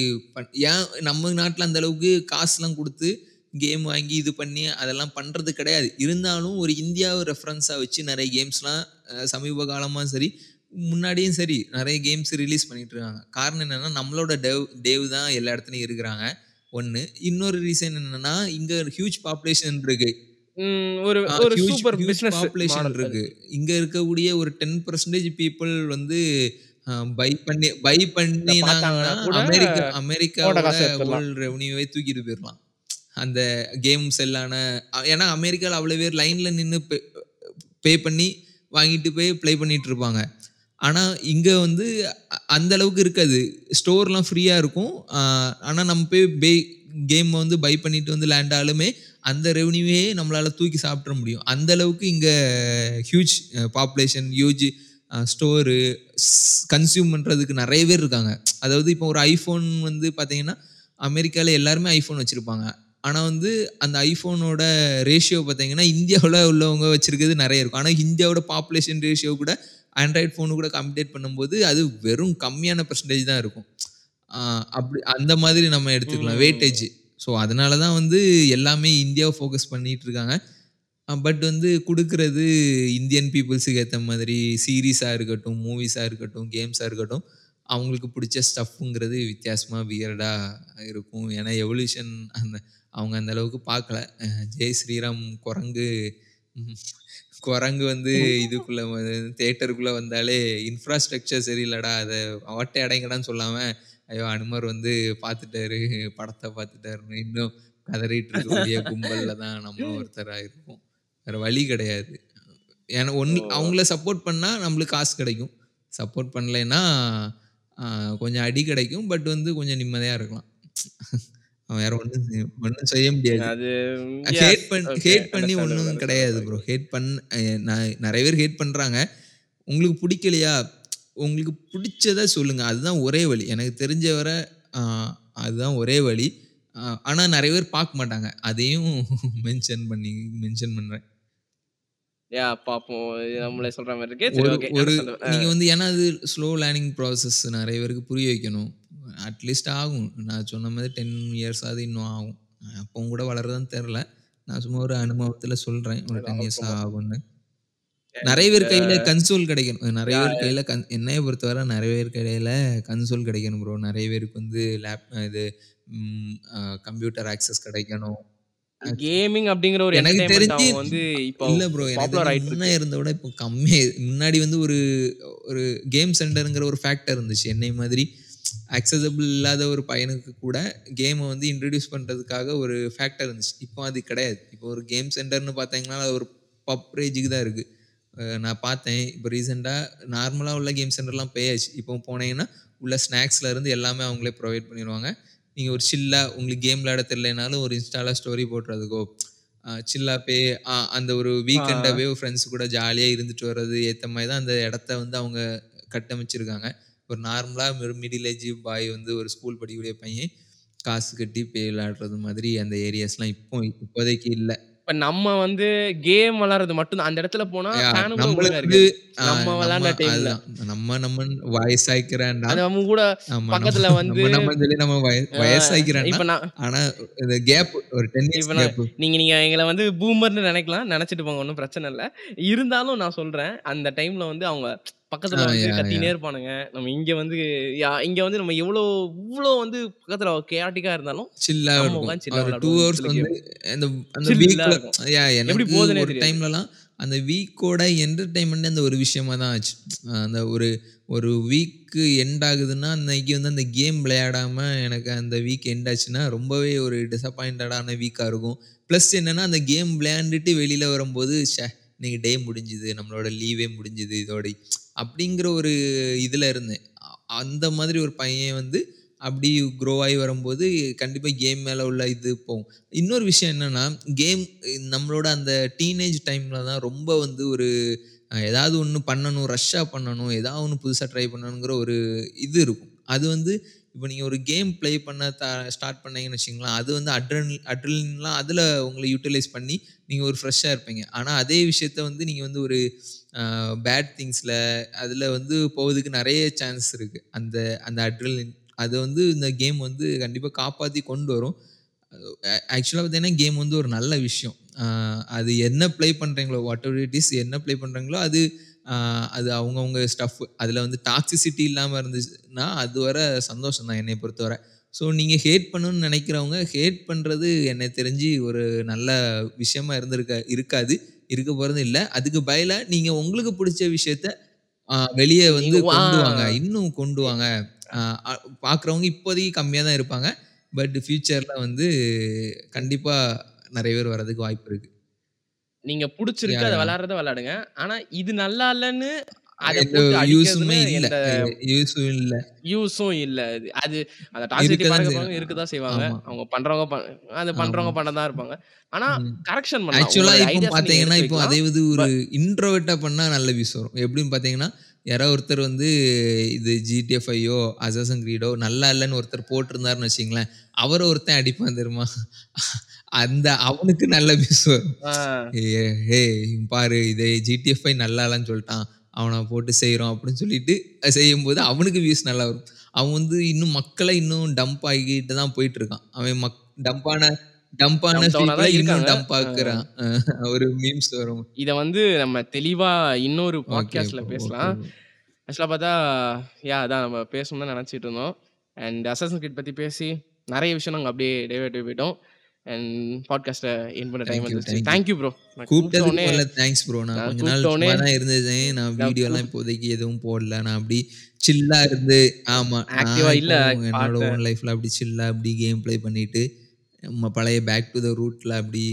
ஏன் நம்ம நாட்ல அந்த அளவுக்கு காசுலாம் குடுத்து கேம் வாங்கி இது பண்ணி அதெல்லாம் பண்றது கிடையாது. இருந்தாலும் ஒரு இந்தியாவ ரெஃபரன்ஸா வச்சு நெறைய கேம்ஸ்லாம் சமீப காலமா சரி, முன்னாடியும் சரி நெறைய கேம்ஸ் ரிலீஸ் பண்ணிட்டு இருக்காங்க. காரணம் என்னன்னா, நம்மளோட டெவ் டேவ் தான் எல்லா இடத்துலயும் இருக்கிறாங்க. 1 இன்னொரு ரீசன் என்னன்னா, இங்க ஹியூஜ் பாப்புலேஷன் இருக்கு. ஒரு ஒரு சூப்பர் பிசினஸ் பாப்புலேஷன். இருக்கு. இங்க இருக்கக்கூடிய ஒரு 10% பீப்பிள் வந்து பை பண்ணி பை பண்ணினாங்கன்னா, அமெரிக்கா அமெரிக்காவோட. ஹோல் ரெவென்யூவே தூக்கிட்டு போயிரலாம். அந்த கேம் செல்லான ஏன்னா அமெரிக்கால அவ்வளோ பேர் லைன்ல நின்னு பே பே பண்ணி வாங்கிட்டு போய் ப்ளே பண்ணிட்டு இருப்பாங்க. ஆனால் இங்கே வந்து அந்த அளவுக்கு இருக்காது. ஸ்டோர்லாம் ஃப்ரீயாக இருக்கும். ஆனால் நம்ம போய் பே கேம் வந்து பை பண்ணிட்டு வந்து லேண்டாலுமே அந்த ரெவன்யூவே நம்மளால் தூக்கி சாப்பிட்ற முடியும். அந்த அளவுக்கு இங்கே huge population, huge store consume பண்ணுறதுக்கு நிறைய பேர் இருக்காங்க. அதாவது இப்போ ஒரு ஐஃபோன் வந்து பார்த்தீங்கன்னா, அமெரிக்காவில் எல்லாருமே ஐஃபோன் வச்சுருப்பாங்க ஆனால் வந்து அந்த ஐஃபோனோட ரேஷியோ பார்த்தீங்கன்னா, இந்தியாவில் உள்ளவங்க வச்சுருக்கிறது நிறைய இருக்கும். ஆனால் இந்தியாவோட பாப்புலேஷன் ரேஷியோ கூட ஆண்ட்ராய்ட் ஃபோன் கூட கம்பேர் பண்ணும்போது அது வெறும் கம்மியான பெர்சன்டேஜ் தான் இருக்கும். அப்படி அந்த மாதிரி நம்ம எடுத்துக்கலாம். வெயிட்டேஜ். ஸோ அதனால தான் வந்து எல்லாமே இந்தியாவ ஃபோக்கஸ் பண்ணிட்டு இருக்காங்க. பட் வந்து குடுக்குறது இந்தியன் பீப்பிள்ஸுக்கு ஏத்த மாதிரி சீரிஸா இருக்கட்டும், மூவிஸா இருக்கட்டும், கேம்ஸா இருக்கட்டும், அவங்களுக்கு புடிச்ச ஸ்டஃப்ங்கிறது வித்தியாசமா வியர்டா இருக்கும். ஏன்னா எவல்யூஷன் அந்த அவங்க அந்த அளவுக்கு பார்க்கல. ஜெய் ஸ்ரீராம் குரங்கு குரங்கு வந்து இதுக்குள்ள வ தியேட்டருக்குள்ள வந்தாலே இன்ஃப்ராஸ்ட்ரக்சர் சரியில்லடா. அத ஓட்டை அடைங்கடான்னு சொல்லாம, ஐயோ! அனுமர் வந்து பார்த்துட்டாரு, படத்த பார்த்துட்டாருன்னு இன்னும் கதறிட்டு இருக்கக்கூடிய கும்பல்ல தான் நம்மளும் ஒருத்தரா இருப்போம். வேற வழி கிடையாது. ஏன்னா ஒன் ஓ! அவங்கள சப்போர்ட் பண்ணா நம்மளுக்கு காசு கிடைக்கும். சப்போர்ட் பண்ணலைன்னா, கொஞ்சம் அடி கிடைக்கும். பட் வந்து கொஞ்சம் நிம்மதியா இருக்கலாம். அவன் வேற ஒண்ணும் ஒண்ணும் செய்ய முடியாது. அது ஹேட் பண் ஹேட் பண்ணி ஒண்ணும் கிடையாது ப்ரோ. ஹேட் பண் அ நான் நெறைய பேர் ஹேட் பண்றாங்க. உங்களுக்கு புடிக்கலையா? உங்களுக்கு புடிச்சத சொல்லுங்க. அதுதான் ஒரே வழி. எனக்கு தெரிஞ்ச வர அதுதான் ஒரே வழி. ஆனா நெறைய பேர் பார்க்க மாட்டாங்க. அதையும் மென்ஷன் பண்ணி மென்ஷன் பண்றேன். யா பார்ப்போம். இது நம்மளே சொல்ற மாரி இருக்கு. ஒரு நீங்க வந்து ஏன்னா அது ஸ்லோ லேர்னிங் ப்ராசஸ் நெறைய பேருக்கு புரிய வைக்கணும். அட்லீஸ்ட் ஆகும். நான் சொன்ன மாரி 10 இயர்ஸாவது இன்னும் ஆகும். அப்பவும் கூட வளருதான்னு தெரியல. நான் சும்மா ஒரு அனுபவத்துல சொல்றேன். ஒரு 10 இயர்ஸ் ஆகுமா? ஆகும்ன்னு. அண்ட் நெறைய பேர் கையில கன்சோல் கிடைக்கணும். நெறைய பேர் கையில கன் என்னைய பொறுத்தவரை நெறைய பேர் கையில கன்சோல் கிடைக்கணும் ப்ரோ. நெறைய பேருக்கு வந்து லேப் இது கம்ப்யூட்டர் ஆக்சஸ் கிடைக்கணும். கேமிங் அப்படிங்கிற ஒரு எனக்கு தெரிஞ்சு வந்து இப்போ இல்ல ப்ரோ. எனக்கு முன்ன. இருந்தத விட இப்போ கம்மியா முன்னாடி வந்து ஒரு ஒரு கேம் சென்டர்ங்கிற ஒரு ஃபேக்டர் இருந்துச்சு. என்னைய மாதிரி அக்சஸபிள் இல்லாத ஒரு பையனுக்கு கூட கேம வந்து இன்ட்ரோடியூஸ் பண்றதுக்காக ஒரு ஃபேக்டர் இருந்துச்சு. இப்போ அது கிடையாது. இப்போ ஒரு கேம் சென்டர்ன்னு பார்த்தீங்கன்னா, அது ஒரு பப் ரேஞ்சுக்கு தான் இருக்கு. அ நான் பார்த்தேன். இப்போ ரீசென்ட்டா நார்மலா உள்ள கேம் சென்டர்லாம் பேயாச்சு. இப்போ போனீங்கன்னா, உள்ள ஸ்நாக்ஸ்ல இருந்து எல்லாமே அவங்களே ப்ரொவைட் பண்ணிருவாங்க. நீங்க ஒரு சில்லா உங்களுக்கு கேம் விளையாட தெரியலைனாலும் ஒரு இன்ஸ்டால ஸ்டோரி போடுறதுக்கோ, சில்லா போய் அந்த ஒரு ஆ. வீக்கெண்டவே ஃப்ரெண்ட்ஸ் கூட ஜாலியா இருந்துட்டு வர்றது ஏத்த மாரி தான் அந்த இடத்த வந்து அவங்க கட்டமைச்சிருக்காங்க. ஒரு நார்மலா ஒரு மிடில் ஏஜ் பாய் வந்து ஒரு ஸ்கூல் படிக்கக்கூடிய பையன் காசு கட்டி போய் விளையாடுறது மாதிரி அந்த ஏரியாஸ்லாம் இப்போ இப்போதைக்கு இல்ல. இப்ப நம்ம வந்து கேம் விளையாடுறது மட்டும். அந்த இடத்துல போனா நம்ம நம்ம விளையாண்ட டைம்ல. நம்ம நம்மன்னு வயசாய்க்கிறேன்டா. அது அவங்க கூட. நம்ம பக்கத்துல வந்து நம்ம சொல்லி நம்ம வய அ வயசாய்க்கிறேன்டா. இப்ப நான் ஆனா இந்த கேப் ஒரு 10 இயர்ஸ் கேப். நீங்க நீங்க எங்கள வந்து பூமர்ன்னு நெனைக்கலாம். நெனச்சுட்டு போங்க ஒண்ணும் பிரச்சனை இல்ல. இருந்தாலும் நான் சொல்றேன். அந்த டைம்ல வந்து அவங்க பக்கத்துல வந்து. கத்தினே இருப்பானுங்க. நம்ம இங்க வந்து இங்க வந்து நம்ம எவ்வளோ இவ்ளோ வந்து பக்கத்துல கேயாட்டிக்கா இருந்தாலும், சில்லா இருக்கும். உட்கார்ந்து சில்லா ஒரு 2 விளையாடுவோம் ஹவர்ஸ் வந்து. அந்த அந்த வீக்ல. யா எப்படி போகுதுன்னே ஒரு தெரியாது. டைம்லலாம் அந்த வீக்கோட என்டர்டெயின்மென்ட் அந்த ஒரு விஷயமா தான் ஆச்சு. அந்த ஒரு ஒரு வீக் எண்ட் ஆகுதுன்னா, அன்னைக்கு வந்து அந்த கேம் விளையாடாம எனக்கு அந்த வீக் எண்ட் ஆச்சுன்னா, ரொம்பவே ஒரு டிசப்பாயிண்டடான வீக்கா இருக்கும். பிளஸ் என்னன்னா, அந்த கேம் விளையாண்டுட்டு வெளியில வரும்போது, ச்சே! இன்னைக்கு டே முடிஞ்சுது. நம்மளோட லீவே முடிஞ்சுது இதோட. அப்படிங்கிற ஒரு இதில் இருந்தேன். அந்த மாதிரி ஒரு பையன் வந்து அப்படி க்ரோ ஆகி வரும்போது, கண்டிப்பாக கேம் மேலே உள்ள இது போகும். இன்னொரு விஷயம் என்னன்னா, கேம் நம்மளோட அந்த டீனேஜ் டைமில் தான் ரொம்ப வந்து ஒரு ஏதாவது ஒன்று பண்ணணும், ரஷ்ஷாக பண்ணணும், ஏதாவது ஒன்று புதுசாக ட்ரை பண்ணணுங்கிற ஒரு இது இருக்கும். அது வந்து இப்போ நீங்கள் ஒரு கேம் ப்ளே பண்ண த ஸ்டார்ட் பண்ணீங்கன்னு வச்சிங்களா அது வந்து அட்ரன் அட்ரலின்லாம் அதில் உங்களை யூட்டிலைஸ் பண்ணி நீங்கள் ஒரு ஃப்ரெஷ்ஷாக இருப்பீங்க. ஆனால் அதே விஷயத்த வந்து நீங்கள் வந்து ஒரு பேட் திங்ஸில் அதில் வந்து போவதுக்கு நிறைய சான்ஸ் இருக்குது அந்த அந்த அட்ரல் அது வந்து இந்த கேம் வந்து கண்டிப்பாக காப்பாற்றி கொண்டு வரும். ஆக்சுவலாக பார்த்தீங்கன்னா, கேம் வந்து ஒரு நல்ல விஷயம். அது என்ன ப்ளே பண்ணுறீங்களோ வாட் எவர் இட் இஸ் என்ன ப்ளே பண்ணுறீங்களோ அது அது அவங்கவுங்க ஸ்டஃப். அதில் வந்து டாக்ஸிசிட்டி இல்லாமல் இருந்துச்சுன்னா, அது வர சந்தோஷம் தான் என்னை பொறுத்தவரை ஸோ நீங்க ஹேட் பண்ணணும்னு நெனைக்கிறவங்க, ஹேட் பண்றது எனக்கு தெரிஞ்சு ஒரு நல்ல விஷயமா இருந்திருக்க இருக்காது. இருக்க போறதும் இல்ல. அதுக்கு பதிலா நீங்க உங்களுக்கு புடிச்ச விஷயத்த வெளிய வந்து கொண்டு வாங்க. இன்னும் கொண்டு வாங்க. பார்க்குறவங்க இப்போதைக்கு கம்மியா தான் இருப்பாங்க. பட் ஃபியூச்சர்ல வந்து கண்டிப்பா நெறைய பேர் வரதுக்கு வாய்ப்பு இருக்கு. நீங்க புடிச்சிருக்கு அத யா. விளையாடுறத விளையாடுங்க. ஆனா இது நல்லா இல்லன்னு யூஸும் இல்ல. அது அந்த டாக்ஸிசிட்டி இருக்க தான் பழக்க செய்யும். பழக்கம் இருக்க தான் செய்வாங்க. அவங்க பண்றவங்க அது. பண்றவங்க பண்ண தான் இருப்பாங்க. ஆனா. கரெக்ஷன். ஆக்சுவலா உங்களுடைய இப்போ. அதே ப ஒரு இன்ட்ரோவர்ட்டா பண்ணா நல்ல வியூஸ் வரும். எப்படின்னு பார்த்தீங்கன்னா, யாரோ ஒருத்தர் வந்து இது 5ஓ, அசாசின் கிரீடோ நல்லா இல்லன்னு ஒருத்தர் போட்டிருந்தாருன்னு வச்சுக்கங்களேன், அவர ஒருத்தன் அடிப்பான் தெரியுமா? அந்த அவனுக்கு நல்ல வியூஸ் வரும். ஏ "ஏய் பாரு இது 5 நல்லா இல்லன்னு சொல்ட்டான். அவன போட்டு செய்றோம்" அப்படின்னு சொல்லிட்டு செய்யும்போது அவனுக்கு வியூஸ் நல்லா வரும். அவன் வந்து இன்னும் மக்கள இன்னும் டம்ப் ஆகிட்டு தான் போயிட்டு இருக்கான். அவன் மக் டம்ப்பான டம்ப்பான டம்ப் டவுனா பீப்பிள தான் இன்னும். டம்ப். ஆக்குறான். ஒரு மீம்ஸ் வரும். இத வந்து நம்ம தெளிவா இன்னொரு பாட்காஸ்ட்ல பேசலாம். ஆக்சுவலா பார்த்தா, யா அதான் நம்ம பேசணும்னு தான் நெனச்சிட்டு இருந்தோம். அண்ட் அசாசின் கிரீட் பத்தி பேசி நெறைய விஷயம் நாங்க அப்படியே டைவர்ட் ஆகி போயிட்டோம். அண்ட் பாட்காஸ்ட்ட எண்ட் பண்ண time you. Thank you bro. Thanks bro. நான் கொஞ்ச நாள் சும்மா தான் இருந்தேன். நான் வீடியோலாம் கூப் இப்போதைக்கு எதுவும் போடல. நான் அப்படி சில்லா இருந்து ஆமா. ஆக்டிவா இல்ல என்னோட. ஓன் லைஃப்ல அப்படி சில்லா அப்படி கேம் ப்ளே பண்ணிட்டு, நம்ம பழைய பேக் டூ த ரூட்ல அப்படி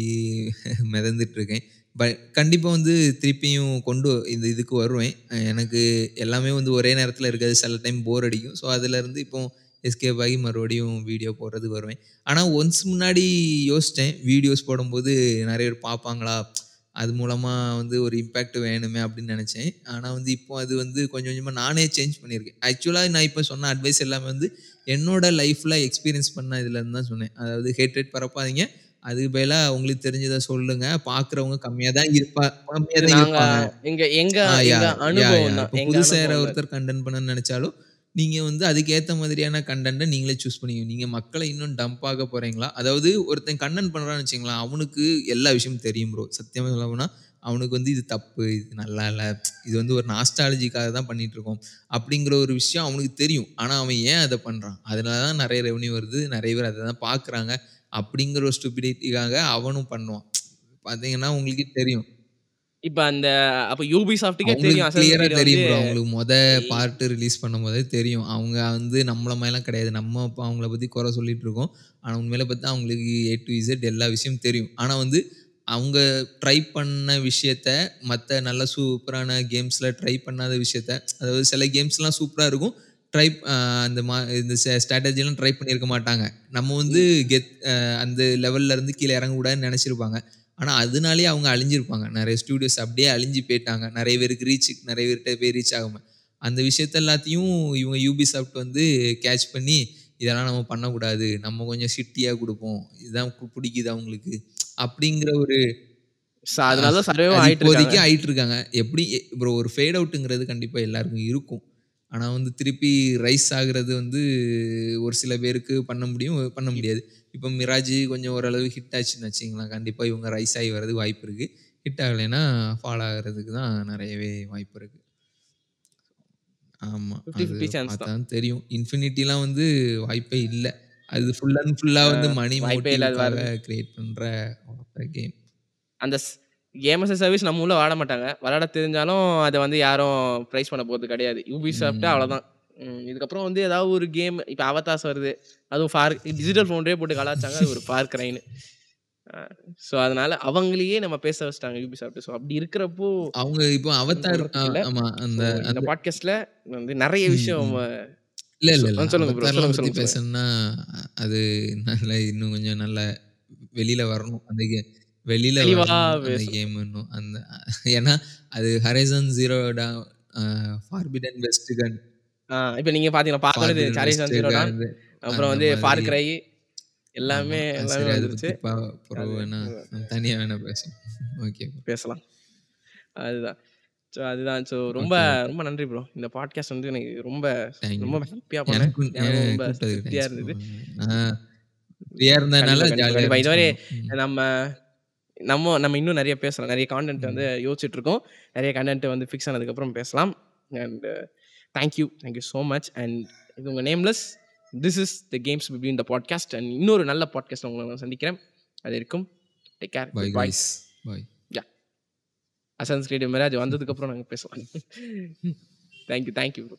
மிதந்துட்டு இருக்கேன். பட் கண்டிப்பா வந்து திருப்பியும் கொண்டு இந்த இதுக்கு வருவேன். எனக்கு எல்லாமே வந்து ஒரே நேரத்துல இருக்காது. சில டைம் போர் அடிக்கும். ஸோ அதுலருந்து இப்போ எஸ்கேப் ஆகி மறுபடியும் வீடியோ போடுறது வருவேன். ஆனால் ஒன்ஸ் முன்னாடி யோசித்தேன் வீடியோஸ் போடும்போது நிறைய பேர் பார்ப்பாங்களா? அது மூலமாக வந்து ஒரு இம்பேக்ட் வேணுமே அப்படின்னு நினச்சேன். ஆனால் வந்து இப்போ அது வந்து கொஞ்சம் கொஞ்சமாக நானே சேஞ்ச் பண்ணியிருக்கேன். ஆக்சுவலாக நான் இப்போ சொன்ன அட்வைஸ் எல்லாமே வந்து என்னோட லைஃப்பில் எக்ஸ்பீரியன்ஸ் பண்ண இதுலேருந்து தான் சொன்னேன். அதாவது ஹேட்ரேட் பரப்பாதீங்க. அதுக்கு பதிலாக உங்களுக்கு தெரிஞ்சதை சொல்லுங்க. பார்க்குறவங்க கம்மியாக தான் இருப்பா கம்மியாக தான் இருப்பாங்க. எங்க எங்க. அனுபவம் புதுசா. ஒருத்தர் கண்டென்ட் பண்ண நினைச்சாலும் நீங்கள் வந்து அதுக்கேற்ற மாதிரியான கண்டென்ட்டை நீங்களே சூஸ் பண்ணிக்கணும் நீங்கள் மக்களை இன்னும் டம்ப் ஆக போகிறீங்களா அதாவது ஒருத்தன் கண்டென்ட் பண்ணுறான்னு வச்சுங்களேன் அவனுக்கு எல்லா விஷயமும் தெரியும் ப்ரோ சத்தியமாக சொல்லப்போனால் அவனுக்கு வந்து இது தப்பு இது நல்லா இல்லை இது வந்து ஒரு நாஸ்டாலஜிக்காக தான் பண்ணிட்டு இருக்கோம் அப்படிங்கிற ஒரு விஷயம் அவனுக்கு தெரியும். ஆனால் அவன் ஏன் அதை பண்ணுறான் அதனால தான் நிறைய ரெவன்யூ வருது நிறைய பேர் அதை தான் பார்க்குறாங்க அப்படிங்கிற ஒரு ஸ்டூபிடிட்டிக்காக அவனும் பண்ணுவான். பார்த்தீங்கன்னா உங்களுக்கே தெரியும். இப்ப அந்த அப்ப யூபி சாஃப்ட்டுக்கே தெரியும் கிளியரா தெரியும். அவங்களுக்கு மொத பார்ட் ரிலீஸ் பண்ணும்போதே தெரியும். அவங்க வந்து நம்மள மாதிரிலாம் கிடையாது. நம்ம அவங்கள பத்தி குறை சொல்லிட்டு இருக்கோம். ஆனா உண்மையில பார்த்தா அவங்களுக்கு ஏ டு இசட் எல்லா விஷயமும் தெரியும். ஆனா வந்து அவங்க ட்ரை பண்ண விஷயத்த மற்ற நல்ல சூப்பரான கேம்ஸ்ல ட்ரை பண்ணாத விஷயத்த அதாவது சில கேம்ஸ்லாம் சூப்பரா இருக்கும். ட்ரை அந்த மா இந்த ஸ்ட்ராட்டஜிலாம் ட்ரை பண்ணியிருக்க மாட்டாங்க. நம்ம வந்து கெத் அந்த லெவல்ல இருந்து கீழே இறங்கக்கூடாதுன்னு நினச்சிருப்பாங்க. ஆனா அதனாலேயே அவங்க அழிஞ்சிருப்பாங்க. நிறைய ஸ்டூடியோஸ் அப்படியே அழிஞ்சு போயிட்டாங்க. நிறைய பேருக்கு ரீச் நிறைய பேர்கிட்ட போய் ரீச் ஆகாம. அந்த விஷயத்த எல்லாத்தையும் இவங்க யூபி சாஃப்ட் வந்து கேட்ச் பண்ணி இதெல்லாம் நம்ம பண்ணக்கூடாது. நம்ம கொஞ்சம் சிட்டியா கொடுப்போம். இதுதான் பிடிக்குது அவங்களுக்கு. அப்படிங்கிற ஒரு அதனால சர்வே ஆயிட்டு இப்போதைக்கு இருக்காங்க. ஆயிட்டு இருக்காங்க எப்படி ப்ரோ ஒரு ஃபேட் அவுட்டுங்கிறது கண்டிப்பா எல்லாருக்கும் இருக்கும். ஆனா வந்து திருப்பி ரைஸ் ஆகுறது வந்து ஒரு சில பேருக்கு பண்ண முடியும் பண்ண முடியாது. இப்போ மிராஜ் கொஞ்சம் ஓரளவு ஹிட் ஆச்சுன்னு வச்சிங்களேன் கண்டிப்பா இவங்க ரைஸ் ஆகி வர்றதுக்கு வாய்ப்பு இருக்கு. ஹிட் ஆகலைன்னா ஃபால் ஆகுறதுக்கு தான் நிறையவே வாய்ப்பு இருக்கு. ஆமா 50 அது 50 chance தான். பார்த்தா தெரியும். இன்ஃபினிட்டிலாம் வந்து வாய்ப்பே இல்லை. அது ஃபுல் அண்ட் ஃபுல்லா வந்து மணி மோட்டிவ்காக கிரியேட் பண்ற கேம் அந்த கேம் as a சர்வீஸ் நம்ம உள்ள விளாட மாட்டாங்க. விளாட தெரிஞ்சாலும் அதை வந்து யாரும் ப்ரைஸ் பண்ண போகிறது கிடையாது. யூபி சாப்பிட்டா அவ்வளோதான் இதுக்கப்புறம் வந்து ஏதாவது ஒரு கேம் இப்போ அவதாஸ் வருது. அதுவும் ஃபார் டிஜிட்டல் ஃபோன்லேயே போட்டு கலாச்சாங்க. அது ஒரு ஃபார் கிரைன்னு ஸோ அதனால அவங்களையே நம்ம பேச வச்சிட்டாங்க யூபி சாப்பிட்டு ஸோ அப்படி இருக்கிறப்போ அவங்க இப்போ அவதார் அந்த இந்த பாட்காஸ்ட்ல வந்து நிறைய விஷயம் இல்ல இல்ல இல்ல. சொல்லுங்க பத்தி பேசணும்னா அது நல்ல இன்னும் கொஞ்சம் நல்ல வெளியில வரணும். அந்த வெளியில அந்த. கேம் இன்னும். அந்த ஏன்னா அது Horizon Zero Forbidden West gun இப்போ நீங்க பாத்தீங்கன்னா பார்த்தோன்னே டான் அப்புறம் வந்து ஃபார் கிரை எல்லாமே எல்லாமே வந்துருச்சு. தனியா வேணா பேசணும் ஓகே பேசலாம். அதுதான். ஸோ அதுதான். ஸோ ரொம்ப ரொம்ப நன்றி ப்ரோ இந்த பாட்காஸ்ட் வந்து எனக்கு ரொம்ப. ரொம்ப ஹாப்பியாக பண்ணேன் ரொம்ப கூப்பிட்டதுக்கு திருப்தியா thanks இருந்தது. bro. நான் ஃப்ரீயா இருந்தனால கண்டிப்பா, ஜாலியா கண்டிப்பா. இது மாதிரி இருந்துச்சு. நம்ம நம்ம நம்ம இன்னும் நிறைய பேசலாம். நிறைய கான்டென்ட் வந்து யோசிச்சுட்டு இருக்கோம். நிறைய கண்டென்ட் வந்து ஃபிக்ஸ் ஆனதுக்கப்புறம் பேசலாம். And thank you thank you so much and இது உங்கள் nameless this is the games between the podcast and இன்னொரு நல்ல பாட்காஸ்ட் உங்களை நான் சந்திக்கிறேன். அது இருக்கும். Take care Bye bye guys. Bye. Assassin's creed mirage வந்ததுக்கப்புறம் நாங்கள் பேசலாம். Thank you thank you bro